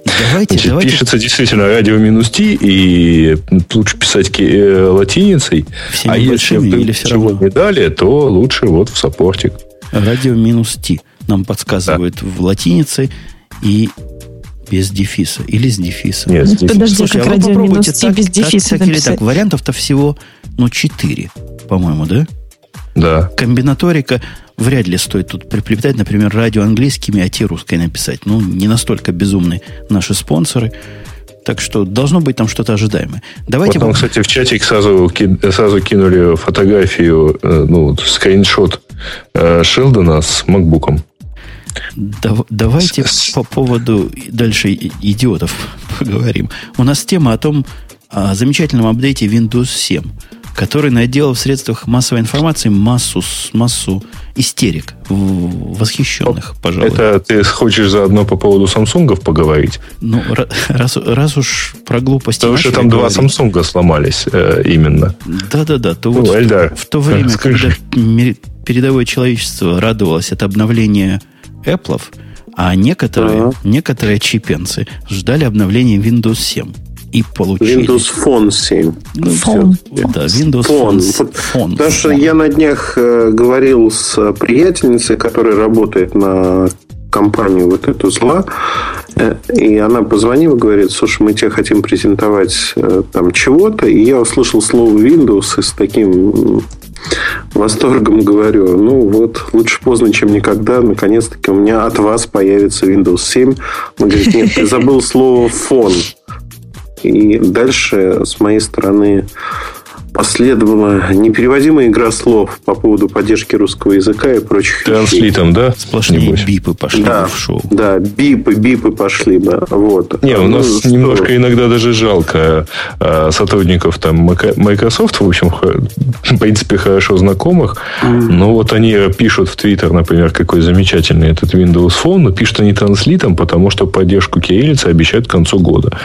D: давайте, Значит, давайте. Пишется действительно радио минус Ти, и лучше писать э, латиницей.
A: Всеми а если или все чего равно?
D: не дали, то лучше вот в саппортик.
A: Радио минус Ти нам подсказывает да. в латинице. И без дефиса или с дефисом.
C: Нет, с дефисом. Подожди, Слушай, как а радио минус так, без дефиса
A: так, так, или так. Вариантов-то всего, ну, четыре, по-моему, да?
D: Да.
A: Комбинаторика вряд ли стоит тут приплетать, например, радио английскими, а те русской написать. Ну, не настолько безумны наши спонсоры. Так что должно быть там что-то ожидаемое. Давайте...
D: Вот нам, кстати, в чатик сразу, сразу кинули фотографию, э, ну, скриншот э, Шелдона с макбуком.
A: Давайте по поводу дальше идиотов поговорим. У нас тема о том, о замечательном апдейте Windows 7. который наделал в средствах массовой информации массу, массу истерик восхищенных, пожалуй.
D: Это ты хочешь заодно по поводу Самсунгов поговорить?
A: Ну, раз, раз уж про глупости
D: Потому что там говорить, два Самсунга сломались э, именно.
A: Да-да-да. То ну, вот Эльдар, в то время, скажи. когда передовое человечество радовалось от обновления Apple, а некоторые, ага. некоторые чипенцы ждали обновления Windows 7 и получили.
B: Windows Phone 7.
A: Ну, Phone. Все. Да, Windows Phone. Phone.
B: Phone. Потому что я на днях э, говорил с приятельницей, которая работает на компанию вот эту зла, э, и она позвонила, говорит, слушай, мы тебе хотим презентовать э, там чего-то, и я услышал слово Windows и с таким восторгом говорю, ну вот, лучше поздно, чем никогда, наконец-таки у меня от вас появится Windows 7. Он говорит, нет, ты забыл слово фон. И дальше с моей стороны последовала непереводимая игра слов по поводу поддержки русского языка и прочих
D: Транслитом, да?
A: Сплошные Небось. бипы пошли
B: да,
A: в шоу.
B: Да, бипы, бипы пошли бы. Вот.
D: Не, у нас ну, немножко что? иногда даже жалко а, сотрудников там Microsoft, в общем, в принципе, хорошо знакомых, mm. но вот они пишут в Twitter, например, какой замечательный этот Windows Phone, но пишут они транслитом, потому что поддержку кириллицы обещают к концу года.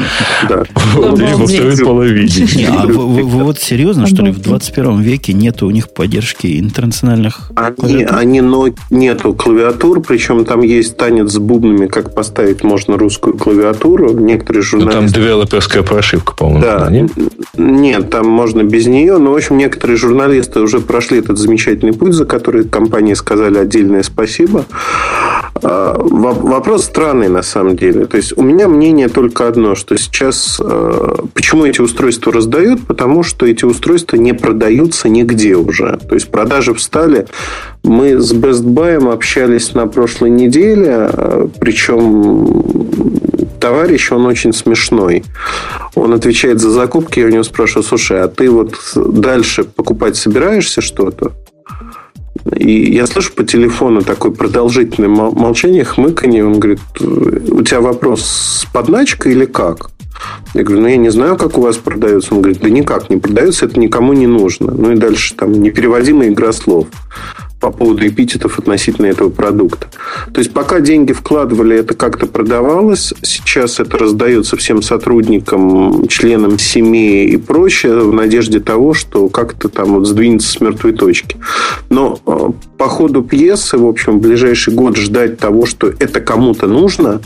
B: Да.
D: Либо второй половине.
A: А вот серьезно серьезно, что ли, в 21 веке нет у них поддержки интернациональных
B: они, клавиатур? Они, но нету клавиатур, причем там есть танец с бубнами, как поставить можно русскую клавиатуру. Некоторые журналисты...
D: Ну, там девелоперская прошивка, по-моему.
B: Да. Нет? нет, там можно без нее, но, в общем, некоторые журналисты уже прошли этот замечательный путь, за который компании сказали отдельное спасибо. А, вопрос странный на самом деле. То есть у меня мнение только одно, что сейчас а, почему эти устройства раздают, потому что эти устройства не продаются нигде уже. То есть продажи встали. Мы с Best Buy общались на прошлой неделе, а, причем товарищ, он очень смешной. Он отвечает за закупки, я у него спрашиваю, слушай, а ты вот дальше покупать собираешься что-то? И я слышу по телефону такое продолжительное молчание, хмыканье. Он говорит, у тебя вопрос с подначкой или как? Я говорю, ну, я не знаю, как у вас продается. Он говорит, да никак не продается, это никому не нужно. Ну, и дальше там непереводимая игра слов по поводу эпитетов относительно этого продукта. То есть, пока деньги вкладывали, это как-то продавалось. Сейчас это раздается всем сотрудникам, членам семьи и прочее в надежде того, что как-то там вот сдвинется с мертвой точки. Но э, по ходу пьесы, в общем, в ближайший год ждать того, что это кому-то нужно,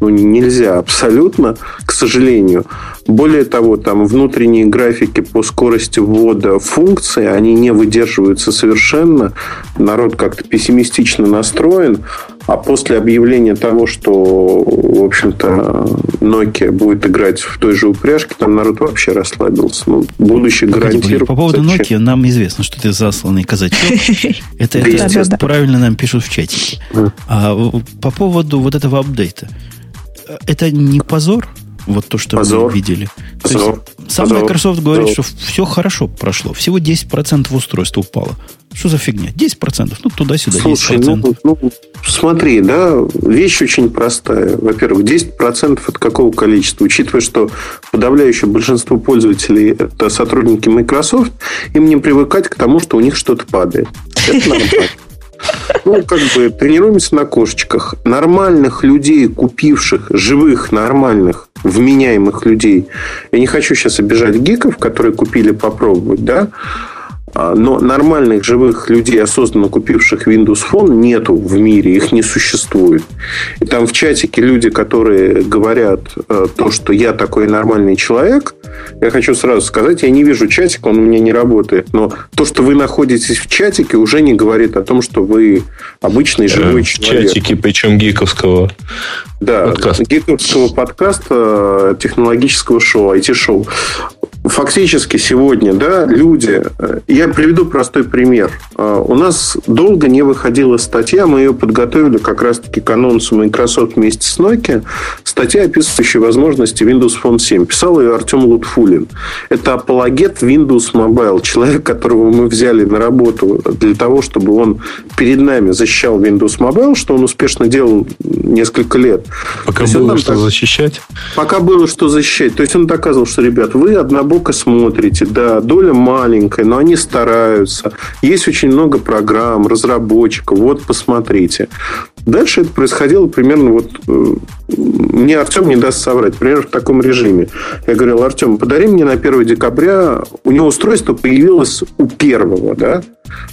B: ну, нельзя абсолютно, к сожалению. Более того, там внутренние графики по скорости ввода функций, они не выдерживаются совершенно. Народ как-то пессимистично настроен. А после объявления того, что, в общем-то, Nokia будет играть в той же упряжке, там народ вообще расслабился. Ну, будущее гарантирует.
A: По поводу Nokia нам известно, что ты засланный казачок. Это, это правильно нам пишут в чатике. А по поводу вот этого апдейта это не позор? Вот то, что позор. мы видели. Позор. есть, сам позор. Microsoft говорит, позор. что все хорошо прошло. Всего 10% устройства упало. Что за фигня? 10%. Ну, туда-сюда
B: Слушай, 10%. Ну, ну, смотри, да, вещь очень простая. Во-первых, 10% от какого количества? Учитывая, что подавляющее большинство пользователей это сотрудники Microsoft, им не привыкать к тому, что у них что-то падает. Это нормально. Ну, как бы тренируемся на кошечках. Нормальных людей, купивших, живых, нормальных, вменяемых людей. Я не хочу сейчас обижать гиков, которые купили попробовать, да, но нормальных живых людей, осознанно купивших Windows Phone, нету в мире, их не существует. И там в чатике люди, которые говорят э, то, что я такой нормальный человек, я хочу сразу сказать, я не вижу чатик, он у меня не работает. Но то, что вы находитесь в чатике, уже не говорит о том, что вы обычный живой э, человек.
D: Чатики, причем гиковского.
B: Да, подкаста. гиковского подкаста, технологического шоу, IT-шоу фактически сегодня, да, люди... Э, я приведу простой пример. Э, у нас долго не выходила статья, мы ее подготовили как раз-таки к анонсу Microsoft вместе с Nokia. Статья, описывающая возможности Windows Phone 7. Писал ее Артем Лутфулин. Это апологет Windows Mobile. Человек, которого мы взяли на работу для того, чтобы он перед нами защищал Windows Mobile, что он успешно делал несколько лет.
D: Пока было что так... защищать?
B: Пока было что защищать. То есть он доказывал, что, ребят, вы однобок бока смотрите, да, доля маленькая, но они стараются. Есть очень много программ, разработчиков. Вот, посмотрите. Дальше это происходило примерно вот... Э, мне Артем не даст соврать. Примерно в таком режиме. Я говорил, Артем, подари мне на 1 декабря... У него устройство появилось у первого, да?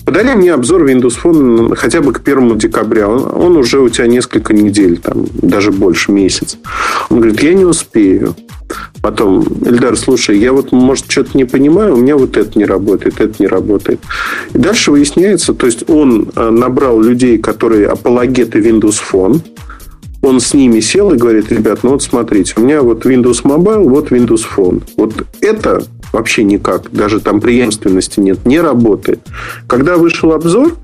B: Подари мне обзор Windows Phone хотя бы к 1 декабря. Он, он уже у тебя несколько недель, там, даже больше, месяц. Он говорит, я не успею. Потом, Эльдар, слушай, я вот, может, что-то не понимаю, у меня вот это не работает, это не работает. И дальше выясняется, то есть он э, набрал людей, которые апологеты Windows Phone, он с ними сел и говорит, ребят, ну вот смотрите, у меня вот Windows Mobile, вот Windows Phone. Вот это вообще никак, даже там преемственности нет, не работает. Когда вышел обзор,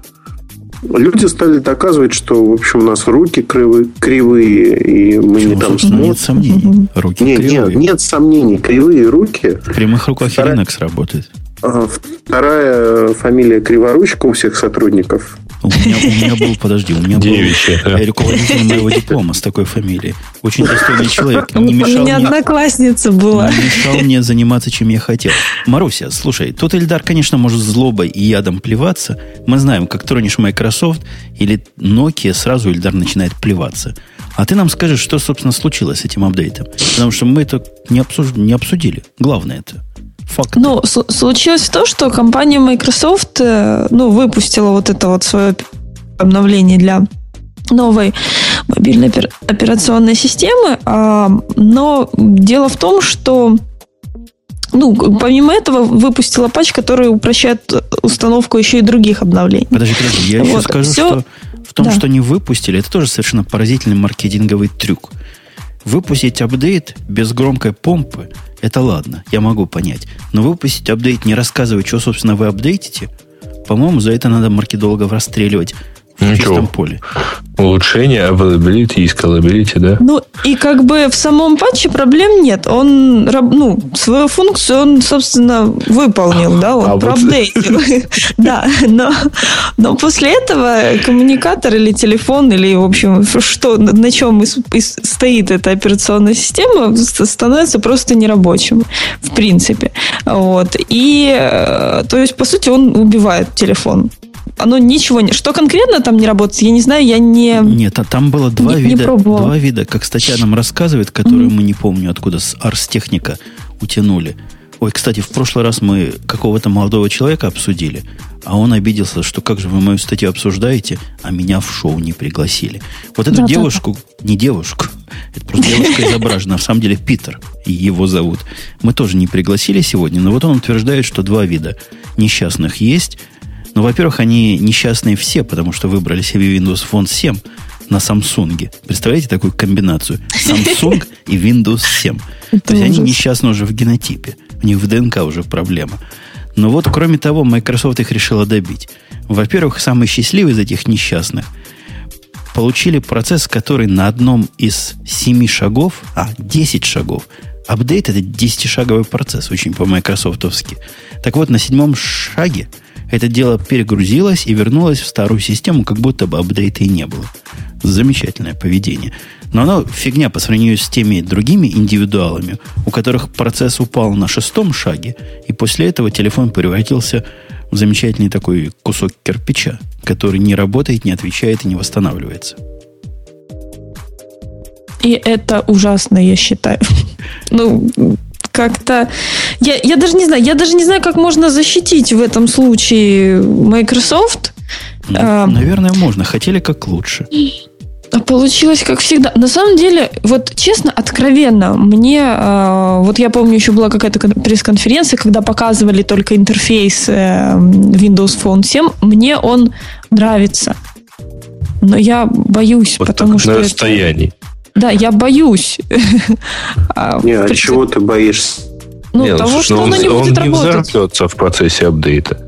B: люди стали доказывать, что, в общем, у нас руки кривые, кривые и мы Почему, не там смотрим.
A: Нет сомнений. Руки
B: нет,
A: кривые.
B: Нет, нет сомнений. Кривые руки.
A: В прямых руках Вторая... Linux работает.
B: Вторая фамилия Криворучка у всех сотрудников.
A: У меня, у меня был, подожди, у меня был руководитель моего диплома с такой фамилией. Очень достойный человек.
C: Не мешал у меня мне, одноклассница была.
A: Не мешал мне заниматься, чем я хотел. Маруся, слушай, тут Эльдар, конечно, может злобой и ядом плеваться. Мы знаем, как тронешь Microsoft или Nokia, сразу Эльдар начинает плеваться. А ты нам скажешь, что, собственно, случилось с этим апдейтом. Потому что мы это не, обсуж... не обсудили. Главное это.
C: Факты. Ну, случилось то, что компания Microsoft э, ну, выпустила вот это вот свое обновление для новой мобильной операционной системы. А, но дело в том, что ну, помимо этого, выпустила патч, который упрощает установку еще и других обновлений.
A: Подожди, подожди, я вот. еще скажу, Все... что в том, да. что они выпустили, это тоже совершенно поразительный маркетинговый трюк. Выпустить апдейт без громкой помпы, это ладно, я могу понять. Но выпустить апдейт, не рассказывая, что, собственно, вы апдейтите, по-моему, за это надо маркетологов расстреливать в чистом поле.
D: Улучшение availability и scalability, да?
C: Ну, и как бы в самом патче проблем нет. Он, ну, свою функцию он, собственно, выполнил, да, он а проапдейтил. Да, но, но после этого коммуникатор или телефон, или, в общем, что, на чем стоит эта операционная система, становится просто нерабочим, в принципе. Вот. И, э, то есть, по сути, он убивает телефон оно ничего не... Что конкретно там не работает, я не знаю, я не...
A: Нет, а там было два не, вида, не два вида, как статья нам рассказывает, которые mm-hmm. мы не помню, откуда с Арстехника утянули. Ой, кстати, в прошлый раз мы какого-то молодого человека обсудили, а он обиделся, что как же вы мою статью обсуждаете, а меня в шоу не пригласили. Вот эту да, девушку, да, не девушку, это просто девушка изображена, а в самом деле Питер, его зовут. Мы тоже не пригласили сегодня, но вот он утверждает, что два вида несчастных есть – ну, во-первых, они несчастные все, потому что выбрали себе Windows Phone 7 на Samsung. Представляете такую комбинацию? Samsung и Windows 7. То есть они несчастны уже в генотипе. У них в ДНК уже проблема. Но вот, кроме того, Microsoft их решила добить. Во-первых, самый счастливый из этих несчастных получили процесс, который на одном из семи шагов, а, 10 шагов, апдейт это 10-шаговый процесс, очень по-майкрософтовски. Так вот, на седьмом шаге – это дело перегрузилось и вернулось в старую систему, как будто бы апдейта и не было. Замечательное поведение. Но оно фигня по сравнению с теми другими индивидуалами, у которых процесс упал на шестом шаге, и после этого телефон превратился в замечательный такой кусок кирпича, который не работает, не отвечает и не восстанавливается.
C: И это ужасно, я считаю. Ну, как-то... Я, я даже не знаю, я даже не знаю, как можно защитить в этом случае Microsoft.
A: Ну, а, наверное, можно. Хотели как лучше.
C: А получилось как всегда. На самом деле, вот честно, откровенно, мне, э, вот я помню, еще была какая-то пресс-конференция, когда показывали только интерфейс э, Windows Phone 7, мне он нравится. Но я боюсь, вот потому что...
D: На расстоянии.
C: Да, я боюсь.
B: А, не, а чего ты боишься?
C: Ну, Нет, того, что он, не будет
D: работать. Он не взорвется в процессе апдейта.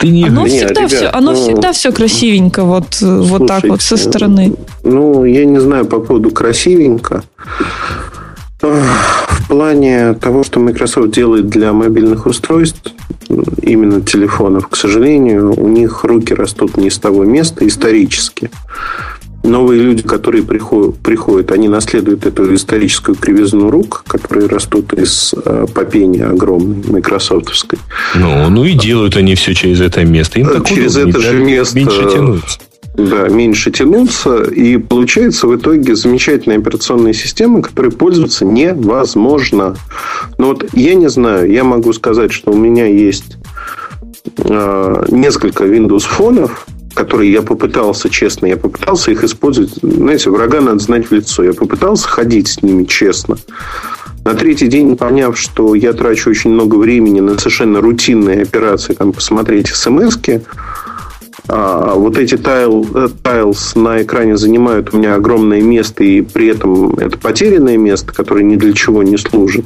C: Ты не оно всегда, ребят, все, оно ну, всегда все красивенько, вот, слушайте, вот так вот со стороны.
B: Ну, я не знаю по поводу красивенько. В плане того, что Microsoft делает для мобильных устройств, именно телефонов, к сожалению, у них руки растут не с того места исторически. Новые люди, которые приходят, приходят, они наследуют эту историческую кривизну рук, которые растут из э, попени огромной, майкрософтовской.
D: Ну, ну и делают они все через это место. Им
B: так через удобнее, это же место меньше тянуться. Да, меньше тянуться, и получается в итоге замечательная операционная система, которой пользоваться невозможно. Но вот я не знаю, я могу сказать, что у меня есть э, несколько Windows фонов, которые я попытался, честно, я попытался их использовать. Знаете, врага надо знать в лицо. Я попытался ходить с ними честно. На третий день, поняв, что я трачу очень много времени на совершенно рутинные операции, там, посмотреть смс а вот эти тайл, тайлс на экране занимают у меня огромное место, и при этом это потерянное место, которое ни для чего не служит.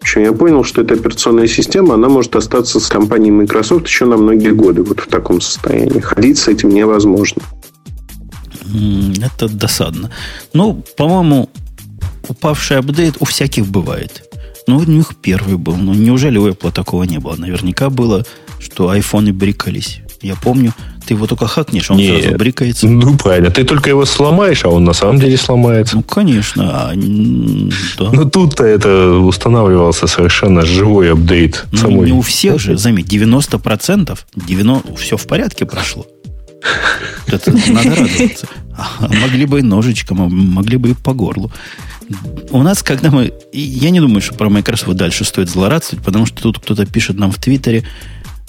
B: Общем, я понял, что эта операционная система, она может остаться с компанией Microsoft еще на многие годы вот в таком состоянии. Ходить с этим невозможно.
A: Это досадно. Ну, по-моему, упавший апдейт у всяких бывает. Ну, у них первый был. Ну, неужели у Apple такого не было? Наверняка было, что айфоны брикались. Я помню, ты его только хакнешь, он Нет. сразу брикается.
D: Ну, правильно. Ты только его сломаешь, а он на самом деле сломается.
A: Ну, конечно. А, да.
D: Но тут-то это устанавливался совершенно живой апдейт.
A: Ну, самой. не у всех же, заметь, 90%, 90, все в порядке прошло. Это надо радоваться. А могли бы и ножичком, а могли бы и по горлу. У нас, когда мы... Я не думаю, что про Microsoft дальше стоит злорадствовать, потому что тут кто-то пишет нам в Твиттере,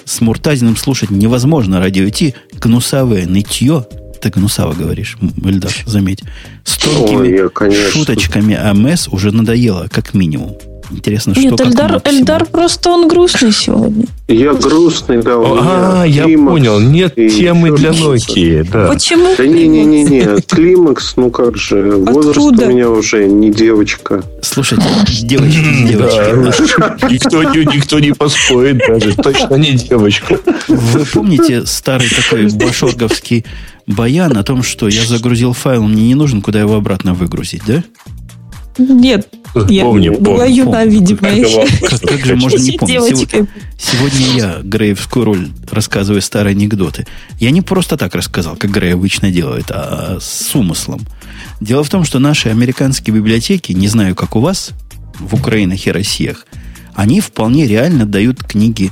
A: с Муртазиным слушать невозможно радио идти. Гнусавое нытье. Ты гнусаво говоришь, Эльдар, заметь. С тонкими Ой, я, шуточками АМС уже надоело, как минимум. Интересно,
C: Нет,
A: что
C: Эльдар, Эльдар просто он грустный сегодня.
B: Я грустный, да.
D: А, я понял. Нет темы для Nokia. Да.
C: Почему?
B: Да не-не-не. Климакс, ну как же. Возраст Откуда? у меня уже не девочка.
A: Слушайте, девочка, девочка.
D: Никто, никто не поспорит даже. Точно не девочка.
A: Вы помните старый такой башорговский баян о том, что я загрузил файл, мне не нужен, куда его обратно выгрузить, да?
C: Нет, я помню, была помню. юна, видимо,
A: Как, как же можно не помнить? Сегодня, сегодня я Греевскую роль рассказываю старые анекдоты. Я не просто так рассказал, как Грей обычно делает, а с умыслом. Дело в том, что наши американские библиотеки, не знаю, как у вас, в Украинах и Россиях, они вполне реально дают книги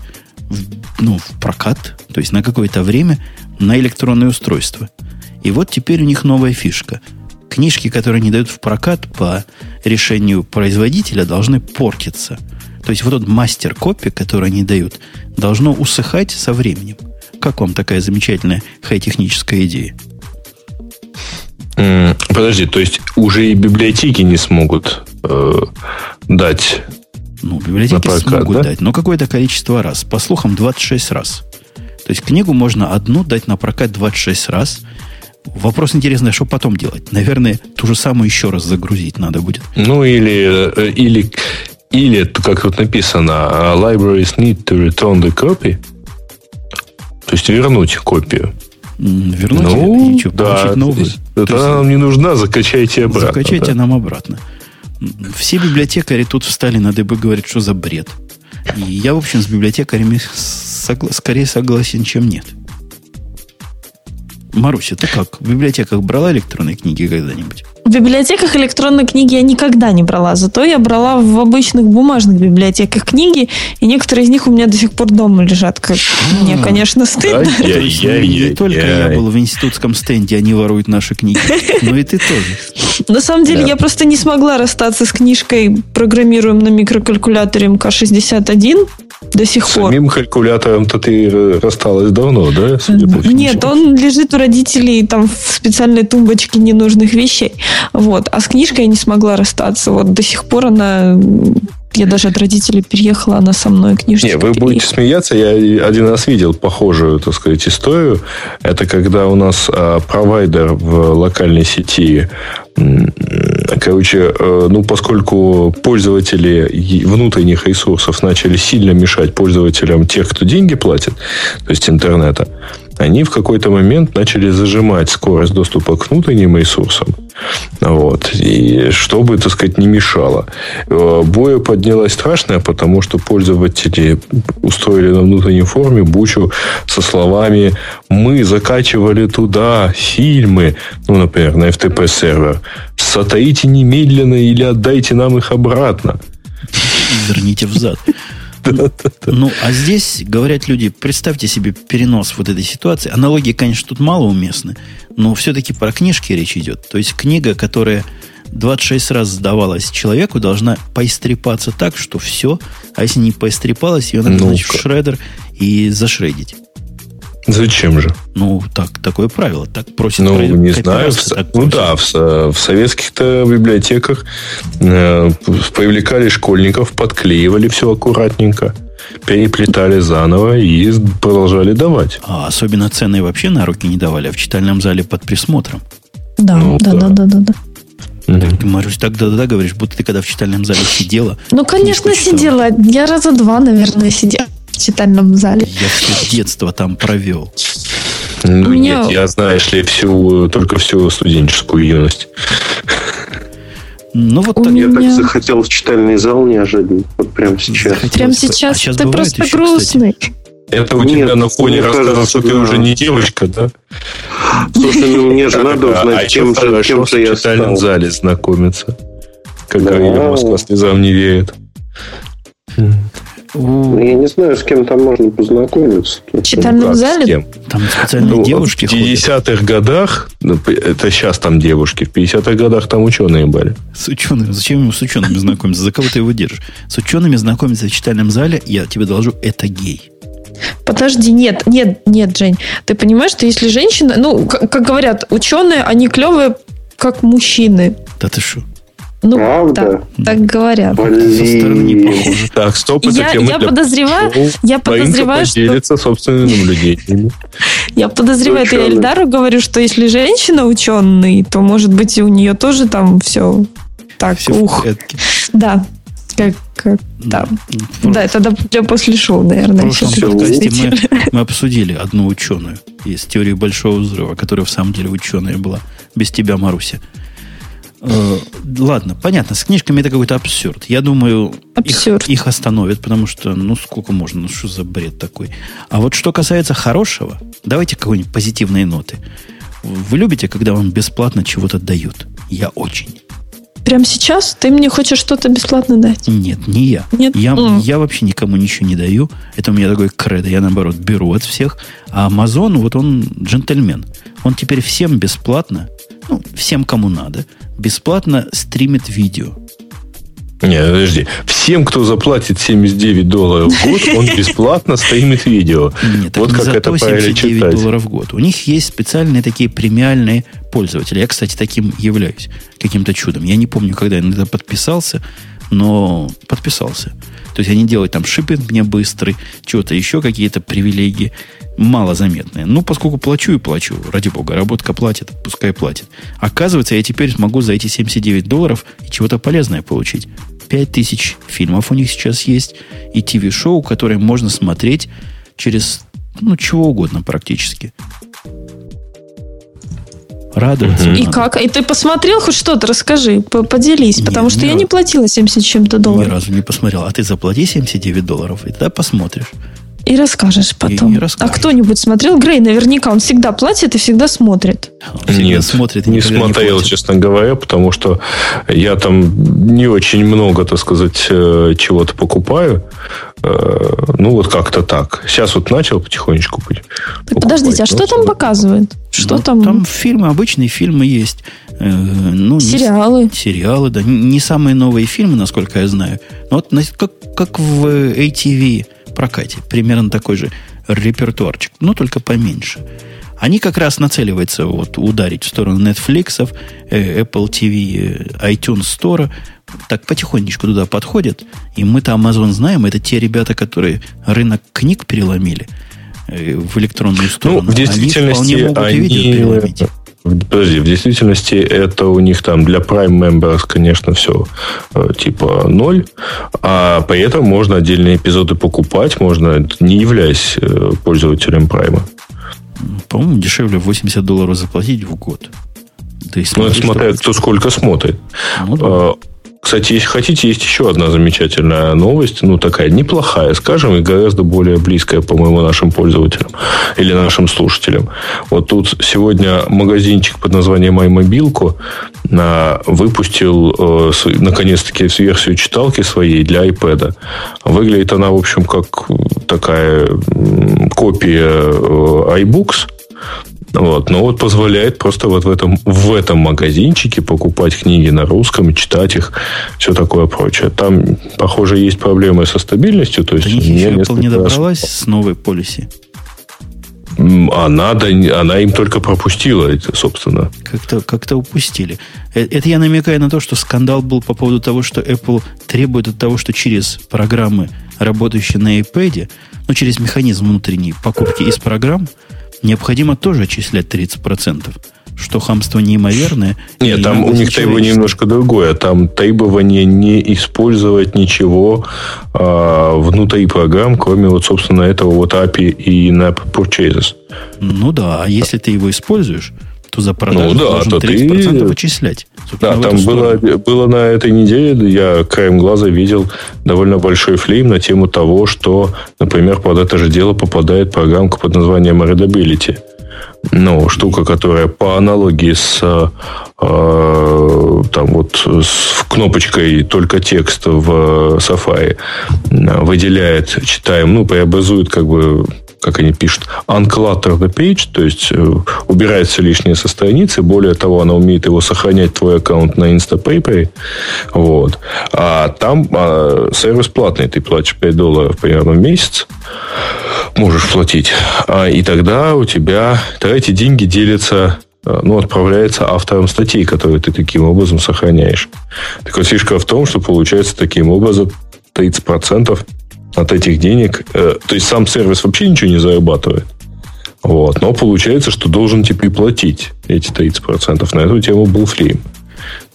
A: в, ну, в прокат, то есть на какое-то время на электронные устройства. И вот теперь у них новая фишка – книжки, которые не дают в прокат по решению производителя, должны портиться. То есть вот этот мастер-копи, который они дают, должно усыхать со временем. Как вам такая замечательная хай-техническая идея?
D: Подожди, то есть уже и библиотеки не смогут э, дать.
A: Ну, библиотеки прокат, смогут да? дать, но какое-то количество раз. По слухам, 26 раз. То есть книгу можно одну дать на прокат 26 раз, Вопрос интересный, а что потом делать? Наверное, ту же самую еще раз загрузить надо будет.
D: Ну, или, э, или, или как тут написано, libraries need to return the copy. То есть вернуть копию.
A: Вернуть ну,
D: и что, да, новую? Это нам не нужна, закачайте обратно.
A: Закачайте да? нам обратно. Все библиотекари тут встали на дыбы, говорят, что за бред. И я, в общем, с библиотекарями согла- скорее согласен, чем нет. Маруся, ты как? В библиотеках брала электронные книги когда-нибудь?
C: В библиотеках электронные книги я никогда не брала. Зато я брала в обычных бумажных библиотеках книги, и некоторые из них у меня до сих пор дома лежат. Как мне, а. не стыдно.
A: Не только я был в институтском стенде, они воруют наши книги, но и ты тоже.
C: На самом деле, я просто не смогла расстаться с книжкой «Программируем на микрокалькуляторе МК-61», до сих
D: пор. Самим калькулятором-то ты рассталась давно, да?
C: Нет, он лежит у родителей там в специальной тумбочке ненужных вещей. Вот. А с книжкой я не смогла расстаться. Вот до сих пор она я даже от родителей переехала, она со мной книжечку.
D: Не, вы будете смеяться, я один раз видел похожую, так сказать, историю. Это когда у нас а, провайдер в локальной сети Короче, э, ну, поскольку пользователи внутренних ресурсов начали сильно мешать пользователям тех, кто деньги платит, то есть интернета, они в какой-то момент начали зажимать скорость доступа к внутренним ресурсам. Вот. И чтобы, так сказать, не мешало. Э, боя поднялась страшная, потому что пользователи устроили на внутренней форме бучу со словами «Мы закачивали туда фильмы», ну, например, на FTP-сервер, «Сотаите немедленно или отдайте нам их обратно».
A: Верните взад. Ну, а здесь, говорят люди, представьте себе перенос вот этой ситуации. Аналогии, конечно, тут мало уместны, но все-таки про книжки речь идет. То есть книга, которая 26 раз сдавалась человеку, должна поистрепаться так, что все. А если не поистрепалась, ее надо, ну в шредер и зашредить.
D: Зачем же?
A: Ну, так, такое правило. Так просит
D: Ну, не знаю. В, так ну да, в, в советских-то библиотеках э, привлекали школьников, подклеивали все аккуратненько, переплетали заново и продолжали давать.
A: А особенно ценные вообще на руки не давали, а в читальном зале под присмотром.
C: Да, ну, да, да, да, да, да.
A: Так, ты, Марусь, так да-да-да говоришь, будто ты когда в читальном зале сидела.
C: Ну, конечно, сидела. Я раза два, наверное, сидела в читальном зале.
A: Я все детство там провел.
D: Ну, меня... нет, я, знаешь ли, всю, только всю студенческую юность.
B: Ну, вот так. Я меня... так захотел в читальный зал неожиданно. Вот прямо сейчас. Захотелось.
C: Прямо сейчас, а сейчас ты просто еще, грустный. Кстати.
D: Это у Нет, тебя на фоне рассказал, что ты уже не девочка, да?
B: Слушай, ну мне же надо узнать, а чем же я
D: в читальном зале знакомиться. Когда ее Москва слезам не веет.
B: Ну, я не знаю, с кем там можно познакомиться.
C: В читальном зале?
A: Там специальные ну, девушки
D: В 50-х годах, ну, это сейчас там девушки, в 50-х годах там ученые были.
A: С учеными? Зачем ему с учеными знакомиться? За кого ты его держишь? С учеными знакомиться в читальном зале, я тебе доложу, это гей.
C: Подожди, нет, нет, нет, Жень. Ты понимаешь, что если женщина, ну, как, как говорят, ученые, они клевые, как мужчины.
A: Да ты что?
C: Ну, Правда? Так, так говорят.
B: Блин.
D: Так, стоп, это
C: я, я подозреваю, я подозреваю,
D: что... собственными наблюдениями.
C: Я подозреваю, это я Эльдару говорю, что если женщина ученый, то, может быть, и у нее тоже там все так, все ух. Да, как, как да. Ну, да, это для после шоу, наверное. В прошлом
A: подкасте мы, мы обсудили одну ученую из теории большого взрыва, которая в самом деле ученая была. Без тебя, Маруся. Э, ладно, понятно, с книжками это какой-то абсурд. Я думаю, абсурд. Их, их остановят, потому что, ну, сколько можно, ну, что за бред такой. А вот что касается хорошего, давайте какой-нибудь позитивные ноты. Вы любите, когда вам бесплатно чего-то дают? Я очень.
C: Прямо сейчас ты мне хочешь что-то бесплатно дать?
A: Нет, не я.
C: Нет?
A: Я, mm. я вообще никому ничего не даю. Это у меня такой кредо. Я, наоборот, беру от всех. А Amazon, вот он джентльмен. Он теперь всем бесплатно, ну, всем, кому надо, бесплатно стримит видео.
D: Не, подожди. Всем, кто заплатит 79 долларов в год, он бесплатно стримит видео.
A: Нет, вот как это правильно читать. долларов в год. У них есть специальные такие премиальные пользователи. Я, кстати, таким являюсь. Каким-то чудом. Я не помню, когда я на это подписался, но подписался. То есть они делают там шиппинг мне быстрый, чего-то еще какие-то привилегии малозаметные. Ну, поскольку плачу и плачу, ради бога, работка платит, пускай платит. Оказывается, я теперь смогу за эти 79 долларов и чего-то полезное получить. 5000 фильмов у них сейчас есть, и ТВ-шоу, которые можно смотреть через, ну, чего угодно практически. Радоваться.
C: И как? И ты посмотрел хоть что-то? Расскажи, поделись. Нет, потому что я раз... не платила 70 чем-то долларов.
A: Ни разу не посмотрел. А ты заплати 79 долларов, и тогда посмотришь.
C: И расскажешь потом. И, и расскажешь. А кто-нибудь смотрел? Грей наверняка он всегда платит и всегда смотрит.
D: Всегда Нет, смотрит и не смотрел, не честно говоря, потому что я там не очень много, так сказать, э, чего-то покупаю. Э, ну, вот как-то так. Сейчас вот начал потихонечку
C: Так покупать. подождите, а что там показывают? Что ну, там?
A: Там фильмы, обычные фильмы есть.
C: Э, ну, сериалы.
A: Не, сериалы, да. Не самые новые фильмы, насколько я знаю. Но вот как, как в ATV прокате. Примерно такой же репертуарчик, но только поменьше. Они как раз нацеливаются вот ударить в сторону Netflix, э, Apple TV, э, iTunes Store. Так потихонечку туда подходят. И мы-то Amazon знаем, это те ребята, которые рынок книг переломили э, в электронную сторону.
D: Ну, в действительности они, могут они... видео переломить. Подожди, в действительности это у них там для Prime Members, конечно, все типа ноль, а при этом можно отдельные эпизоды покупать, можно, не являясь пользователем Prime.
A: По-моему, дешевле 80 долларов заплатить в год.
D: Ты ну, это смотря кто сколько смотрит. Ну, да. Кстати, если хотите, есть еще одна замечательная новость, ну, такая неплохая, скажем, и гораздо более близкая, по-моему, нашим пользователям или нашим слушателям. Вот тут сегодня магазинчик под названием iMobilco выпустил, э, наконец-таки, версию читалки своей для iPad. Выглядит она, в общем, как такая копия э, iBooks, вот. Но вот позволяет просто вот в этом, в этом магазинчике покупать книги на русском, читать их, все такое прочее. Там, похоже, есть проблемы со стабильностью. То есть,
A: До них еще Apple не добралась раз... с новой полиси.
D: Она, она им только пропустила, собственно.
A: Как-то как упустили. Э, это я намекаю на то, что скандал был по поводу того, что Apple требует от того, что через программы, работающие на iPad, ну, через механизм внутренней покупки из программ, необходимо тоже отчислять 30%. Что хамство неимоверное.
D: Нет, там у них требование немножко другое. Там требование не использовать ничего а, внутри программ, кроме вот, собственно, этого вот API и NAP Purchases.
A: Ну да, а если ты его используешь, то за продажу ну, да, должен то 30% ты... вычислять.
D: Да, там было, было на этой неделе, я краем глаза видел довольно большой флейм на тему того, что, например, под это же дело попадает программка под названием Readability. Ну, штука, которая по аналогии с э, там вот с кнопочкой только текст в Safari выделяет, читаем, ну, преобразует как бы как они пишут, unclutter the page, то есть э, убирается лишнее со страницы. Более того, она умеет его сохранять, твой аккаунт на Instapaper. Вот. А там а, сервис платный. Ты платишь 5 долларов примерно в месяц. Можешь платить. А, и тогда у тебя тогда эти деньги делятся э, ну, отправляется автором статей, которые ты таким образом сохраняешь. Так вот, фишка в том, что получается таким образом 30% от этих денег. Э, то есть сам сервис вообще ничего не зарабатывает. Вот. Но получается, что должен теперь платить эти 30%. На эту тему был флейм.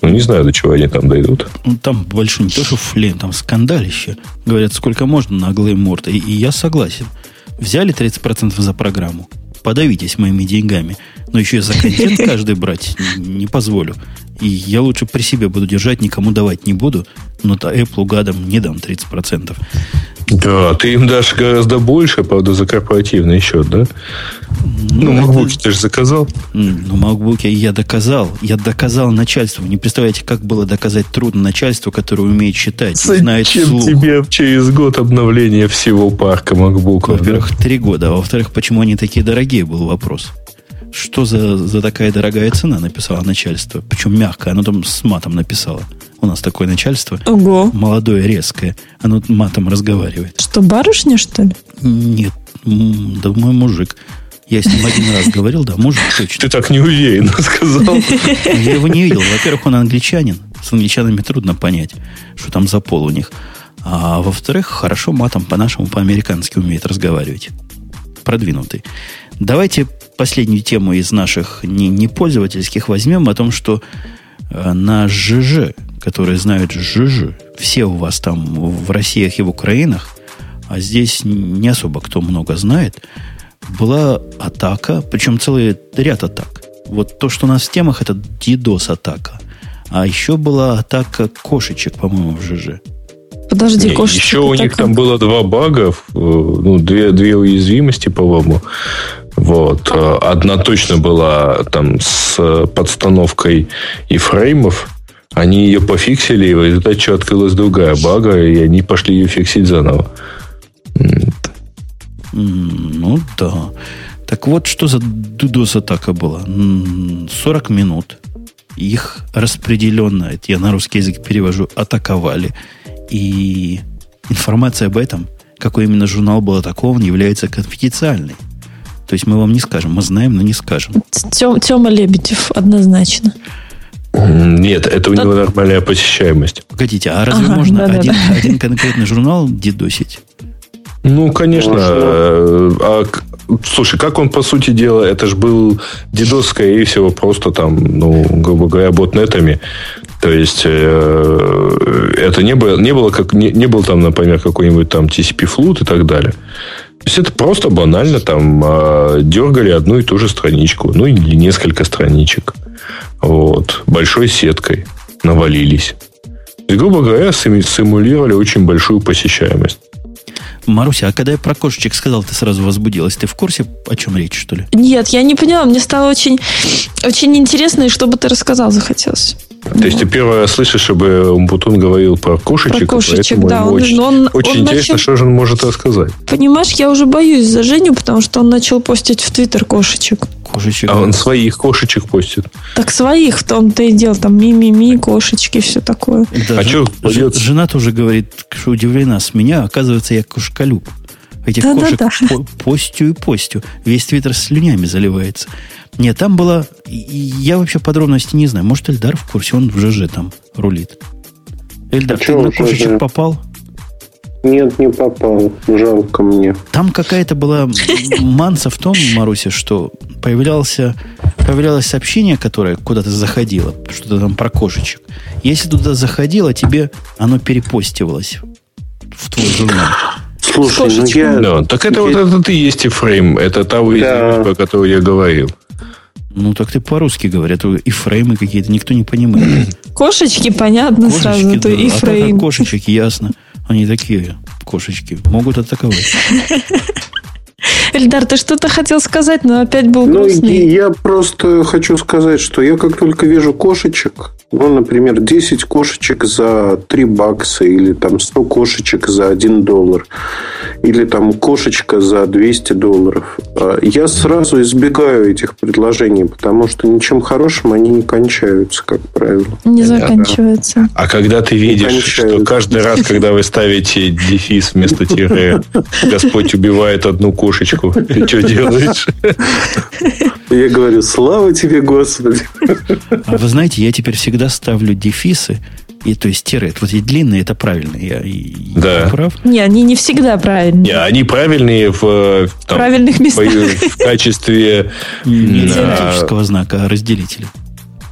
D: Ну, не знаю, до чего они там дойдут.
A: Ну, там большой не то, что флейм, там скандалище. Говорят, сколько можно наглые морды. И, и я согласен. Взяли 30% за программу. Подавитесь моими деньгами. Но еще и за контент каждый брать не позволю. И я лучше при себе буду держать, никому давать не буду. Но то Apple гадам не дам 30%.
D: Да, ты им дашь гораздо больше, правда, за корпоративный счет, да? Ну, ну MacBook ты же заказал.
A: Ну, MacBook я доказал. Я доказал начальству. Не представляете, как было доказать трудно начальству, которое умеет читать,
D: Зачем знает слух. тебе через год обновление всего парка MacBook?
A: Во-первых, да? три года. А во-вторых, почему они такие дорогие, был вопрос. Что за, за такая дорогая цена, написала начальство. Причем мягкая, оно там с матом написало. У нас такое начальство.
C: Ого.
A: Молодое, резкое. Оно матом разговаривает.
C: Что, барышня, что ли?
A: Нет. Да мой мужик. Я с ним один раз говорил, да, мужик точно.
D: Ты так неуверенно сказал.
A: Я его не видел. Во-первых, он англичанин. С англичанами трудно понять, что там за пол у них. А во-вторых, хорошо матом по-нашему, по-американски умеет разговаривать. Продвинутый. Давайте последнюю тему из наших не, не пользовательских возьмем о том, что э, на ЖЖ которые знают ЖЖ, все у вас там в Россиях и в Украинах, а здесь не особо кто много знает, была атака, причем целый ряд атак. Вот то, что у нас в темах, это DDoS-атака. А еще была атака кошечек, по-моему, в ЖЖ.
C: Подожди, Не, кошечек.
D: Еще у них там было два бага, э, ну, две, две уязвимости, по-моему. Вот. Э, одна точно была там с подстановкой и фреймов, они ее пофиксили, и в результате открылась другая бага, и они пошли ее фиксить заново.
A: Ну да. Так вот, что за DDoS-атака была? 40 минут. Их распределенно, это я на русский язык перевожу, атаковали. И информация об этом, какой именно журнал был атакован, является конфиденциальной. То есть мы вам не скажем, мы знаем, но не скажем.
C: Тема Лебедев, однозначно.
D: Нет, это у него нормальная посещаемость.
A: Погодите, а разве ага, можно да, один, да. один конкретный журнал дедосить?
D: Ну, конечно. А, слушай, как он, по сути дела, это же был DDoS, скорее всего, просто там, ну, грубо говоря, ботнетами. То есть, э, это не было, не было как, не, не был там, например, какой-нибудь там TCP флут и так далее. То есть, это просто банально там э, дергали одну и ту же страничку, ну, или несколько страничек. вот, большой сеткой навалились. И, грубо говоря, симулировали очень большую посещаемость.
A: Маруся, а когда я про кошечек сказал, ты сразу возбудилась. Ты в курсе, о чем речь, что ли?
C: Нет, я не поняла. Мне стало очень, очень интересно, и чтобы ты рассказал захотелось.
D: То есть ты первый раз слышишь, чтобы Умпутун говорил про кошечек,
C: про кошечек да.
D: Он, очень, он, очень он интересно, начал... что же он может рассказать.
C: Понимаешь, я уже боюсь за Женю, потому что он начал постить в Твиттер кошечек.
D: Кошечек. А он своих кошечек постит.
C: Так своих в том-то и дело. Там ми-ми-ми, кошечки, все такое.
A: Да, а жен, что, жена тоже говорит, что удивлена с меня. Оказывается, я кошколюб. Этих да, кошек да, да. постью и постью. Весь твиттер слюнями заливается. Нет, там было... Я вообще подробности не знаю. Может, Эльдар в курсе, он в ЖЖ там рулит. Эльдар, а ты на кошечек попал?
B: Нет, не попал. Жалко мне.
A: Там какая-то была манса в том, Маруся, что появлялся, появлялось сообщение, которое куда-то заходило, что-то там про кошечек. Если туда заходило, тебе оно перепостивалось в твой журнал.
B: Слушай, ну я...
D: Да, так это я... вот этот и есть и фрейм. Это та да. про которую я говорил.
A: Ну, так ты по-русски говорят. И фреймы какие-то никто не понимает.
C: Кошечки, понятно
A: кошечки,
C: сразу.
A: Да. И фрейм. А кошечки, ясно. Они такие кошечки. Могут атаковать.
C: Эльдар, ты что-то хотел сказать, но опять был грустный.
B: Ну, я просто хочу сказать, что я как только вижу кошечек, ну, например, 10 кошечек за 3 бакса, или там 100 кошечек за 1 доллар, или там кошечка за 200 долларов, а, я сразу избегаю этих предложений, потому что ничем хорошим они не кончаются, как правило.
C: Не заканчиваются.
D: А когда ты видишь, что каждый раз, когда вы ставите дефис вместо тире, Господь убивает одну кошечку, книжку. Ты что делаешь?
B: Я говорю, слава тебе, Господи.
A: А вы знаете, я теперь всегда ставлю дефисы, и то есть тире, вот эти длинные, это правильно. Я,
D: да.
A: я прав?
C: Не, они не всегда правильные. Не,
D: они правильные в,
C: там, правильных местах.
D: В, качестве...
A: Не знака, а разделителя.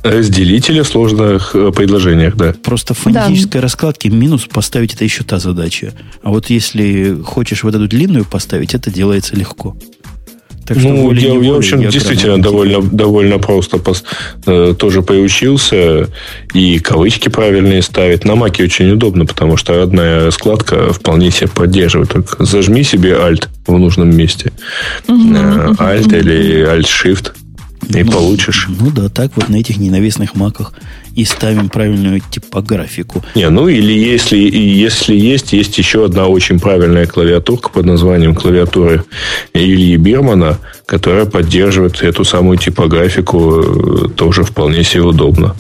D: Разделителя в сложных э, предложениях, да.
A: Просто в фонетической да. раскладке минус поставить это еще та задача. А вот если хочешь вот эту длинную поставить, это делается легко.
D: Так что ну, я, я, в общем, действительно довольно, довольно просто пос, э, тоже приучился. И кавычки правильные ставить. На маке очень удобно, потому что родная складка вполне себе поддерживает. Только зажми себе Alt в нужном месте. Э, Alt или Alt-Shift и ну, получишь.
A: Ну да, так вот на этих ненавистных маках и ставим правильную типографику.
D: Не, ну или если, если есть, есть еще одна очень правильная клавиатурка под названием клавиатуры Ильи Бирмана, которая поддерживает эту самую типографику э, тоже вполне себе удобно.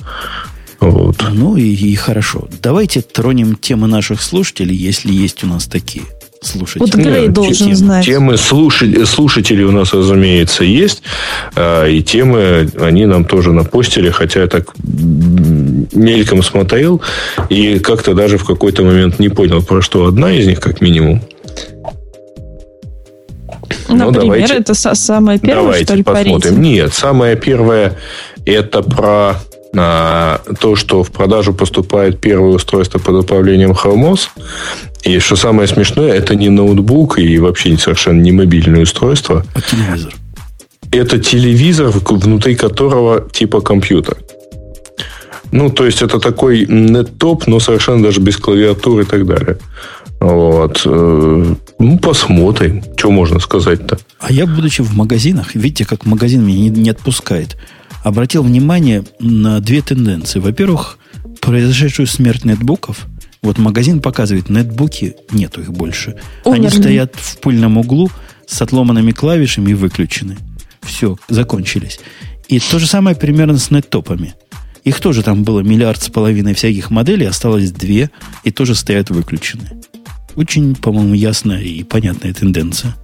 A: Вот. Ну и, и хорошо. Давайте тронем темы наших слушателей, если есть у нас такие слушателей.
C: Вот Грей Нет, должен темы, знать.
D: Темы слушателей, слушателей у нас, разумеется, есть. А, и темы они нам тоже напостили, хотя я так мельком смотрел и как-то даже в какой-то момент не понял, про что одна из них, как минимум.
C: Ну, Например, давайте, это самое первое,
D: давайте что ли, посмотрим. Нет, самое первое это про а, то, что в продажу поступает первое устройство под управлением Chrome OS. И что самое смешное, это не ноутбук и вообще совершенно не мобильное устройство.
A: А телевизор.
D: Это телевизор, внутри которого типа компьютер. Ну, то есть, это такой нет-топ, но совершенно даже без клавиатуры и так далее. Вот. Э, ну, посмотрим. Что можно сказать-то?
A: А я, будучи в магазинах, видите, как магазин меня не, не отпускает, обратил внимание на две тенденции. Во-первых, произошедшую смерть нетбуков – вот магазин показывает, нетбуки нету их больше. Умерли. Они стоят в пыльном углу с отломанными клавишами и выключены. Все, закончились. И то же самое примерно с неттопами. Их тоже там было миллиард с половиной всяких моделей, осталось две, и тоже стоят выключены. Очень, по-моему, ясная и понятная тенденция.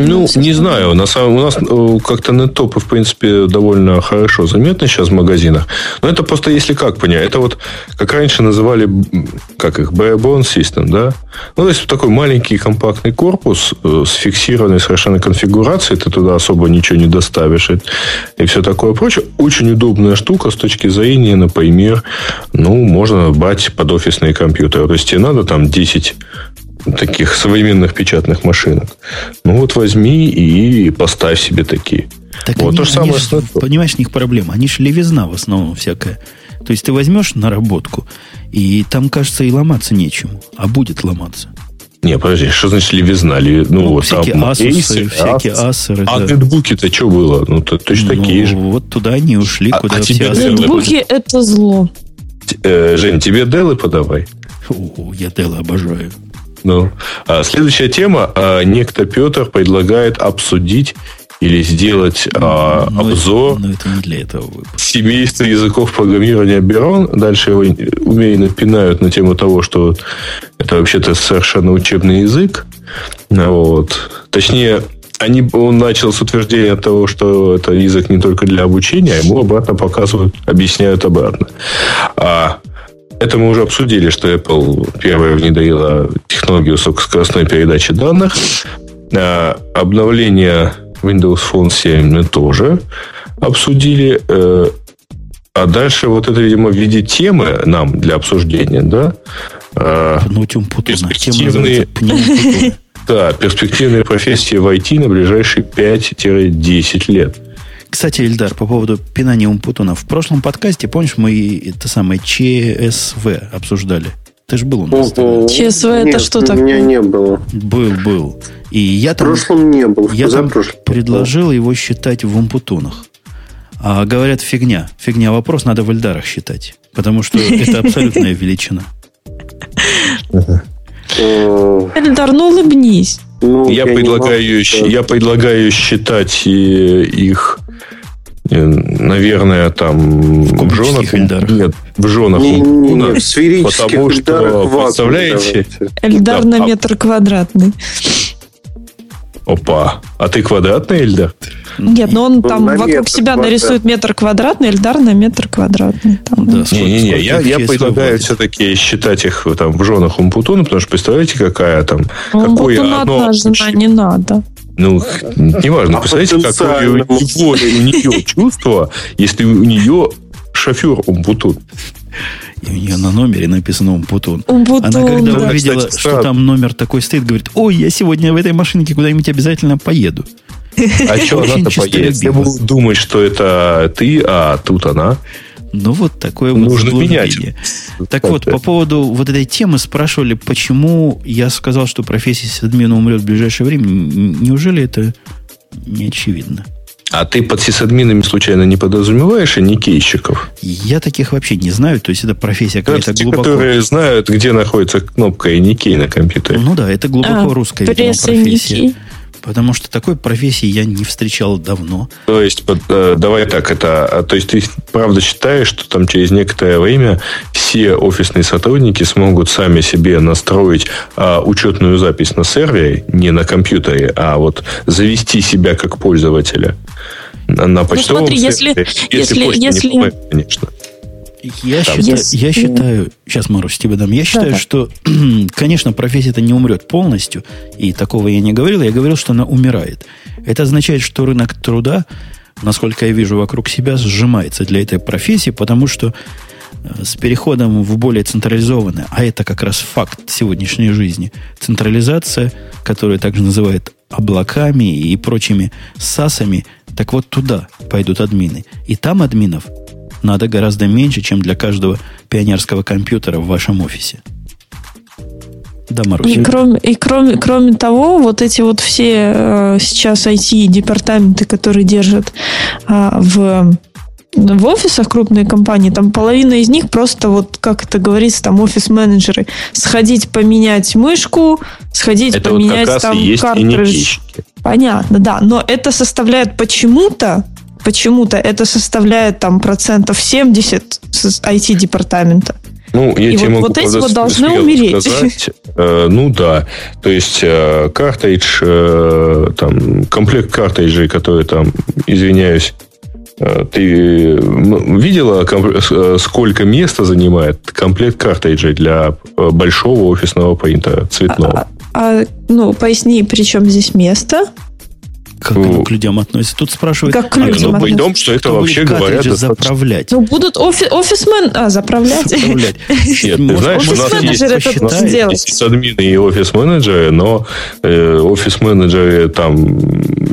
D: Ну, не знаю. На самом, у нас э, как-то нетопы, в принципе, довольно хорошо заметны сейчас в магазинах. Но это просто, если как понять, это вот, как раньше называли, как их, barebone system, да? Ну, то есть, такой маленький компактный корпус э, с фиксированной совершенно конфигурацией, ты туда особо ничего не доставишь и, и все такое прочее. Очень удобная штука с точки зрения, например, ну, можно брать под офисные компьютеры. То есть, тебе надо там 10 таких современных печатных машинок. Ну вот возьми и поставь себе такие.
A: Так
D: вот
A: они,
D: то же
A: они
D: самое
A: ж, понимаешь, у них проблема. Они ж левизна в основном всякая. То есть ты возьмешь наработку, и там, кажется, и ломаться нечему, а будет ломаться.
D: Не, подожди, что значит левизна? Леви- Ну,
A: Ну,
D: вот
A: всякие
D: там
A: Asus,
D: Acer,
A: всякие. Acer,
D: А
A: да.
D: нетбуки-то что было? Ну, то, точно
A: Ну,
D: такие же.
A: Вот туда они ушли,
D: А-
A: куда
D: а
A: все
D: тебе Dell
C: Ноутбуки – это зло.
D: Э, Жень, тебе Делы подавай.
A: О, я Dell обожаю.
D: Ну, а следующая тема. А, некто Петр предлагает обсудить или сделать а,
A: Но
D: обзор
A: Но это не для этого выпуска.
D: семейства языков программирования Берон. Дальше его умеренно пинают на тему того, что это вообще-то совершенно учебный язык. Вот. Точнее, они, он начал с утверждения того, что это язык не только для обучения, а ему обратно показывают, объясняют обратно. А это мы уже обсудили, что Apple первая внедрила технологию высокоскоростной передачи данных. А обновление Windows Phone 7 мы тоже обсудили. Э, А дальше вот это, видимо, в виде темы нам для обсуждения, да? А,
A: Умпутуна. Тема
D: Перспективные-. Да, перспективные профессии в IT на ближайшие 5-10 лет.
A: Кстати, Эльдар, по поводу пинания Умпутуна. В прошлом подкасте, помнишь, мы это самое ЧСВ обсуждали? Ты же был у нас.
B: Ого.
C: ЧСВ это
B: Нет,
C: что
B: У меня
C: такое?
B: не было.
A: Был, был. И я
B: В
A: там
B: прошлом не был.
A: Я
B: в
A: там предложил его считать в умпутунах. А говорят, фигня. Фигня вопрос, надо в Эльдарах считать. Потому что это абсолютная величина.
C: Эльдар, ну улыбнись.
B: Ну,
D: Я,
B: не
D: предлагаю,
B: могу
D: я предлагаю считать э, их, э, наверное, там в
A: кубических
D: женах.
A: эльдарах.
D: Нет, в женах.
B: Не, не, не, в сферических
D: потому что, представляете.
C: Эльдар
D: Да,
C: на метр квадратный.
D: Опа. А ты квадратный, Эльдар?
C: Нет, но он
B: Он
C: там
B: на
C: вокруг себя
B: квадратный.
C: нарисует метр квадратный, Эльдар на метр квадратный. Там,
A: Да,
C: ну.
A: сколько-
D: Не-не-не,
A: сколько
D: я, я предлагаю все-таки считать их там в женах Умпутуна, потому что представляете, какая там... Какое
C: Бутуна
D: одно
C: одна жена, не надо.
D: Ну, неважно,
B: А
D: представляете, какое у него у нее чувство, если у нее шофер Умпутун.
A: И у нее на номере написано Умпутун.
C: Умбутун,
A: Она когда
C: да.
A: увидела,
D: Кстати,
A: что там номер такой стоит, говорит, ой, я сегодня в этой машинке куда-нибудь обязательно поеду.
D: А что она-то поедет? Я буду думать, что это ты, а тут она.
A: Ну, вот такое вот
D: Нужно менять.
A: заблуждение. Так вот, по поводу вот этой темы спрашивали, почему я сказал, что профессия сисадмина умрет в ближайшее время. Неужели это не очевидно?
D: А ты под сисадминами случайно не подразумеваешь и никейщиков?
A: Я таких вообще не знаю. То есть, это профессия какая-то
D: Те,
A: глубоко...
D: которые знают, где находится кнопка и никей на компьютере.
A: Ну да, это глубоко
C: А,
A: русская, видимо, профессия.
C: Ники.
A: Потому что такой профессии я не встречал давно.
D: То есть, под- э, давай так, это, а, то есть ты правда считаешь, что там через некоторое время все офисные сотрудники смогут сами себе настроить а, учетную запись на сервере, не на компьютере, а вот завести себя как пользователя на, на почтовом
C: смотри, если-
D: сервере,
C: если-
D: почта не
C: если-
D: помогает, конечно.
A: Я,
D: Там.
A: считаю, я считаю, сейчас, Марусь, тебе дам, я считаю,
C: Да-да.
A: что, конечно, профессия-то не умрет полностью, и такого я не говорил, я говорил, что она умирает. Это означает, что рынок труда, насколько я вижу вокруг себя, сжимается для этой профессии, потому что э, с переходом в более централизованное, а это как раз факт сегодняшней жизни, централизация, которую также называют облаками и прочими САСами, так вот туда пойдут админы. И там админов надо гораздо меньше, чем для каждого пионерского компьютера в вашем офисе. Да, Марусь.
C: И кроме, и кроме, кроме того, вот эти вот все э, сейчас IT-департаменты, которые держат а, в, в офисах крупные компании, там половина из них просто вот, как это говорится, там офис-менеджеры. Сходить поменять мышку, сходить
D: Это вот
C: поменять
D: как раз
C: там
D: и есть и
C: картридж. Понятно, да. Но это составляет почему-то, почему-то это составляет там процентов 70 с IT-департамента.
D: Ну, я
C: И
D: тебе
C: вот-
D: могу
C: вот эти вот должны умереть.
D: сказать. Э, ну да. То есть э, картридж, э, там, комплект картриджей, который там, извиняюсь, э, ты видела, ком- э, сколько места занимает комплект картриджей для э, большого офисного принтера цветного?
C: А, а, ну, поясни, при чем здесь место?
A: Как оно к людям относится? Тут спрашивают,
C: Как к
A: а
C: людям
A: кто
D: Ну,
A: будет-
D: пойдем, что это
A: кто
D: вообще
A: будет
D: говоря
A: картриджи
D: достаточно-
A: заправлять?
C: Ну, будут офи- офисмен... А, заправлять.
A: Заправлять.
D: Нет, ты
A: Может,
D: знаешь, у нас есть,
C: это
D: админы и офис-менеджеры, но э, офис-менеджеры там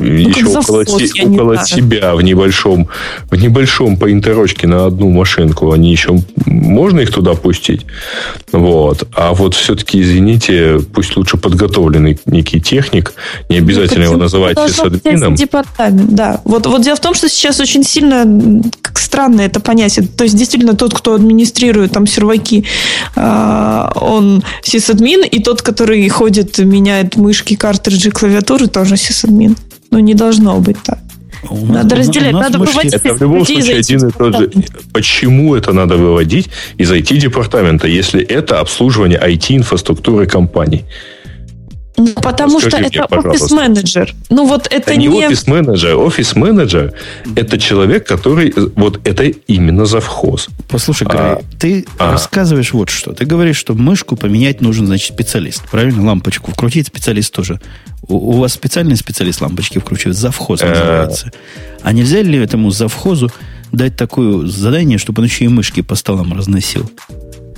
D: еще около,
C: завхоз,
D: те-
C: я не
D: около
C: знаю.
D: себя в небольшом, в небольшом по интерочке на одну машинку, они еще можно их туда пустить. Вот. А вот все-таки, извините, пусть лучше подготовленный некий техник, не обязательно его называть
C: Должно
D: сисадмином.
C: Департамент, да. Вот, вот дело в том, что сейчас очень сильно как странно это понятие. То есть, действительно, тот, кто администрирует там серваки, а, он сисадмин, и тот, который ходит, меняет мышки, картриджи, клавиатуры, тоже сисадмин. Ну, не должно быть так.
A: А У нас-
C: Надо
A: нас-
C: разделять,
A: у нас
C: надо выводить
D: Это в любом случае один и тот же. Почему это надо выводить из IT-департамента, если это обслуживание IT-инфраструктуры компаний?
C: Ну, Потому
D: Скажи
C: что
D: мне,
C: это офис-менеджер. Ну, вот это,
D: Это не офис-менеджер. Офис-менеджер – это человек, который... Вот это именно завхоз.
A: Послушай,
D: А,
A: Гарри, ты
D: а.
A: рассказываешь вот что. Ты говоришь, что мышку поменять нужен, значит, специалист. Правильно? Лампочку вкрутить специалист тоже. У, у вас специальный специалист лампочки вкручивает, завхоз
D: Э.
A: называется. А нельзя ли этому завхозу дать такое задание, чтобы он еще и мышки по столам разносил?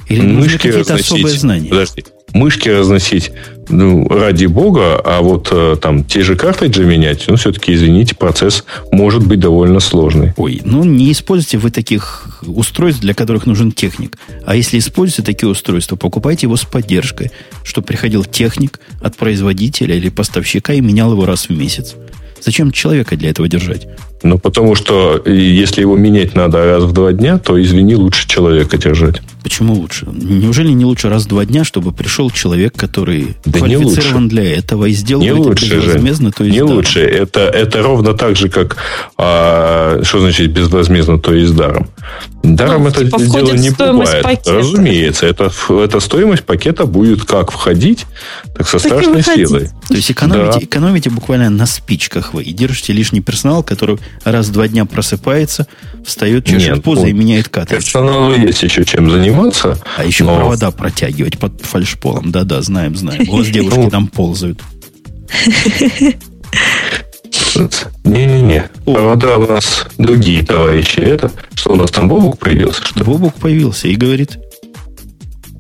A: Или
D: Мышки
A: какие-то особые
D: разносить.
A: знания?
D: Подожди. Мышки разносить, ну, ради бога, а вот э, там те же картриджи менять, ну, все-таки, извините, процесс может быть довольно сложный.
A: Ой, ну не используйте вы таких устройств, для которых нужен техник. А если используете такие устройства, покупайте его с поддержкой, чтобы приходил техник от производителя или поставщика и менял его раз в месяц. Зачем человека для этого держать?
D: Ну, потому что э, если его менять надо раз в два дня, то, извини, лучше человека держать.
A: Почему лучше? Неужели не лучше раз в два дня, чтобы пришел человек, который
D: Да
A: квалифицирован для этого и сделал
D: Не
A: это
D: лучше же.
A: безвозмездно, то есть
D: Не
A: даром?
D: лучше. Это, это ровно так же, как... а, что значит безвозмездно, то есть даром? Даром
C: Ну,
D: это
C: типа,
D: дело не бывает.
C: пакета.
D: Разумеется. Это, эта стоимость пакета будет как входить, так со
C: Так
D: страшной силой.
A: То есть экономите,
D: Да.
A: экономите буквально на спичках вы и держите лишний персонал, который раз в два дня просыпается, встает, чешет
D: Нет, ну,
A: и меняет картридж.
D: Персоналу есть еще чем заниматься.
A: А еще
D: но-
A: провода протягивать под фальшполом. Да-да, знаем, знаем. У вас девушки
D: Ну.
A: там ползают.
D: Не-не-не. Провода у нас другие товарищи. Это что у нас там Бобук появился? Что?
A: Бобук появился и говорит,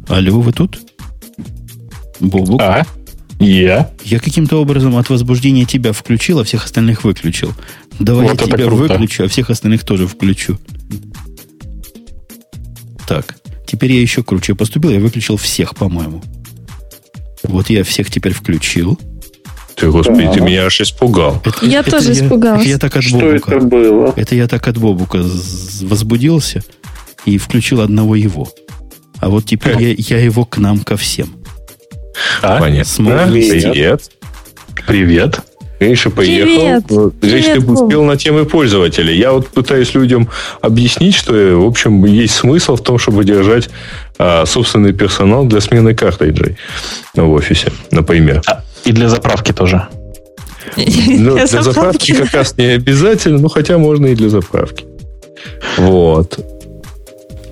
A: алло, вы тут? Бобук,
F: А? Я?
A: я каким-то образом от возбуждения тебя включил, а всех остальных выключил. Давай
F: Вот
A: я тебя
F: круто.
A: выключу, а всех остальных тоже включу. Так, теперь я еще круче поступил, я выключил всех, по-моему. Вот я всех теперь включил.
D: Ты, господи, ты меня аж испугал.
A: Это-
C: Я
A: это
C: тоже испугалась.
A: это я так от
B: Что
A: Бобука.
B: это было?
A: Это я так от Бобука возбудился и включил одного его. А вот теперь я, я его к нам ко всем.
F: А?
D: Понятно.
A: Смог вести.
D: Привет.
F: Привет.
D: Гриша поехал.
C: Привет.
D: Вот, Гриша, ты
C: Привет,
D: успел на темы пользователя. Я вот пытаюсь людям объяснить, что, в общем, есть смысл в том, чтобы держать а, собственный персонал для смены картриджей в офисе, например.
F: А, и для заправки тоже.
D: Ну, для
C: Заправки.
D: заправки как раз не обязательно, ну, хотя можно и для заправки. Вот.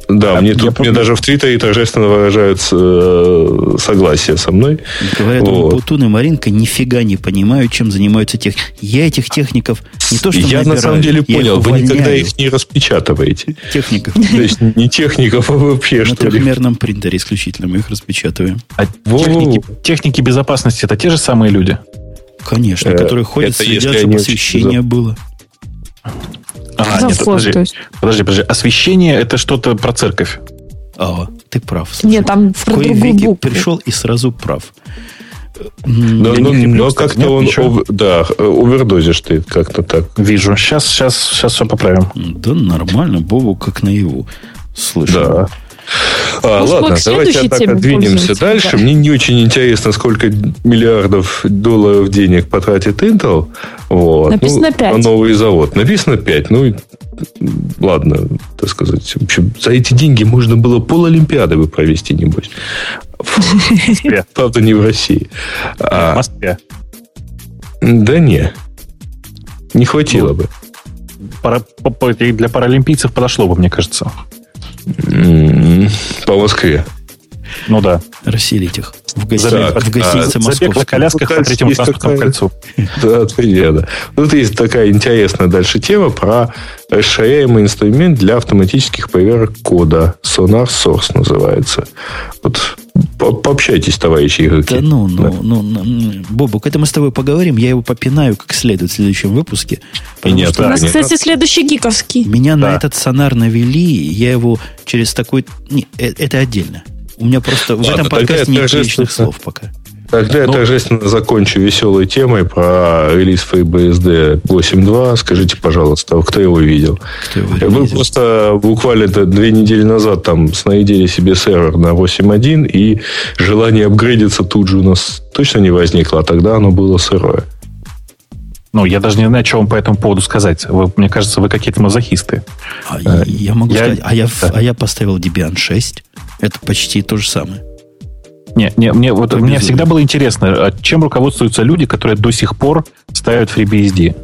D: Да,
F: А,
D: мне тут
F: помню-
D: мне даже в Твиттере торжественно выражают э, согласие со мной.
A: Говорят,
D: Вот.
A: Путун и Маринка нифига не понимают, чем занимаются тех. Я этих техников не то что
D: Я на
A: набираю,
D: самом деле понял, вы никогда их не распечатываете.
A: Техников.
D: То есть не техников, а вообще
A: На
D: что ли.
A: трехмерном принтере исключительно мы их распечатываем.
F: А техники, техники безопасности это те же самые люди.
A: Конечно,
D: Э,
A: которые ходят, следят, чтобы освещение было.
F: А, нет, подожди,
C: то есть.
F: подожди, подожди. Освещение это что-то про церковь.
A: А, ты прав. слушай.
C: Нет, там
A: в
C: про
A: кои веки
C: букву.
A: пришел и сразу прав.
D: Но,
F: Я
D: но-
F: не
D: но как-то он,
F: ничего.
D: ов- да, овердозишь ты как-то так.
F: Вижу. Сейчас, сейчас, сейчас все поправим.
A: Да нормально, Бобу как наяву. Слышал.
D: Да. А,
C: Может,
D: ладно, давайте
C: следующей
D: так
C: теме
D: двинемся
C: пользуемся,
D: дальше.
C: да.
D: Мне не очень интересно, сколько миллиардов долларов денег потратит Intel. Вот.
C: Написано
D: Ну,
C: пять.
D: На новый завод. Написано 5. Ну, ладно, так сказать. В общем, за эти деньги можно было пол Олимпиады бы провести, небось. Правда, не в России.
F: В
D: А,
F: Москве.
D: да не. Не хватило
F: Ну,
D: бы.
F: Для паралимпийцев подошло бы, мне кажется.
D: По Москве.
F: Ну да.
A: Расселить их в, гости...
F: Забег,
A: в гостинице
F: на
A: Московской.
F: колясках по третьему транспортному
D: такая-
F: кольцу.
D: Да, да. Тут есть такая интересная дальше тема про расширяемый инструмент для автоматических проверок кода. Sonar Source называется. Вот по- пообщайтесь, товарищи игроки.
A: Да ну, ну, ну, ну, м, Бобук, это мы с тобой поговорим, я его попинаю как следует в следующем выпуске.
D: нет,
A: что
C: У нас, кстати, следующий гиковский.
A: меня на
F: Да.
A: этот сонар навели, я его через такой... Не, э, это отдельно. У меня просто в
D: Ладно,
A: этом
D: тогда
A: подкасте нет
D: торжественно-
A: слов пока.
D: Тогда я
F: Ну-
D: торжественно закончу веселой темой про релиз FreeBSD 8.2. Скажите, пожалуйста, кто его видел?
A: Кто его релизил.
D: просто буквально две недели назад там снаедили себе сервер на 8.1, и желание апгрейдиться тут же у нас точно не возникло, а тогда оно было сырое.
F: Ну, я даже не знаю, что вам по этому поводу сказать. Вы, мне кажется, вы какие-то мазохисты.
A: А я, я могу
F: я-
A: сказать, а я,
F: да.
A: а я поставил Debian 6. Это почти то же самое.
F: Не, не, мне, вот, мне всегда было интересно, а чем руководствуются люди, которые до сих пор ставят FreeBSD?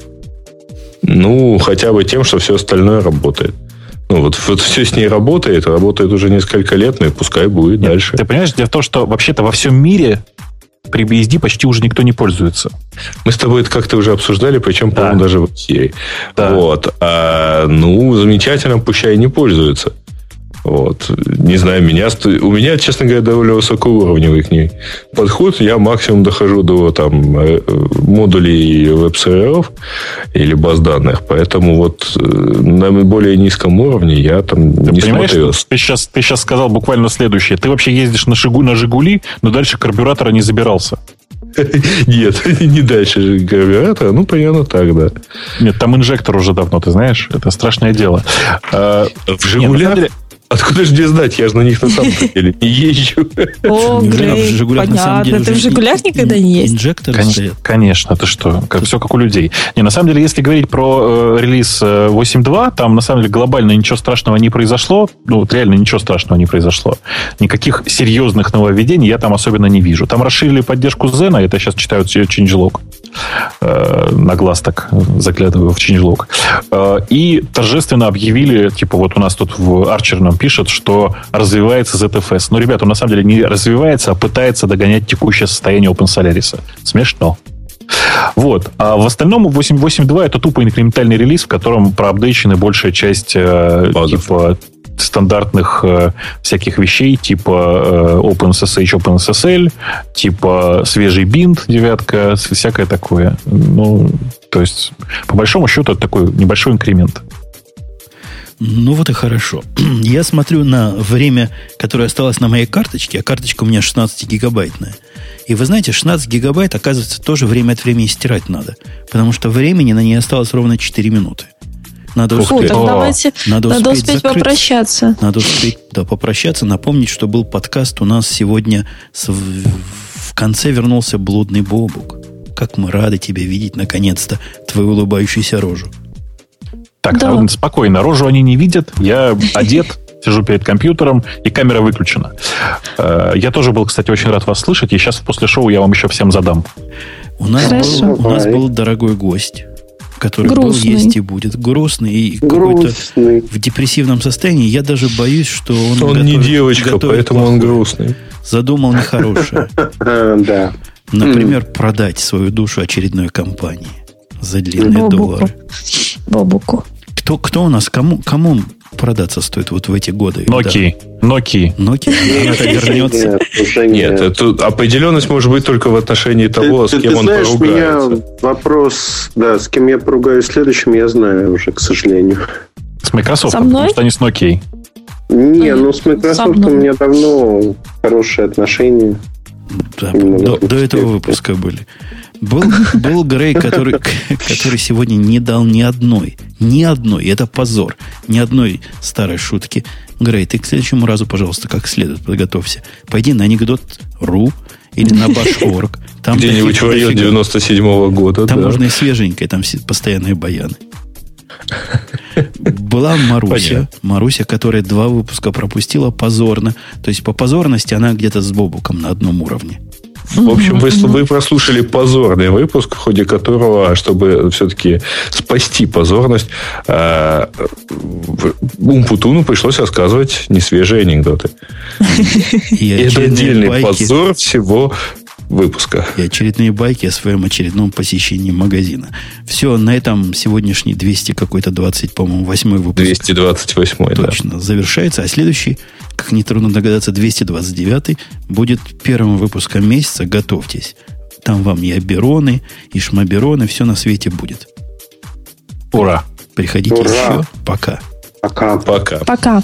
D: Ну, хотя бы тем, что все остальное работает. Ну, вот, вот все с ней работает, работает уже несколько лет, ну и пускай будет
F: Нет,
D: дальше.
F: Ты понимаешь, дело в том, что вообще-то во всем мире FreeBSD почти уже никто не пользуется.
D: Мы с тобой это как-то уже обсуждали, причем,
F: Да.
D: по-моему, даже в эфире.
F: Да.
D: Вот. А, ну, замечательно, пущай не пользуются. Вот. Не знаю, меня, у меня, честно говоря, довольно высокоуровневый к ней подход. Я максимум дохожу до там, э, модулей веб-серверов или баз данных. Поэтому вот э, на более низком уровне я там
F: Ты
D: не
F: понимаешь,
D: смотрел.
F: ты сейчас, ты сейчас сказал буквально следующее. Ты вообще ездишь на, Жигу, на Жигули, но дальше карбюратора не забирался.
D: Нет, не дальше карбюратора. Ну, примерно так, да.
F: Нет, там инжектор уже давно, ты знаешь. Это страшное дело. Э,
D: В «Жигулях»? Откуда же мне знать? Я же на них на самом деле не езжу.
C: О, Грей,
A: в «Жигулях» на самом деле
C: понятно. Ты в
A: уже
C: «Жигулях» никогда не есть?
A: Инжекторы
F: Конечно, конечно, ты что? Как, все как у людей. Не, на самом деле, если говорить про э, релиз э, 8.2, там на самом деле глобально ничего страшного не произошло. Ну, вот реально ничего страшного не произошло. Никаких серьезных нововведений я там особенно не вижу. Там расширили поддержку Зена, это сейчас читают все changelog. Э, на глаз так заглядываю в changelog. Э, и торжественно объявили, типа вот у нас тут в Арчер нам пишет, что развивается ZFS. Ну, ребята, он на самом деле не развивается, а пытается догонять текущее состояние OpenSolaris. Смешно. Вот. А в остальном 8.8.2 это тупо инкрементальный релиз, в котором проапдейчена большая часть э, типа стандартных э, всяких вещей, типа э, OpenSSH, OpenSSL, типа свежий бинт, девятка, всякое такое. Ну, то есть, по большому счету, это такой небольшой инкремент.
A: Ну вот и хорошо. Я смотрю на время, которое осталось на моей карточке, а карточка у меня 16 гигабайтная. И вы знаете, 16 гигабайт, оказывается, тоже время от времени стирать надо. Потому что времени на ней осталось ровно 4 минуты. Надо
C: Фу,
A: успеть,
C: так давайте,
A: надо
C: надо
A: успеть
C: успеть попрощаться.
A: Надо успеть да, попрощаться, напомнить, что был подкаст у нас сегодня. с- в, в конце вернулся блудный Бобук. Как мы рады тебя видеть, наконец-то, твою улыбающуюся рожу.
F: Так,
C: Да.
F: а, спокойно, рожу они не видят, я одет, сижу перед компьютером, и камера выключена. Э, Я тоже был, кстати, очень рад вас слышать, и сейчас после шоу я вам еще всем задам.
A: У нас,
C: Хорошо.
A: был, у нас был дорогой гость, который
C: Грустный.
A: был, есть и будет. Грустный и какой-то
B: Грустный.
A: в депрессивном состоянии. Я даже боюсь, что он,
D: Он не
A: готовит-
D: девочка,
A: готовит
D: поэтому он
A: плохое.
D: грустный.
A: Задумал нехорошее.
B: Да.
A: Например, продать свою душу очередной компании за длинные доллары.
C: Бобуку.
A: Кто, кто у нас, кому, кому продаться стоит вот в эти годы?
F: Nokia, Nokia.
A: Да. Nokia? Она-то вернется.
B: Нет,
D: это определенность может быть только в отношении того,
B: ты,
D: с кем
B: ты
D: он
B: знаешь,
D: поругается.
B: меня вопрос, да, с кем я поругаюсь следующим, я знаю уже, к сожалению.
F: С Microsoft, потому что они с Nokia.
B: Не, ну с Microsoft у меня давно хорошие отношения.
A: Да, до, до этого выпуска были. Был, был Грей, который, который сегодня не дал ни одной, ни одной, это позор, ни одной старой шутки. Грей, ты к следующему разу, пожалуйста, как следует подготовься. Пойди на анекдот.ру или на Баш.орг. Там
D: Где-нибудь в районе 97 года.
A: Там
D: да.
A: можно и свеженькое, там постоянные баяны. Была Маруся.
D: Понятно.
A: Маруся, которая два выпуска пропустила позорно. То есть по позорности она где-то с Бобуком на одном уровне.
D: В общем, вы, вы прослушали позорный выпуск, в ходе которого, чтобы все-таки спасти позорность, э, Умпутуну пришлось рассказывать несвежие анекдоты. И это отдельный позор всего выпуска.
A: И очередные байки о своем очередном посещении магазина. Все, на этом сегодняшний 200 какой-то 20, по-моему, 8 выпуск.
D: 228,
A: Точно, да. завершается. А следующий, как нетрудно догадаться, 229 будет первым выпуском месяца. Готовьтесь. Там вам и Абероны, и Шмабероны, все на свете будет.
F: Ура!
A: Приходите Ура. еще. Пока.
B: Пока.
D: Пока.
C: Пока.